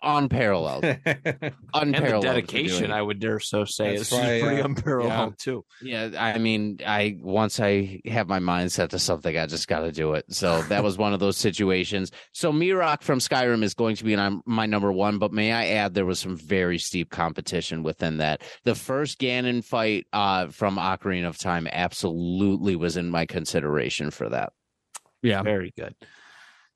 unparalleled And unparalleled the dedication. I would dare so say, That's is why, pretty uh, unparalleled too. Yeah, I mean, I once I have my mind set to something, I just got to do it. So that was one of those situations. So Miraak from Skyrim is going to be on my number one, but may I add, there was some very steep competition within that. The first Ganon fight uh, from Ocarina of Time absolutely was in my consideration for that. Yeah. Very good.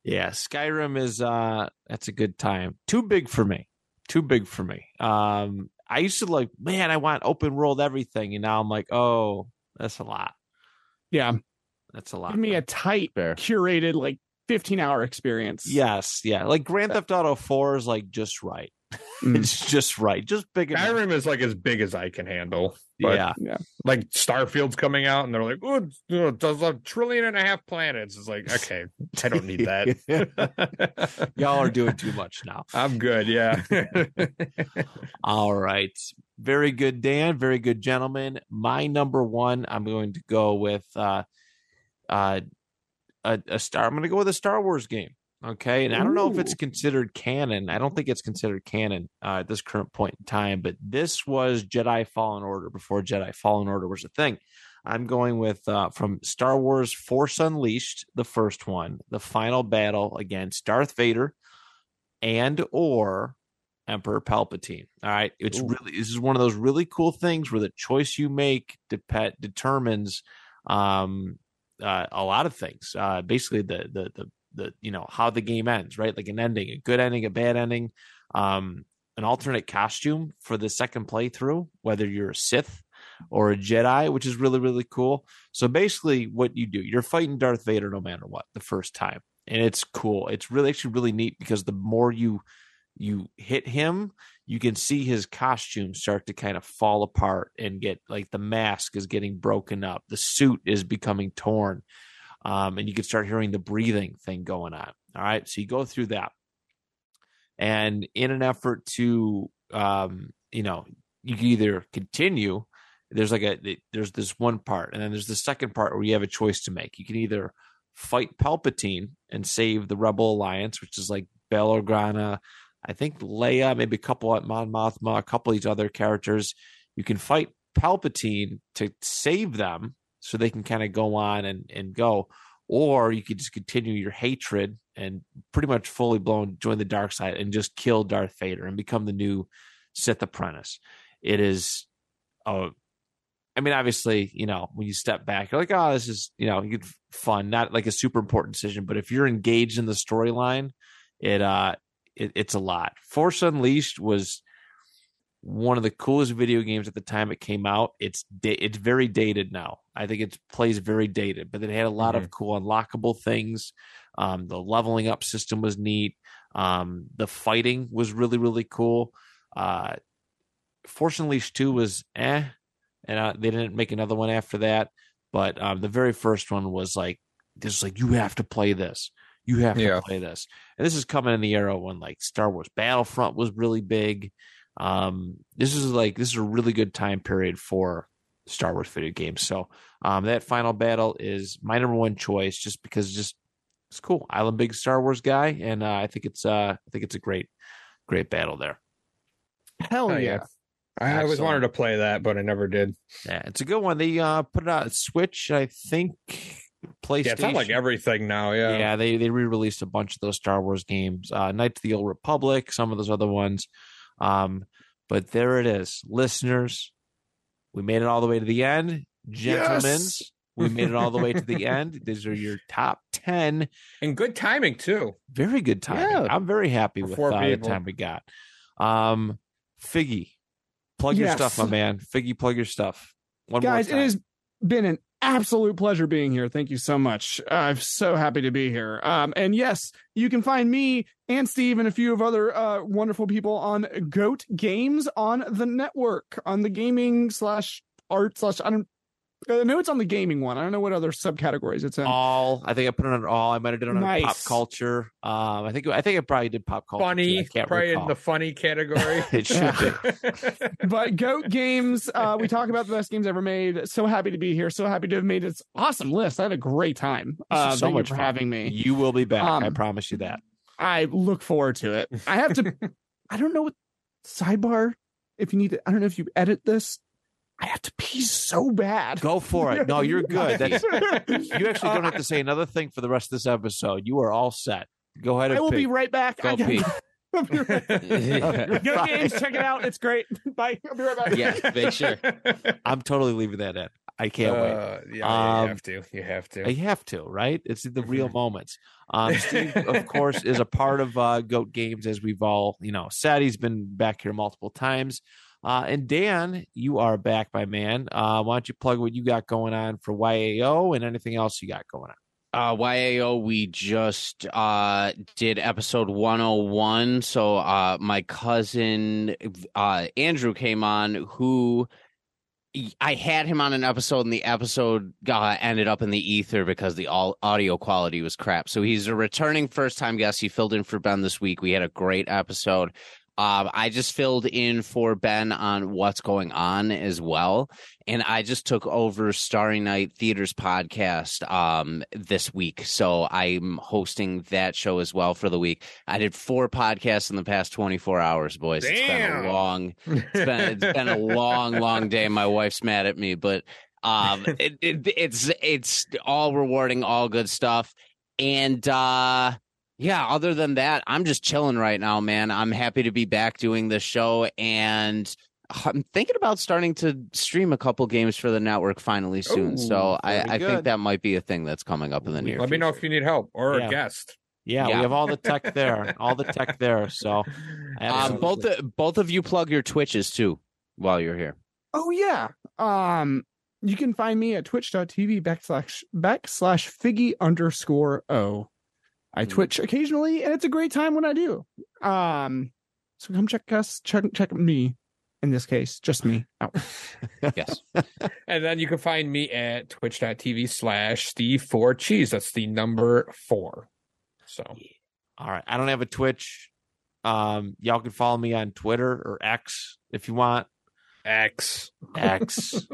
Yeah, Skyrim is uh that's a good time. Too big for me. Too big for me. Um I used to like, man, I want open world everything, and now I'm like, oh, that's a lot. Yeah. That's a lot. Give me a tight, Fair. curated, like 15 hour experience. yes, yeah. Like Grand Theft Auto 4 is like just right. Mm. It's just right. Just big enough. Skyrim is like as big as I can handle. But yeah. like Starfield's coming out, and they're like, "Oh, it does a trillion and a half planets." It's like, okay, I don't need that. Y'all are doing too much now. I'm good. Yeah. All right. Very good, Dan. Very good, gentlemen. My number one, I'm going to go with uh uh a, a star. I'm going to go with a Star Wars game. Okay. And I don't know if it's considered canon. I don't think it's considered canon uh, at this current point in time, but this was Jedi Fallen Order before Jedi Fallen Order was a thing. I'm going with uh, from Star Wars Force Unleashed, the first one, the final battle against Darth Vader and or Emperor Palpatine. All right. It's Ooh. really this is one of those really cool things where the choice you make dep- determines um uh, a lot of things. Uh basically the the the the you know how the game ends, right? Like an ending, a good ending, a bad ending, um an alternate costume for the second playthrough, whether you're a Sith or a Jedi, which is really really cool. So basically what you do, you're fighting Darth Vader no matter what the first time. And it's cool. It's really actually really neat because the more you you hit him, you can see his costume start to kind of fall apart and get like the mask is getting broken up, the suit is becoming torn, um, and you can start hearing the breathing thing going on. All right, so you go through that, and in an effort to, um, you know, you can either continue. There's like a there's this one part, and then there's the second part where you have a choice to make. You can either fight Palpatine and save the Rebel Alliance, which is like Bail Organa, I think Leia, maybe a couple at Mon Mothma, a couple of these other characters. You can fight Palpatine to save them so they can kind of go on and and go, or you could just continue your hatred and pretty much fully blown join the dark side and just kill Darth Vader and become the new Sith apprentice. It is, oh, I mean, obviously, you know, when you step back, you're like, oh, this is, you know, fun, not like a super important decision, but if you're engaged in the storyline, it uh, it, it's a lot. Force Unleashed was one of the coolest video games at the time it came out. It's da- it's very dated now. I think it plays very dated, but it had a lot Mhm. of cool unlockable things. Um, the leveling up system was neat. Um, the fighting was really really cool. Uh, Force Unleashed two was eh, and uh, they didn't make another one after that. But um, the very first one was like this is like you have to play this. You have to Yeah. play this. And this is coming in the era when like Star Wars Battlefront was really big. Um, this is like this is a really good time period for Star Wars video games. So um, that final battle is my number one choice, just because it's just it's cool. I'm a big Star Wars guy, and uh, I think it's uh, I think it's a great great battle there. Hell Oh, yeah. yeah. I always wanted to play that, but I never did. Yeah, it's a good one. They uh, put it out Switch, I think. PlayStation. Yeah, it's on like everything now. Yeah. Yeah, they they re-released a bunch of those Star Wars games, uh, Knights of the Old Republic, some of those other ones. Um, but there it is, listeners. We made it all the way to the end, gentlemen. Yes! We made it all the way to the end. These are your top ten. And good timing too. Very good timing. Yeah. I'm very happy For with uh, the time we got. Um, Figgy, plug your stuff, my man. Figgy, plug your stuff. One Guys, more it has been an absolute pleasure being here. Thank you so much. I'm so happy to be here. Um, and yes, you can find me and Steve and a few of other uh, wonderful people on Goat Games on the network on the gaming slash art slash I don't. I know it's on the gaming one. I don't know what other subcategories it's in. all. I think I put it on all. I might have done it on pop culture. Um, I think I think I probably did pop culture. too. I Funny, can't probably recall. in the funny category. it should be. but Goat Games, uh, we talk about the best games ever made. So happy to be here. So happy to have made this awesome list. I had a great time. Uh, so thank you much for fun. having me. You will be back. I Um, promise you that. I look forward to it. I have to. I don't know what sidebar. If you need to, I don't know if you edit this. I have to pee so bad. Go for it. No, you're good. That's, you actually don't have to say another thing for the rest of this episode. You are all set. Go ahead and I will pick. be right back. Go I gotta- pee. I'll be right- Go games, check it out. It's great. Bye. I'll be right back. Yeah, make sure. I'm totally leaving that in. I can't wait. Uh, yeah, Um, you have to. You have to. You have to, right? It's the real Mhm. moments. Um, Steve, of course, is a part of uh, Goat Games, as we've all, you know, said. He's been back here multiple times. Uh, and Dan, you are back, my man. Uh, why don't you plug what you got going on for YAO and anything else you got going on? Uh, YAO, we just uh, did episode 101. So uh, my cousin uh, Andrew came on, who I had him on an episode, and the episode ended up in the ether because the all audio quality was crap. So he's a returning first time guest. He filled in for Ben this week. We had a great episode. Um, I just filled in for Ben on what's going on as well. And I just took over Starry Night Theaters podcast um, this week. So I'm hosting that show as well for the week. I did four podcasts in the past 24 hours, boys. It's been Damn. a long, it's been, it's been a long, long day. My wife's mad at me, but um, it, it, it's it's all rewarding, all good stuff. And uh, yeah, other than that, I'm just chilling right now, man. I'm happy to be back doing this show, and I'm thinking about starting to stream a couple games for the network finally soon. Ooh, so I, I think that might be a thing that's coming up in the near. Let me know if you need help or Yeah. a guest. Yeah, Yeah. we have all the tech there, all the tech there. So, Um, Absolutely. both both of you plug your Twitches too while you're here. Oh yeah. Um, you can find me at twitch.tv backslash backslash figgy underscore o. I Hmm. twitch occasionally, and it's a great time when I do. Um, so come check us, check check me. In this case, just me. out. Yes. And then you can find me at twitch.tv slash Steve four cheese. That's the number four. So all right, I don't have a Twitch. Um, y'all can follow me on Twitter or X if you want. X. X.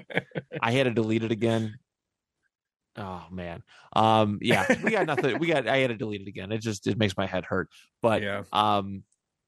I had to delete it again. Oh man. Um yeah, we got nothing. We got I had to delete it again. It just it makes my head hurt. But yeah. um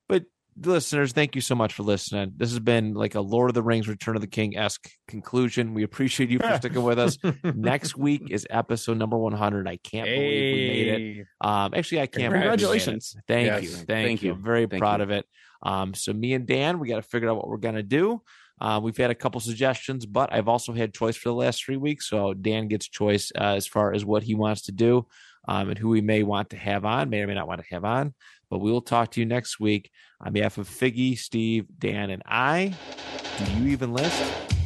but listeners, thank you so much for listening. This has been like a Lord of the Rings Return of the King esque conclusion. We appreciate you for sticking with us. Next week is episode number 100. I can't believe we made it. Um, actually, I can't. believe it. Congratulations. Thank Yes. you. Thank, Thank you. you. I'm very Thank proud you. of it. Um, so me and Dan, we got to figure out what we're gonna do. Uh, we've had a couple suggestions, but I've also had choice for the last three weeks. So Dan gets choice uh, as far as what he wants to do um, and who we may want to have on, may or may not want to have on. But we will talk to you next week on behalf of Figgy, Steve, Dan, and I. Do you even list?